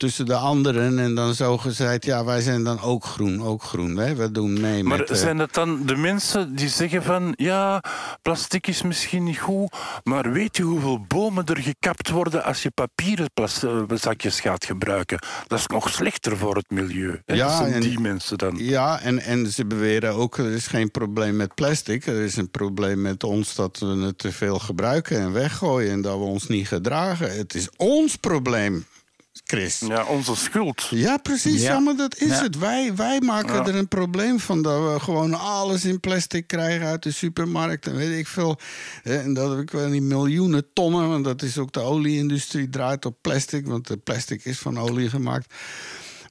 tussen de anderen. En dan zo gezegd, ja, wij zijn dan ook groen, ook groen. Hè? We doen mee Maar met... eh, zijn het dan de mensen die zeggen van ja, plastic is misschien niet goed, maar weet je hoeveel bomen er gekapt worden als je papieren eh, zakjes gaat gebruiken? Dat is nog slechter voor het milieu. Hè? Ja, dat zijn en- die mensen dan. Ja, en, en ze beweren ook, er is geen probleem met plastic. Er is een probleem met ons dat we het te veel gebruiken en weggooien... en dat we ons niet gedragen. Het is ons probleem, Chris. Ja, onze schuld. Ja, precies. Ja, Ja. maar dat is Ja. het. Wij, wij maken Ja. er een probleem van dat we gewoon alles in plastic krijgen uit de supermarkt. En weet ik veel. Hè, En dat ik wel niet miljoenen tonnen, want dat is ook de olieindustrie draait op plastic, want de plastic is van olie gemaakt.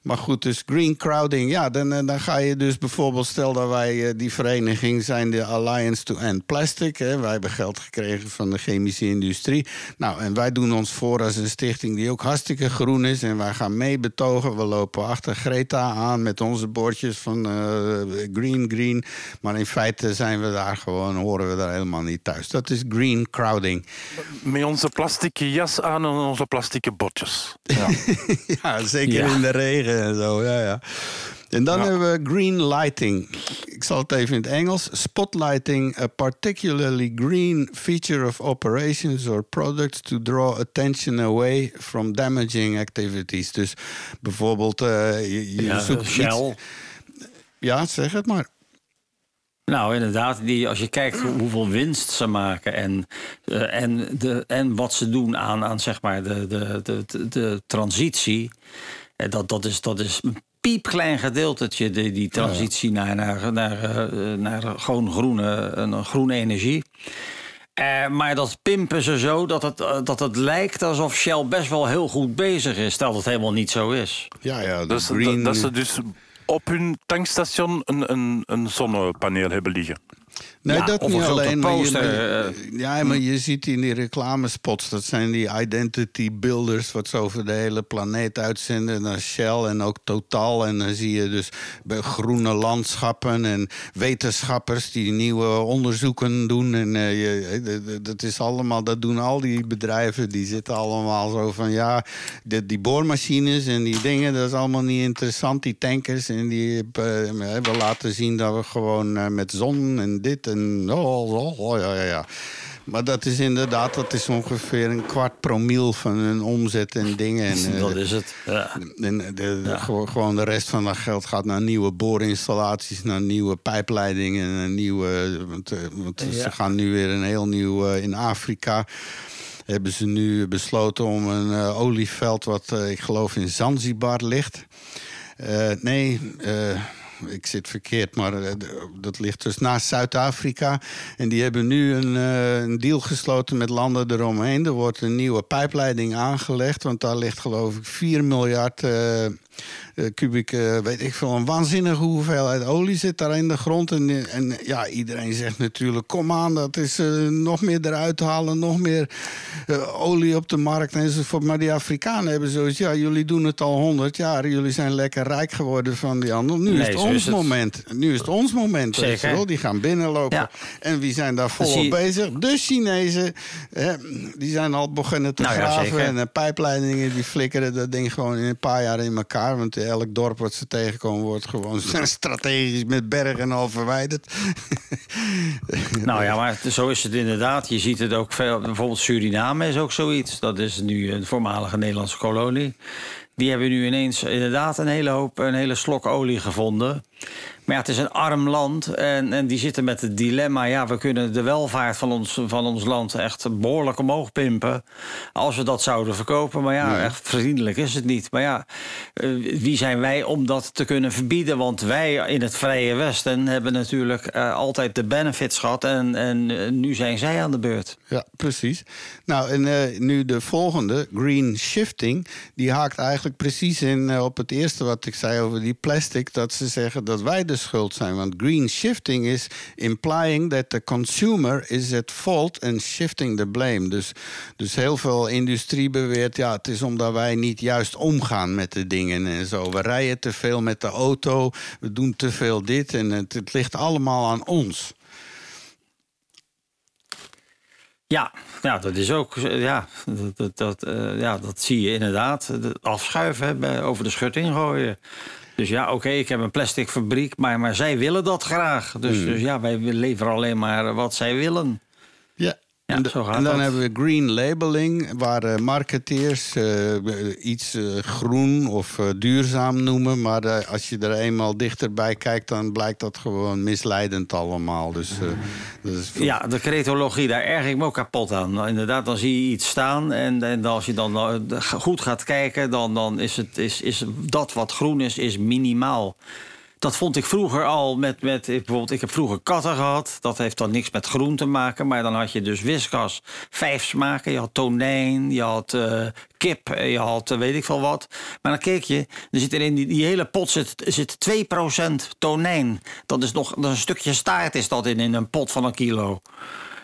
Maar goed, dus green crowding, ja, dan, eh, dan ga je dus bijvoorbeeld, stel dat wij eh, die vereniging zijn, de Alliance to End Plastic. Hè, wij hebben geld gekregen van de chemische industrie. Nou, en wij doen ons voor als een stichting die ook hartstikke groen is. En wij gaan mee betogen. We lopen achter Greta aan met onze bordjes van eh, green, green. Maar in feite zijn we daar gewoon, horen we daar helemaal niet thuis. Dat is green crowding. Met onze plastieke jas aan en onze plastieke botjes. (laughs) Ja. Ja, zeker Ja. in de regen en zo. Ja, ja. En dan Ja. hebben we green lighting. Ik zal het even in het Engels. Spotlighting a particularly green feature of operations or products to draw attention away from damaging activities. Dus bijvoorbeeld, eh, je, je Ja, zoekt Shell. iets- Ja, zeg het maar. Nou, inderdaad, die, als je kijkt hoe- hoeveel winst ze maken en, eh, en, de, en wat ze doen aan, aan zeg maar de, de, de, de, de transitie, dat, dat, is, dat is een piepklein gedeeltetje, die, die transitie naar, naar, naar, eh, naar gewoon groene, een groene energie. Eh, maar dat pimpen ze zo dat het, eh, dat het lijkt alsof Shell best wel heel goed bezig is, terwijl het helemaal niet zo is. Ja, ja. Dus green... dat, dat ze dus op hun tankstation een, een, een zonnepaneel hebben liggen. Nee, Ja, dat niet alleen. maar je- poster, maar eh, ja, maar je ziet in die reclamespots, dat zijn die identity builders, wat ze over de hele planeet uitzenden. Naar Shell en ook Total. En dan zie je dus groene landschappen en wetenschappers die nieuwe onderzoeken doen. En eh, je, eh, dat is allemaal, dat doen al die bedrijven. Die zitten allemaal zo van ja, de, die boormachines en die dingen, dat is allemaal niet interessant. Die tankers en die eh, we laten zien dat we gewoon met zon en dit en oh, oh, oh, ja, ja, ja. Maar dat is inderdaad, dat is ongeveer een kwart promiel van hun omzet en dingen. En, (laughs) eh, dat is het. Ja. en de, de- gewo- gewoon de rest van dat geld gaat naar nieuwe boorinstallaties, naar nieuwe pijpleidingen, naar nieuwe. Want, eh, want ze gaan nu weer een heel nieuw eh, in Afrika. Hebben ze nu besloten om een eh, olieveld, wat eh, ik geloof in Zanzibar ligt. Eh, nee, eh, ik zit verkeerd, maar eh, dat ligt dus naast Zuid-Afrika. En die hebben nu een, eh, een deal gesloten met landen eromheen. Er wordt een nieuwe pijpleiding aangelegd, want daar ligt geloof ik 4 miljard eh, eh, kubieke, weet ik veel, een waanzinnige hoeveelheid olie zit daar in de grond. En, en ja, iedereen zegt natuurlijk, kom aan, dat is eh, nog meer eruit halen, nog meer eh, olie op de markt enzovoort. Maar die Afrikanen hebben zoiets, ja, jullie doen het al 100 jaar, jullie zijn lekker rijk geworden van die handel. Nu Nee, is het ons is het. moment. Nu is het ons moment. Zeker. Die gaan binnenlopen. Ja. En wie zijn daar volop je- bezig? De Chinezen. Hè, die zijn al begonnen te Nou graven. en pijpleidingen die flikkeren dat ding gewoon in een paar jaar in elkaar. Want elk dorp wat ze tegenkomen wordt gewoon (laughs) strategisch met bergen al verwijderd. (laughs) Nou ja, maar zo is het inderdaad. Je ziet het ook veel. Bijvoorbeeld Suriname is ook zoiets. Dat is nu een voormalige Nederlandse kolonie. Die hebben nu ineens inderdaad een hele hoop, een hele slok olie gevonden. Maar ja, het is een arm land en, en die zitten met het dilemma... ja, we kunnen de welvaart van ons, van ons land echt behoorlijk omhoog pimpen... als we dat zouden verkopen. Maar ja, echt vriendelijk is het niet. Maar ja, eh, wie zijn wij om dat te kunnen verbieden? Want wij in het Vrije Westen hebben natuurlijk eh, altijd de benefits gehad... en, en eh, nu zijn zij aan de beurt. Ja, precies. Nou, en nu de volgende, green shifting, die haakt eigenlijk precies in op het eerste wat ik zei over die plastic, dat ze zeggen dat wij de schuld zijn. Want green shifting is implying that the consumer is at fault and shifting the blame. Dus, dus heel veel industrie beweert, ja, het is omdat wij niet juist omgaan met de dingen en zo. We rijden te veel met de auto, we doen te veel dit en het, het ligt allemaal aan ons. Ja, ja, dat is ook. Ja, dat, dat, eh, ja, dat zie je inderdaad. De Afschuiven, over de schutting gooien. Dus ja, oké, ik heb een plastic fabriek, maar, maar zij willen dat graag. Dus, dus ja, wij leveren alleen maar wat zij willen. Ja, en, de- zo gaat en dan dat. hebben we green labeling, waar eh, marketeers eh, iets eh, groen of duurzaam noemen. Maar als je er eenmaal dichterbij kijkt, dan blijkt dat gewoon misleidend allemaal. Dus dat is Ja, de cretologie, daar erg ik me ook kapot aan. Inderdaad, dan zie je iets staan en, en als je dan goed gaat kijken... dan, dan is, het, is, is dat wat groen is, is minimaal. Dat vond ik vroeger al met, met bijvoorbeeld, ik heb vroeger katten gehad. Dat heeft dan niks met groen te maken. Maar dan had je dus Whiskas vijf smaken. Je had tonijn, je had eh, kip, je had eh, weet ik veel wat. Maar dan keek je, er zit in die, hele pot zit, zit 2% tonijn. Dat is nog een stukje staart is dat in, in een pot van een kilo.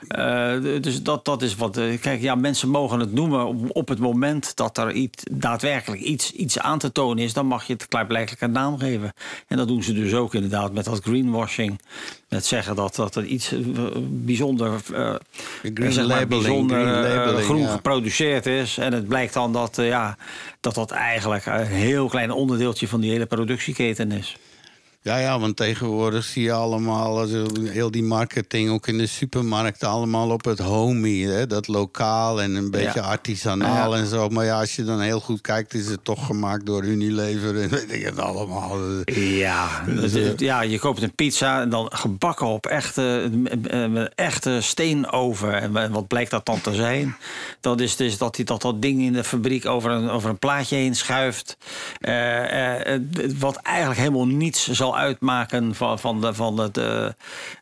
Eh, dus dat, dat is wat. eh, kijk, ja, mensen mogen het noemen op, op het moment dat er iets, daadwerkelijk iets, iets aan te tonen is. Dan mag je het klaarblijkelijk een naam geven. En dat doen ze dus ook inderdaad met dat greenwashing. Met zeggen dat, dat er iets bijzonder, green zeg maar, labeling, bijzonder green labeling, groen ja. geproduceerd is. En het blijkt dan dat eh, ja, dat, dat eigenlijk een heel klein onderdeeltje van die hele productieketen is. Ja, ja, want tegenwoordig zie je allemaal, eh, heel die marketing, ook in de supermarkten, allemaal op het homey. Hè? Dat lokaal en een beetje Ja. artisanaal Ja. en zo. Maar ja, als je dan heel goed kijkt, is het toch gemaakt door Unilever en (laughs) weet ik het allemaal. Ja, het is- ja, je koopt een pizza en dan gebakken op echte, eh, echte steenoven. En wa- wat blijkt dat dan te zijn? Dat is dus dat hij dat, dat ding in de fabriek over een, over een plaatje heen schuift. Eh, eh, eh, wat eigenlijk helemaal niets zal uitmaken van, van, de, van, het, eh,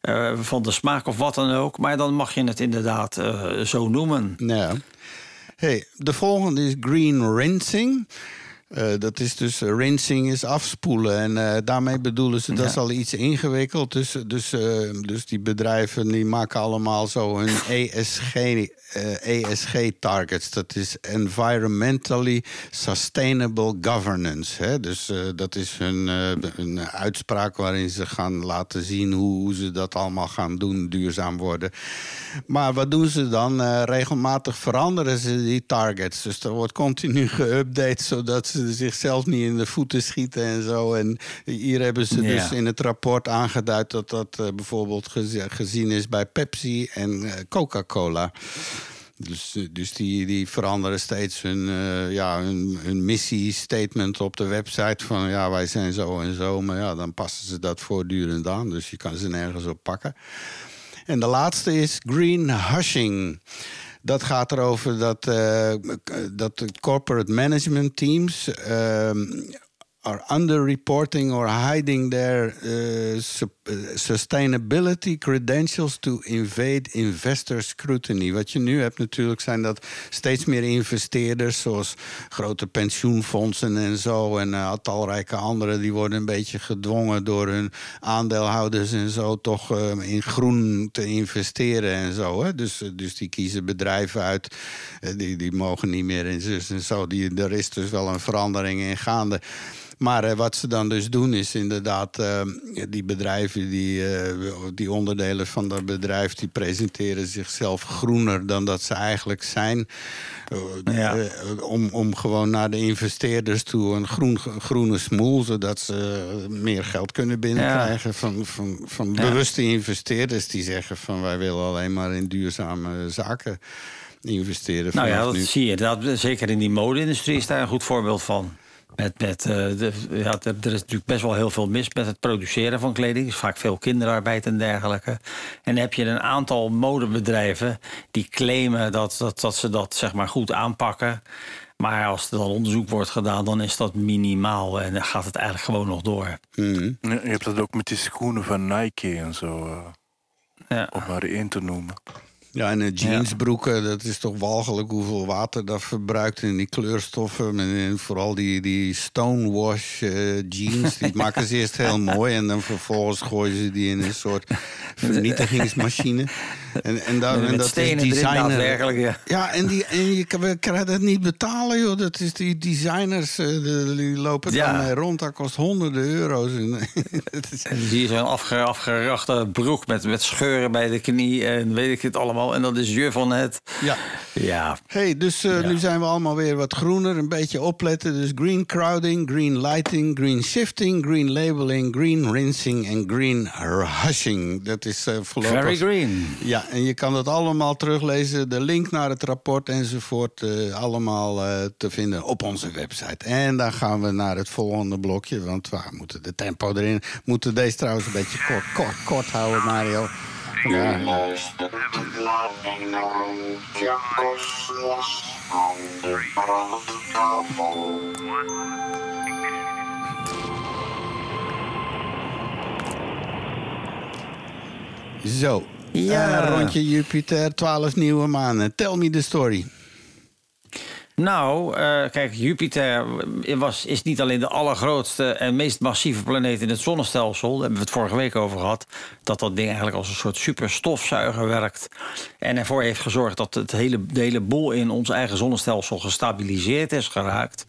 eh, van de smaak of wat dan ook. Maar dan mag je het inderdaad eh, zo noemen. Ja. Hey, de volgende is green rinsing. Eh, dat is dus eh, rinsing is afspoelen. En eh, daarmee bedoelen ze, dat is al iets ingewikkeld. Dus, dus, dus die bedrijven die maken allemaal zo hun ESG, eh, ESG-targets. Dat is Environmentally Sustainable Governance. Hè? Dus dat is hun, een uitspraak waarin ze gaan laten zien hoe, hoe ze dat allemaal gaan doen, duurzaam worden. Maar wat doen ze dan? Regelmatig veranderen ze die targets. Dus er wordt continu geüpdate, zodat ze zichzelf niet in de voeten schieten en zo. En hier hebben ze dus in het rapport aangeduid dat dat eh, bijvoorbeeld gezien is bij Pepsi en eh, Coca-Cola. Dus, eh, dus die, die veranderen steeds hun, ja, hun, hun missiestatement op de website. Van ja, wij zijn zo en zo. Maar ja, dan passen ze dat voortdurend aan. Dus je kan ze nergens op pakken. En de laatste is green hushing. Dat gaat erover dat, eh, dat corporate management teams ehm, are underreporting or hiding their sup- eh, sustainability credentials to invade investor scrutiny. Wat je nu hebt natuurlijk zijn dat steeds meer investeerders, zoals grote pensioenfondsen en zo, en eh, talrijke anderen, die worden een beetje gedwongen door hun aandeelhouders en zo toch eh, in groen te investeren en zo. Hè? Dus, dus die kiezen bedrijven uit, die, die mogen niet meer in zus en zo. Die, er is dus wel een verandering in gaande. Maar eh, wat ze dan dus doen is inderdaad, eh, die bedrijven, die, eh, die onderdelen van dat bedrijf, die presenteren zichzelf groener dan dat ze eigenlijk zijn. Ja. om, om gewoon naar de investeerders toe een groen, groene smoel, zodat ze meer geld kunnen binnenkrijgen van, van, van Ja. bewuste investeerders die zeggen van wij willen alleen maar in duurzame zaken investeren. Nou ja, dat nu. zie je. Dat, zeker in die mode-industrie is daar een goed voorbeeld van. Met, met, eh, de, ja, er er is natuurlijk best wel heel veel mis met het produceren van kleding. Er is vaak veel kinderarbeid en dergelijke. En dan heb je een aantal modebedrijven die claimen dat, dat, dat ze dat zeg maar, goed aanpakken. Maar als er dan onderzoek wordt gedaan, dan is dat minimaal. En dan gaat het eigenlijk gewoon nog door. Ja, Je hebt dat ook met die schoenen van Nike en zo, eh, Ja. om maar één te noemen. Ja, en de jeansbroeken, dat is toch walgelijk hoeveel water dat verbruikt. En die kleurstoffen, en, vooral die, die stonewash eh, jeans, die maken ze eerst heel mooi. En dan vervolgens gooien ze die in een soort vernietigingsmachine. En, en, Met en dat is designer. daadwerkelijk, ja. Ja, en, die, en je kan, we krijgen dat niet betalen, joh. Dat is die designers, eh, die lopen Ja. daarmee rond. Dat kost honderden euro's. En, (laughs) je zo'n afge, afgerachte broek met, met scheuren bij de knie en weet ik het allemaal. En dat is je van het. ja. Ja. Hey, dus eh, nu zijn we allemaal weer wat groener. Een beetje opletten. Dus green crowding, green lighting, green shifting, green labeling, green rinsing en green hushing. Dat is uh, voorlopig... Very green. Ja, en je kan dat allemaal teruglezen. De link naar het rapport enzovoort. eh, allemaal eh, te vinden op onze website. En dan gaan we naar het volgende blokje. Want we moeten de tempo erin. Moeten deze trouwens een beetje kort, kort, kort houden, Mario. Ja. luistert naar Engel Jakkos los aan de praattafel. Zo. Ja. Eh, rondje Jupiter, 12 nieuwe maanden. Tell me the story. Nou, eh, kijk, Jupiter was, is niet alleen de allergrootste en meest massieve planeet in het zonnestelsel. Daar hebben we het vorige week over gehad. Dat dat ding eigenlijk als een soort superstofzuiger werkt. En ervoor heeft gezorgd dat het hele, de hele boel in ons eigen zonnestelsel gestabiliseerd is geraakt.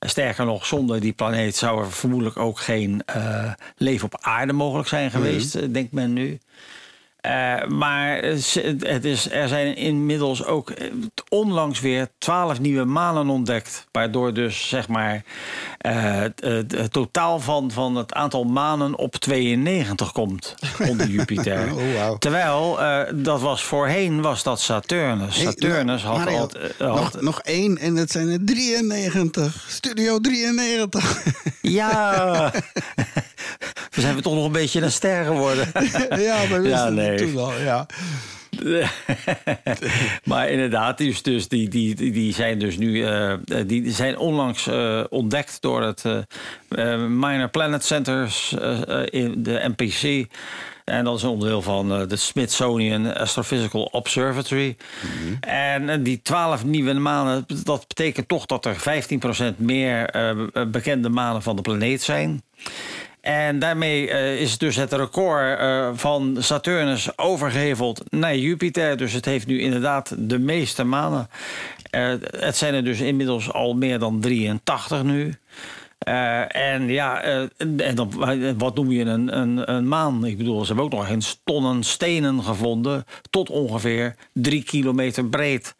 Sterker nog, zonder die planeet zou er vermoedelijk ook geen eh, leven op aarde mogelijk zijn geweest, eh, denkt men nu. Eh, maar het is, er zijn inmiddels ook eh, onlangs weer twaalf nieuwe manen ontdekt. Waardoor dus zeg maar eh, het, totaal van, van het aantal manen op 92 komt onder (laughs) Jupiter. Oh. Terwijl dat was voorheen was dat Saturnus. Saturnus had al. had- nog, nog één en het zijn er 93. Studio 93. (laughs) Ja. (laughs) We zijn we toch nog een beetje een ster geworden. ja, we wisten Ja, het nee. toen al. Ja. (laughs) maar inderdaad, dus, dus die, die, die- zijn dus nu eh, die zijn onlangs eh, ontdekt door het eh, Minor Planet Centers in de MPC. En dat is een onderdeel van de Smithsonian Astrophysical Observatory. En eh, die twaalf nieuwe manen, dat betekent toch dat er 15% meer bekende manen van de planeet zijn. En daarmee eh, is dus het record eh, van Saturnus overgeheveld naar Jupiter. Dus het heeft nu inderdaad de meeste manen. Eh, het zijn er dus inmiddels al meer dan 83 nu. En ja, en dan, wat noem je een, een, een maan? Ik bedoel, ze hebben ook nog eens tonnen stenen gevonden. Tot ongeveer drie kilometer breed.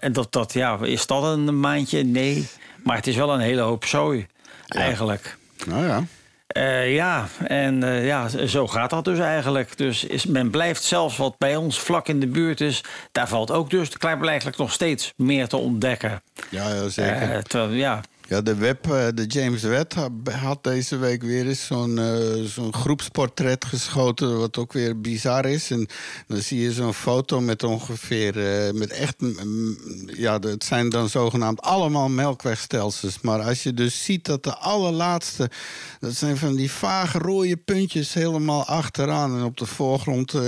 En dat, dat, ja, is dat een maandje? Nee. Maar het is wel een hele hoop zooi, eigenlijk. Nou ja. Eh, ja, en eh, ja, zo gaat dat dus eigenlijk. Dus is, men blijft zelfs wat bij ons vlak in de buurt is... daar valt ook dus klaarblijkelijk nog steeds meer te ontdekken. Ja, ja, zeker. Eh, terwijl, ja, Ja, de web, eh, de James Webb ha- had deze week weer eens zo'n eh, zo'n groepsportret geschoten, wat ook weer bizar is. En dan zie je zo'n foto met ongeveer, eh, met echt, ja, het zijn dan zogenaamd allemaal melkwegstelsels. Maar als je dus ziet dat de allerlaatste, dat zijn van die vage rode puntjes helemaal achteraan. En op de voorgrond, eh,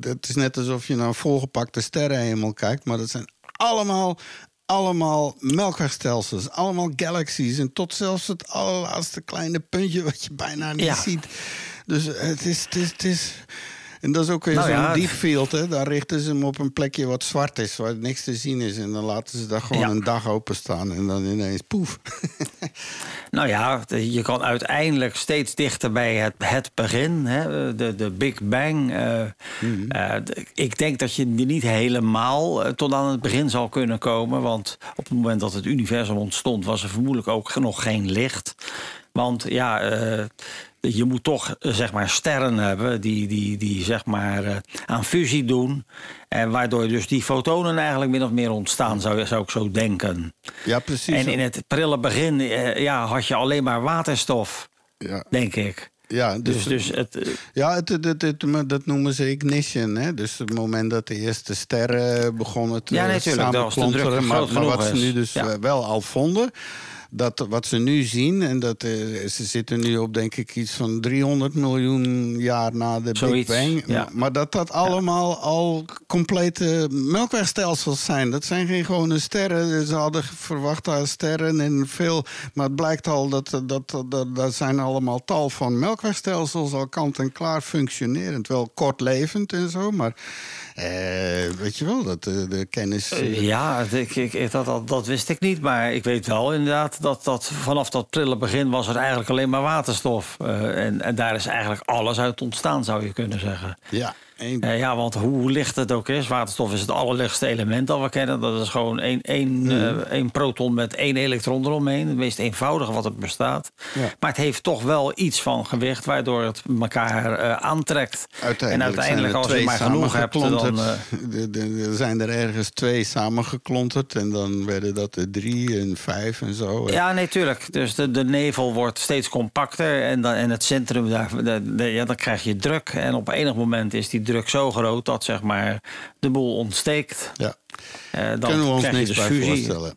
het is net alsof je naar een volgepakte sterrenhemel kijkt, maar dat zijn allemaal allemaal melkwegstelsels, allemaal galaxies. En tot zelfs het allerlaatste kleine puntje wat je bijna niet Ja. ziet. Dus het is, het is, het is... En dat is ook weer Nou zo'n ja, deep field. Hè? Daar richten ze hem op een plekje wat zwart is, waar niks te zien is. En dan laten ze daar gewoon Ja. een dag openstaan. En dan ineens poef. (laughs) nou ja, je kan uiteindelijk steeds dichter bij het, het begin, hè, de, de Big Bang. eh, eh, de- ik denk dat je niet helemaal eh, tot aan het begin zal kunnen komen. Want op het moment dat het universum ontstond, was er vermoedelijk ook nog geen licht. Want ja, eh, je moet toch eh, zeg maar sterren hebben die, die, die zeg maar eh, aan fusie doen. En waardoor dus die fotonen eigenlijk min of meer ontstaan, zou, zou ik zo denken. ja, precies. En in het prille begin eh, ja, had je alleen maar waterstof, ja, denk ik. ja, dus, Dus, dus het, Ja, het, het, dat noemen ze ignition. Hè? Dus het moment dat de eerste sterren begonnen te Ja, natuurlijk, samenklonteren. Maar, maar wat ze nu dus Ja. wel al vonden... Dat, wat ze nu zien, en dat, eh, ze zitten nu op denk ik iets van 300 miljoen jaar na de Zoiets, Big Bang. ja. Maar dat dat allemaal al complete melkwegstelsels zijn. Dat zijn geen gewone sterren. Ze hadden verwacht daar sterren en veel. Maar het blijkt al dat dat, dat, dat, dat zijn allemaal tal van melkwegstelsels al kant en klaar functionerend. Wel kortlevend en zo, maar weet je wel, dat de, de kennis. eh, ja, ik, ik, dat, dat, dat wist ik niet. Maar ik weet wel inderdaad dat, dat vanaf dat prille begin was er eigenlijk alleen maar waterstof. Eh, en, en daar is eigenlijk alles uit ontstaan, zou je kunnen zeggen. Ja, Eén- Eh, ja, want hoe licht het ook is, waterstof is het allerlichtste element dat we kennen. Dat is gewoon één, één, eh, één proton met één elektron eromheen. Het meest eenvoudige wat er bestaat. Ja. Maar het heeft toch wel iets van gewicht, waardoor het elkaar eh, aantrekt. en uiteindelijk, als je maar genoeg hebt, dan... (laughs) De- de- Er zijn er ergens twee samengeklonterd. En dan werden dat er drie en vijf en zo. Ja, nee, tuurlijk. Dus de, de nevel wordt steeds compacter. En, dan, en het centrum, daar, de- de- ja, dan krijg je druk. En op enig moment is die druk zo groot dat zeg maar, de boel ontsteekt. Ja. Eh, dan Kunnen we ons je niks dus bij fusie. voorstellen.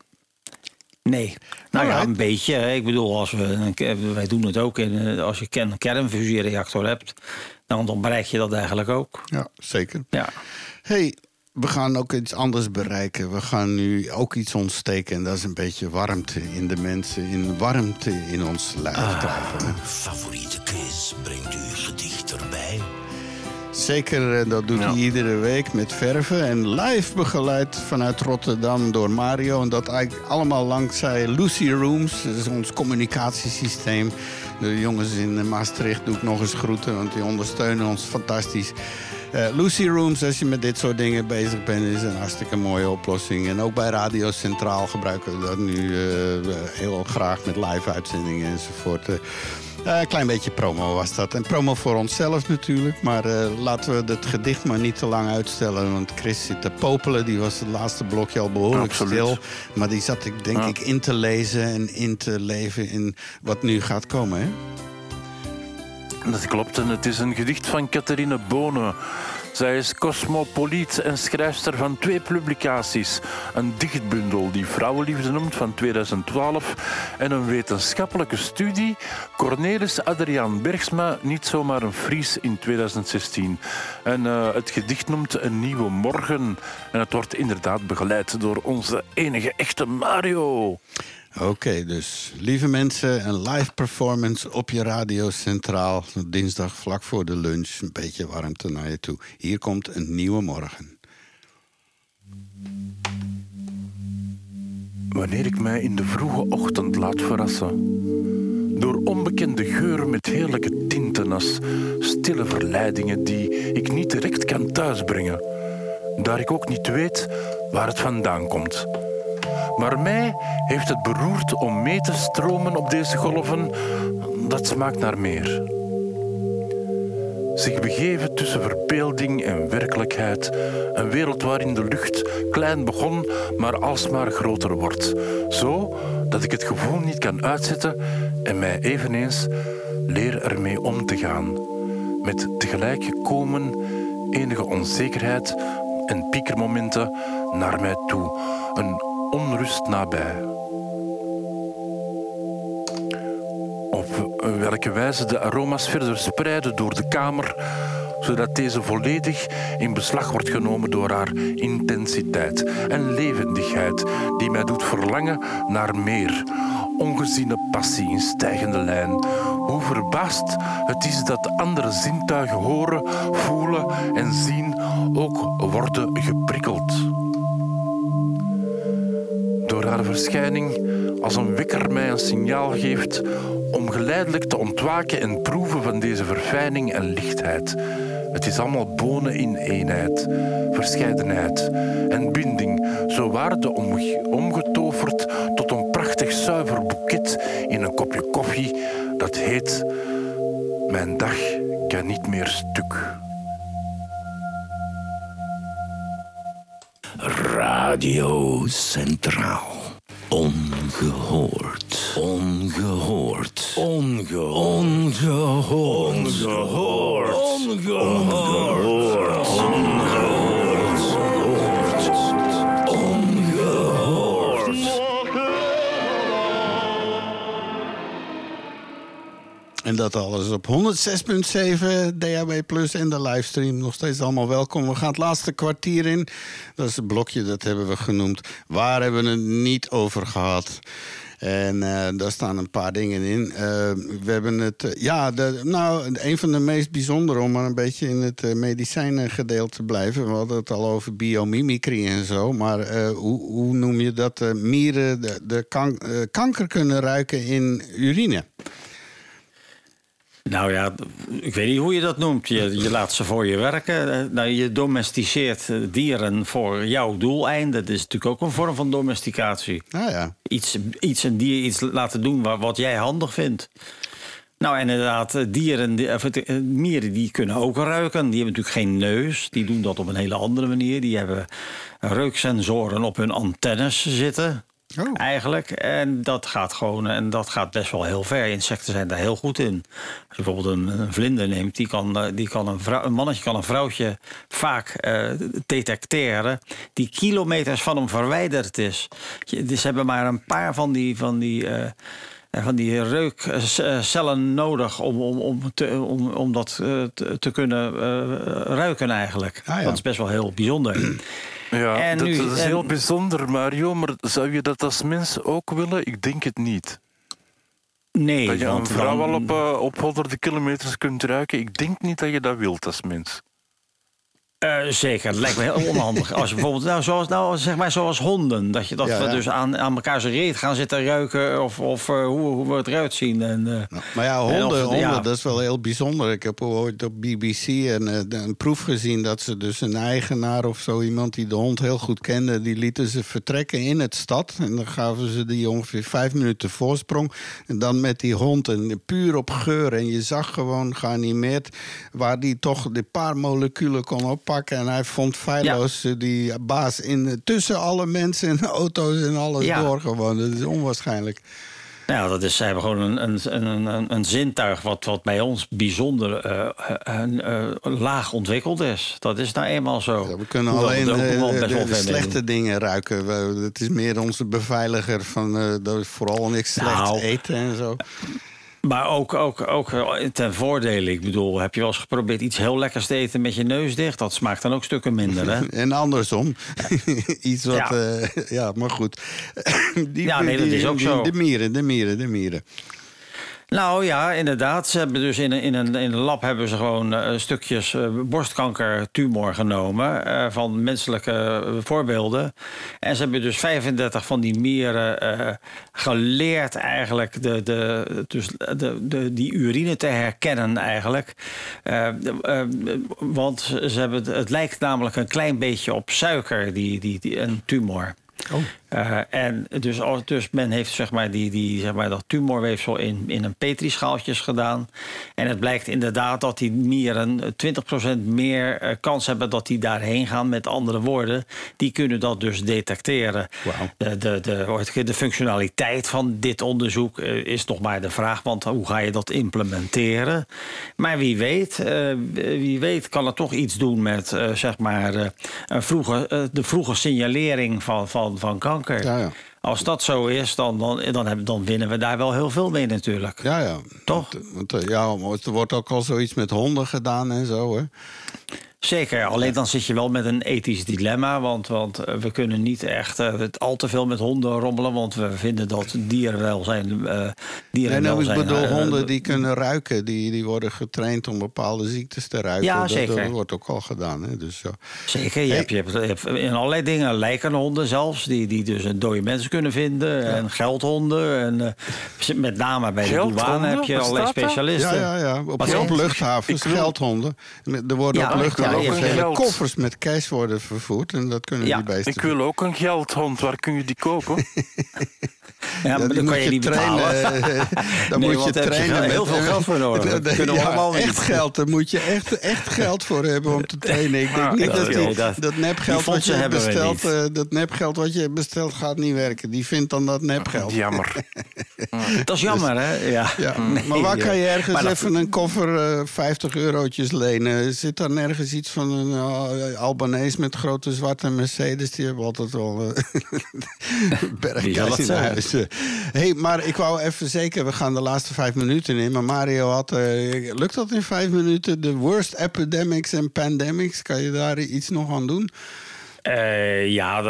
Nee. Nou ja, een beetje. Ik bedoel, als we, wij doen het ook. In, eh, als je een kernfusiereactor hebt, dan, dan bereik je dat eigenlijk ook. Ja, zeker. Ja. hey, we gaan ook iets anders bereiken. We gaan nu ook iets ontsteken. En dat is een beetje warmte in de mensen. In warmte in ons lijf Ah. krijgen. Favoriete quiz brengt u gedicht erbij. Zeker, eh, dat doet hij iedere week met verven. En live begeleid vanuit Rotterdam door Mario. En dat eigenlijk allemaal dankzij Lucy Rooms. Dat is ons communicatiesysteem. De jongens in Maastricht doe ik nog eens groeten, want die ondersteunen ons fantastisch. Eh, Lucy Rooms, als je met dit soort dingen bezig bent, is een hartstikke mooie oplossing. En ook bij Radio Centraal gebruiken we dat nu eh, heel graag met live uitzendingen enzovoort. Eh, Een klein beetje promo was dat. En promo voor onszelf natuurlijk. Maar eh, laten we het gedicht maar niet te lang uitstellen. Want Chris zit te popelen. Die was het laatste blokje al behoorlijk Absoluut. stil. Maar die zat ik denk Ja. ik in te lezen en in te leven in wat nu gaat komen. Hè? Dat klopt en het is een gedicht van Catherine Bonen. Zij is cosmopoliet en schrijfster van twee publicaties. Een dichtbundel die Vrouwenliefde noemt van 2012 en een wetenschappelijke studie Cornelis Adriaan Bergsma, niet zomaar een Fries in 2016. En eh, het gedicht noemt Een Nieuwe Morgen en het wordt inderdaad begeleid door onze enige echte Mario. Oké, dus lieve mensen, een live performance op je radio centraal. Dinsdag vlak voor de lunch. Een beetje warmte naar je toe. Hier komt een nieuwe morgen. Wanneer ik mij in de vroege ochtend laat verrassen. Door onbekende geuren met heerlijke tinten als stille verleidingen die ik niet direct kan thuisbrengen. Daar ik ook niet weet waar het vandaan komt. Maar mij heeft het beroerd om mee te stromen op deze golven. Dat smaakt naar meer. Zich begeven tussen verbeelding en werkelijkheid. Een wereld waarin de lucht klein begon, maar alsmaar groter wordt. Zo dat ik het gevoel niet kan uitzetten en mij eveneens leer ermee om te gaan. Met tegelijk gekomen enige onzekerheid en piekermomenten naar mij toe. Een onrust nabij. Op welke wijze de aroma's verder spreiden door de kamer, zodat deze volledig in beslag wordt genomen door haar intensiteit en levendigheid, die mij doet verlangen naar meer. Ongeziene passie in stijgende lijn. Hoe verbaasd het is dat de andere zintuigen horen, voelen en zien ook worden geprikkeld door haar verschijning als een wekker mij een signaal geeft om geleidelijk te ontwaken en proeven van deze verfijning en lichtheid. Het is allemaal bonen in eenheid, verscheidenheid en binding, zo waarde omge- omgetoverd tot een prachtig zuiver boeket in een kopje koffie dat heet Mijn dag kan niet meer stuk. Radio Centraal. Ongehoord. Ongehoord. Ongehoord. Ongehoord. Ongehoord. Ongehoord. Ongehoord. En dat alles op 106.7 DAB Plus en de livestream. Nog steeds allemaal welkom. We gaan het laatste kwartier in. Dat is het blokje, dat hebben we genoemd. Waar hebben we het niet over gehad? En eh, daar staan een paar dingen in. Eh, we hebben het. eh, ja, nou, een van de meest bijzondere, om maar een beetje in het medicijnengedeelte te blijven. We hadden het al over biomimicry en zo. Maar hoe, hoe noem je dat? mieren de, de kan- kanker kunnen ruiken in urine. Nou ja, ik weet niet hoe je dat noemt. Je, je laat ze voor je werken. Eh, Nou, je domesticeert eh, dieren voor jouw doeleinden. Dat is natuurlijk ook een vorm van domesticatie. Nou ja. Iets, iets een dier iets laten doen wa- wat jij handig vindt. Nou, inderdaad, eh, dieren, of mieren, die kunnen ook ruiken. Die hebben natuurlijk geen neus. Die doen dat op een hele andere manier. Die hebben reuksensoren op hun antennes zitten. Oh. Eigenlijk. En dat gaat gewoon, en dat gaat best wel heel ver. Insecten zijn daar heel goed in. Als je bijvoorbeeld een, een vlinder neemt, die kan, eh, die kan een, vrouw, een mannetje kan een vrouwtje vaak eh, detecteren. Die kilometers van hem verwijderd is. Je- Dus ze hebben maar een paar van die. Van die eh, van die reukcellen nodig om, om, om, te, om, om dat te, te kunnen ruiken eigenlijk. Ah, ja. Dat is best wel heel bijzonder. Ja, En dat, nu- dat is en- heel bijzonder, Mario. Maar zou je dat als mens ook willen? Ik denk het niet. Nee, Dat je een vrouw al op, eh, op honderden kilometers kunt ruiken. Ik denk niet dat je dat wilt als mens. Eh, zeker, dat lijkt me heel onhandig. Als je bijvoorbeeld, nou, zoals, nou, zeg maar zoals honden. Dat, je, dat Ja, we dus aan, aan elkaar zijn reet gaan zitten ruiken. Of, of eh, hoe, hoe we het eruit zien. En, eh, Maar ja, of honden, honden ja. dat is wel heel bijzonder. Ik heb ooit op BBC een, een proef gezien dat ze dus een eigenaar of zo, iemand die de hond heel goed kende, die lieten ze vertrekken in het stad. En dan gaven ze die ongeveer vijf minuten voorsprong. En dan met die hond, en puur op geur. En je zag gewoon geanimeerd waar die toch die paar moleculen kon oppakken. En hij vond feilloos eh, die baas in, tussen alle mensen en auto's en alles Ja. door gewoon. Dat is onwaarschijnlijk. nou, dat is, ze hebben gewoon een, een, een, een, een zintuig wat, wat bij ons bijzonder eh, eh, eh, laag ontwikkeld is. Dat is nou eenmaal zo. Ja, we kunnen Hoewel alleen eh, de, slechte doen. dingen ruiken. We- Het is meer onze beveiliger van eh, vooral niks slechts Nou. eten en zo. Maar ook, ook, ook eh, ten voordele. Ik bedoel, heb je wel eens geprobeerd iets heel lekkers te eten met je neus dicht? Dat smaakt dan ook stukken minder, hè? (laughs) En andersom. (laughs) Iets wat. Ja. Ja, ja maar goed. (laughs) die, Ja, nee, dat die- is ook die- zo. De mieren, de mieren, de mieren. Nou ja, inderdaad. Ze hebben dus in een, in een, in een lab hebben ze gewoon eh, stukjes eh, borstkankertumor genomen eh, van menselijke voorbeelden. En ze hebben dus 35 van die mieren geleerd eigenlijk de, de, dus de, de, die urine te herkennen eigenlijk. Want ze hebben, het- lijkt namelijk een klein beetje op suiker, die, die, die, een tumor. Eh, en dus, als- dus men heeft zeg maar, die, die, zeg maar, dat tumorweefsel in, in een petrischaaltjes gedaan. En het blijkt inderdaad dat die mieren 20% meer eh, kans hebben dat die daarheen gaan. Met andere woorden, die kunnen dat dus detecteren. De, de, de, de functionaliteit van dit onderzoek eh, is nog maar de vraag. Want hoe ga je dat implementeren? Maar wie weet, wie weet kan het toch iets doen met zeg maar, vroege, de vroege signalering van, van, van kanker. Ja, ja. Als dat zo is, dan, dan, dan, hebben- dan winnen we daar wel heel veel mee natuurlijk. Ja, ja. Toch? Want, want, eh, ja, er wordt ook al zoiets met honden gedaan en zo. Hè? Zeker, alleen dan zit je wel met een ethisch dilemma. Want, want eh, we kunnen niet echt eh, het al te veel met honden rommelen. Want we vinden dat dierenwelzijn. eh Nee, nou, dierenwelzijn ik bedoel, honden die kunnen ruiken. Die, die worden getraind om bepaalde ziektes te ruiken. Ja, dat, zeker. Dat wordt ook al gedaan. Hè? Dus, ja. Zeker, je, Hey. hebt, je, hebt, je hebt in allerlei dingen lijkenhonden zelfs, die, die dus een dode mensen kunnen vinden. En geldhonden. En eh, met name bij de douane heb je allerlei er? specialisten. Ja, ja, ja. Op, op luchthavens, geldhonden. Er worden Ja, op luchthavens je hebt hele koffers met cash worden vervoerd. En dat kunnen Ja, die beesten Ik wil ook een geldhond. Waar kun je die kopen? (laughs) Ja, maar dan moet kan je niet betalen. trainen. (laughs) (laughs) Dan Nee, moet je heb je trainen. heel veel geld voor nodig. (laughs) Dat kunnen we Ja, allemaal niet. Echt geld. Daar moet je echt, echt geld voor hebben om te trainen. Ik denk Ah, niet dat die, dat- dat nepgeld die wat je bestelt, eh, dat nepgeld wat je bestelt gaat niet werken. Die vindt dan dat nepgeld. Jammer. Dat is jammer, hè? Ja. Ja, Nee, maar waar kan je eh, ergens dat- even een koffer eh 50 eurotjes lenen? Zit daar nergens iets van een uh, Albanese met grote zwarte Mercedes? Die hebben altijd wel uh, bergjes in zijn? Hey, maar ik wou even zeker, we gaan de laatste vijf minuten in. Maar Mario had, eh, lukt dat in vijf minuten? De worst epidemics en pandemics, kan je daar iets nog aan doen? Eh, ja,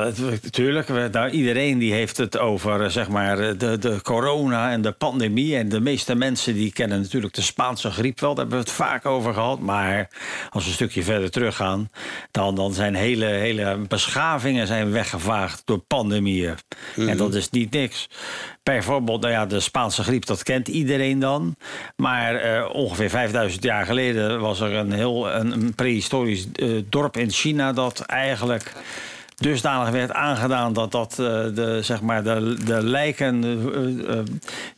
natuurlijk. Iedereen die heeft het over eh, zeg maar, eh, de, de corona en de pandemie. En de meeste mensen die kennen natuurlijk de Spaanse griep wel. Daar hebben we het vaak over gehad. Maar als we een stukje verder teruggaan... dan, dan zijn hele, hele beschavingen zijn weggevaagd door pandemieën. En dat is niet niks. Bijvoorbeeld, nou ja, de Spaanse griep, dat kent iedereen dan. Maar eh, ongeveer 5000 jaar geleden was er een heel een, prehistorisch eh, dorp in China dat eigenlijk dusdanig werd aangedaan dat, dat eh, de, zeg maar de, de lijken eh, eh,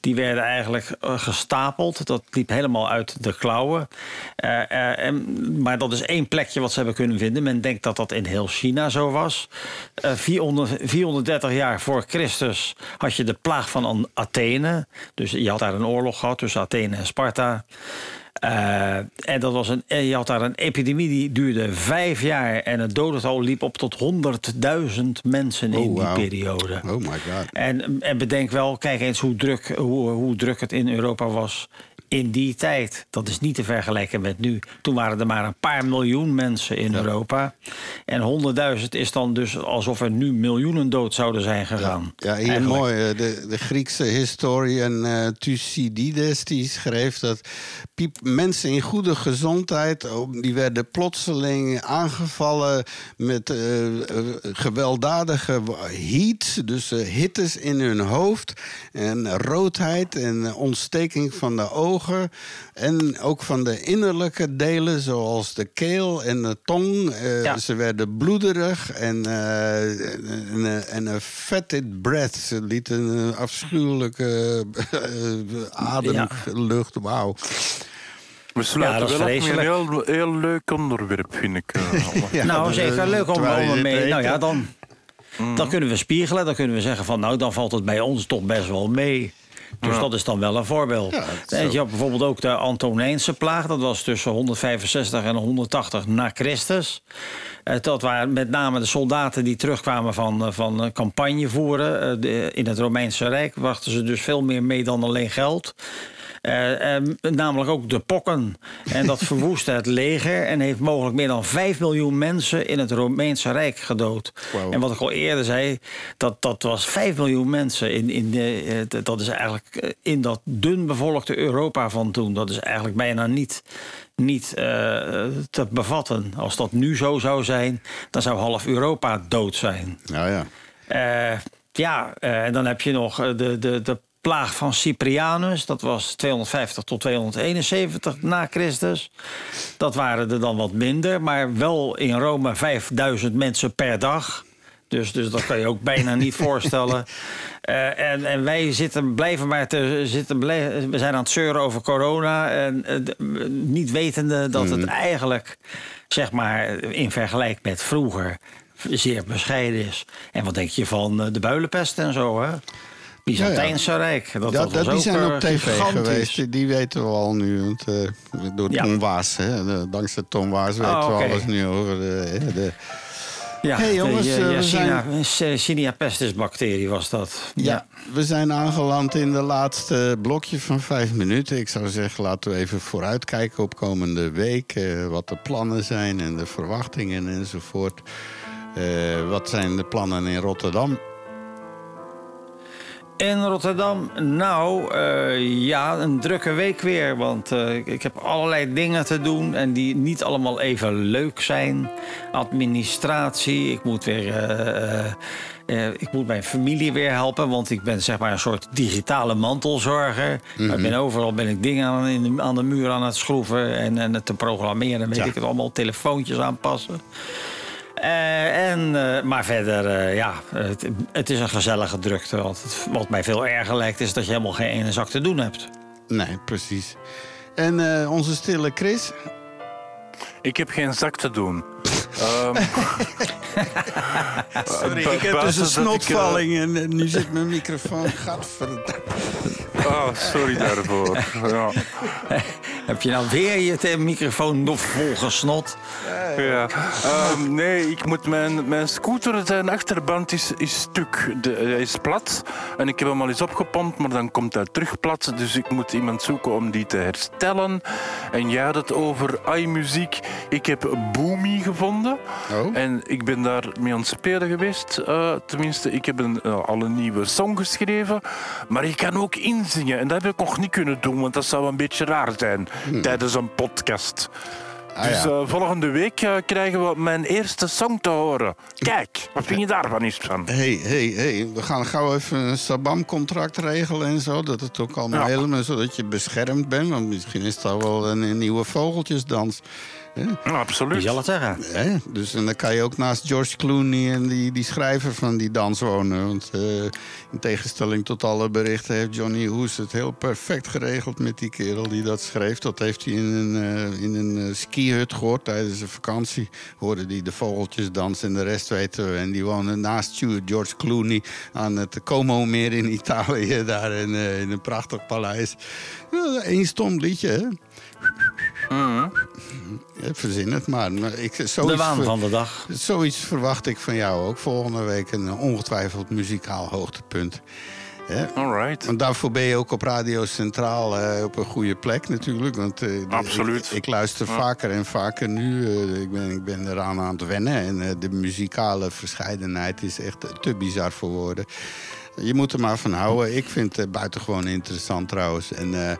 die werden eigenlijk gestapeld. Dat liep helemaal uit de klauwen. En, maar dat is één plekje wat ze hebben kunnen vinden. Men denkt dat dat in heel China zo was. Eh, 400, 430 jaar voor Christus had je de plaag van An- Athene. Dus je had daar een oorlog gehad tussen Athene en Sparta. Eh, en dat was een, en je had daar een epidemie die duurde vijf jaar. En het dodental liep op tot 100.000 mensen in Oh, die periode. Oh my god. En, en bedenk wel, kijk eens hoe druk, hoe, hoe druk het in Europa was in die tijd. Dat is niet te vergelijken met nu. Toen waren er maar een paar miljoen mensen in Europa. En 100.000 is dan dus alsof er nu miljoenen dood zouden zijn gegaan. Ja, hier Eigenlijk. mooi. eh, De, de Griekse historian eh Thucydides die schreef dat mensen in goede gezondheid... oh, die werden plotseling aangevallen met eh, gewelddadige heat. Dus hittes in hun hoofd en roodheid en ontsteking van de ogen. En ook van de innerlijke delen, zoals de keel en de tong. Eh, Ja. Ze werden bloederig en, eh, en, eh, en een fetid breath. Ze lieten een afschuwelijke eh, ademlucht. Wauw. We sluiten dat is wel een heel, heel leuk onderwerp, vind ik. (laughs) Ja, nou, zeker leuk om, zit mee. te Nou ja, dan, dan kunnen we spiegelen. Dan kunnen we zeggen van, nou, dan valt het bij ons toch best wel mee. Dus dat is dan wel een voorbeeld. Ja, je had bijvoorbeeld ook de Antonijnse plaag. Dat was tussen 165 en 180 na Christus. Eh, Dat waren met name de soldaten die terugkwamen van, eh, van eh, campagne voeren. In het Romeinse Rijk brachten ze dus veel meer mee dan alleen geld. Eh, eh, namelijk ook de pokken. En dat verwoestte het leger en heeft mogelijk meer dan 5 miljoen mensen in het Romeinse Rijk gedood. Wow. En wat ik al eerder zei, dat, dat was 5 miljoen mensen. In, in de, d- dat is eigenlijk eh, in dat dun bevolkte Europa van toen. Dat is eigenlijk bijna niet, niet te bevatten. Als dat nu zo zou zijn, dan zou half Europa dood zijn. Nou ja. Ja, en dan heb je nog de, de, de plaag van Cyprianus. Dat was 250 tot 271 na Christus. Dat waren er dan wat minder, maar wel in Rome 5000 mensen per dag. Dus, dus dat kan je ook bijna niet (laughs) voorstellen. Eh, en, en wij zitten, blijven maar te zitten. we zijn aan het zeuren over corona. En, eh, niet wetende dat het eigenlijk, zeg maar, in vergelijking met vroeger zeer bescheiden is. En wat denk je van eh, de builenpest en zo, hè? Byzantijnse Rijk. Dat, Ja, dat dat, die zijn eh, op tv gigantisch. geweest. Die- weten we al nu. Want, eh, door Ja. Tom Waas. Hè. Dankzij Tom Waas weten Oh, oké. we alles nu over de... de Ja, Hey, jongens, de eh, we Yersinia pestis bacterie was dat. Ja, we zijn aangeland in de laatste blokje van vijf minuten. Ik zou zeggen, laten we even vooruitkijken op komende week. eh, wat de plannen zijn en de verwachtingen enzovoort. Eh, wat zijn de plannen in Rotterdam? In Rotterdam, nou eh, ja, een drukke week weer. Want eh, ik heb allerlei dingen te doen en die niet allemaal even leuk zijn. Administratie, ik moet weer. eh, ik moet mijn familie weer helpen, want ik ben zeg maar een soort digitale mantelzorger. Maar ik ben overal ben ik dingen aan, in aan de muur aan het schroeven en, en het te programmeren. Weet Ja. ik het allemaal, telefoontjes aanpassen. Eh, en, eh, maar verder, eh, ja, het, het is een gezellige drukte. Want wat mij veel erger lijkt, is dat je helemaal geen ene zak te doen hebt. Nee, precies. En eh, onze stille Chris? Ik heb geen zak te doen. Ehm, (laughs) Sorry, ik heb dus een dat ik, eh, snotvalling en eh, nu zit mijn microfoon. Gadverdamme. ah, sorry daarvoor. Ja. Heb je nou weer je microfoon nog volgesnot? Ja. Ehm, nee, ik moet mijn, mijn scooter, zijn achterband is, is stuk. De, hij is plat. En ik heb hem al eens opgepompt, maar dan komt hij terug plat. Dus ik moet iemand zoeken om die te herstellen. En jij had het over iMuziek. Ik heb Boomy gevonden. Oh. En ik ben daar mee aan het spelen geweest. Eh, tenminste, ik heb een, eh, al een nieuwe song geschreven. Maar ik kan ook inzingen. En dat heb ik nog niet kunnen doen, want dat zou een beetje raar zijn tijdens een podcast. Ah, Dus ja. eh, volgende week krijgen we mijn eerste song te horen. Kijk, wat vind je daarvan eens van? Hey, hey, hey, we gaan gauw even een Sabam-contract regelen en zo. Dat het ook allemaal Ja. helemaal zodat je beschermd bent. Want misschien is al wel een, een nieuwe vogeltjesdans. Absoluut. zal het zeggen? Hè? Dus en dan kan je ook naast George Clooney en die, die schrijver van die dans wonen. Want eh, in tegenstelling tot alle berichten heeft Johnny Hoes het heel perfect geregeld met die kerel die dat schreef. Dat heeft hij in een, eh, in een eh, skihut gehoord tijdens een vakantie. Hoorde hij de vogeltjes dansen en de rest weten we. En die wonen naast George Clooney aan het Como-meer in Italië. (laughs) Daar in, eh, in een prachtig paleis. Eén stom liedje, hè? Ja, verzin het maar. maar ik, De zoiets waan ver- van de dag. Zoiets verwacht ik van jou ook. Volgende week een ongetwijfeld muzikaal hoogtepunt. Hè? Alright. Want daarvoor ben je ook op Radio Centraal eh, op een goede plek natuurlijk. Want, eh, de- Absoluut. Ik, ik luister vaker en vaker nu. eh, ik, ben, ik ben eraan aan het wennen. En eh, de muzikale verscheidenheid is echt te bizar voor woorden. Je moet er maar van houden. Ik vind het buitengewoon interessant trouwens. En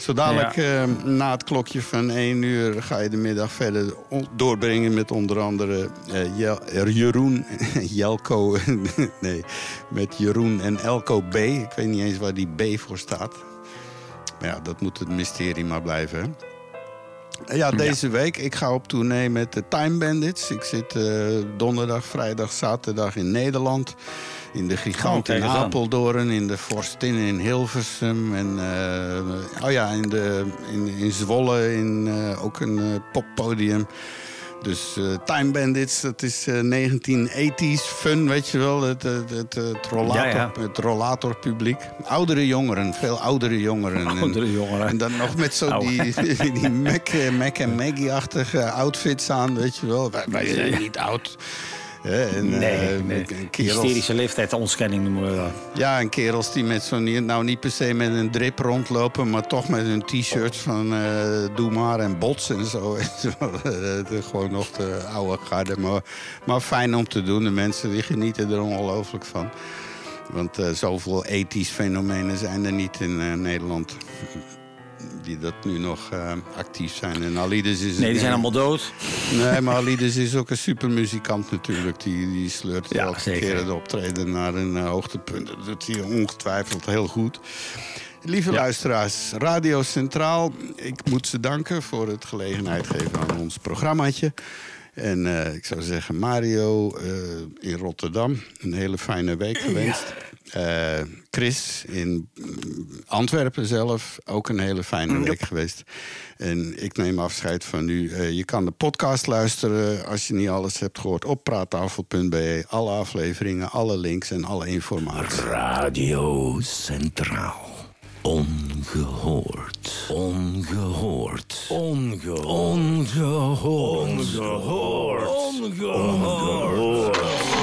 eh, zo dadelijk eh, na het klokje van 1 uur ga je de middag verder doorbrengen met onder andere eh, Jeroen, (laughs) Jelko, (laughs) nee, met Jeroen en Elko B. Ik weet niet eens waar die B voor staat. Maar ja, dat moet het mysterie maar blijven. Hè? Ja, deze week. Ik ga op tournee met de Time Bandits. Ik zit eh, donderdag, vrijdag, zaterdag in Nederland. In de Gigant Oh, in. Apeldoorn, in de Forstin in Hilversum. En eh, oh ja, in, de, in, in Zwolle, in eh, ook een eh, poppodium. Dus Time Bandits, dat is eh 1980s fun, weet je wel. Het, het, het, het rollator, Ja, rollatorpubliek. Oudere jongeren, veel oudere jongeren. En- Oudere jongeren. En dan nog met zo die, (laughs) die Mac, Mac en Maggie-achtige outfits aan, weet je wel. Wij, wij zijn niet oud. Nee, eh, nee. kerels, Hysterische noemen we dat. ja, en kerels die met zo'n, nou niet per se met een drip rondlopen, maar toch met een t-shirt van eh, Doe maar en Bots en zo. (laughs) Eh, Gewoon nog de oude garde, maar, maar fijn om te doen. De mensen die genieten er ongelooflijk van. Want zoveel ethisch fenomenen zijn er niet in eh, Nederland. Die dat nu nog eh, actief zijn. En Alides is Nee, die zijn allemaal dood. Nee, maar (laughs) Alides is ook een supermuzikant natuurlijk. Die, die sleurt Ja, elke zeker. keer het optreden naar een eh, hoogtepunt. Dat doet hij ongetwijfeld heel goed. Lieve luisteraars, Radio Centraal, ik moet ze danken voor het gelegenheid geven aan ons programmaatje. En eh, ik zou zeggen, Mario in Rotterdam, een hele fijne week gewenst. Eh, Chris in Antwerpen zelf, ook een hele fijne week geweest. En ik neem afscheid van u. Eh, je kan de podcast luisteren als je niet alles hebt gehoord op praattafel.be. Alle afleveringen, alle links en alle informatie. Radio Centraal. Ongehoord. Ongehoord. Ongehoord. Ongehoord. Ongehoord. Ongehoord.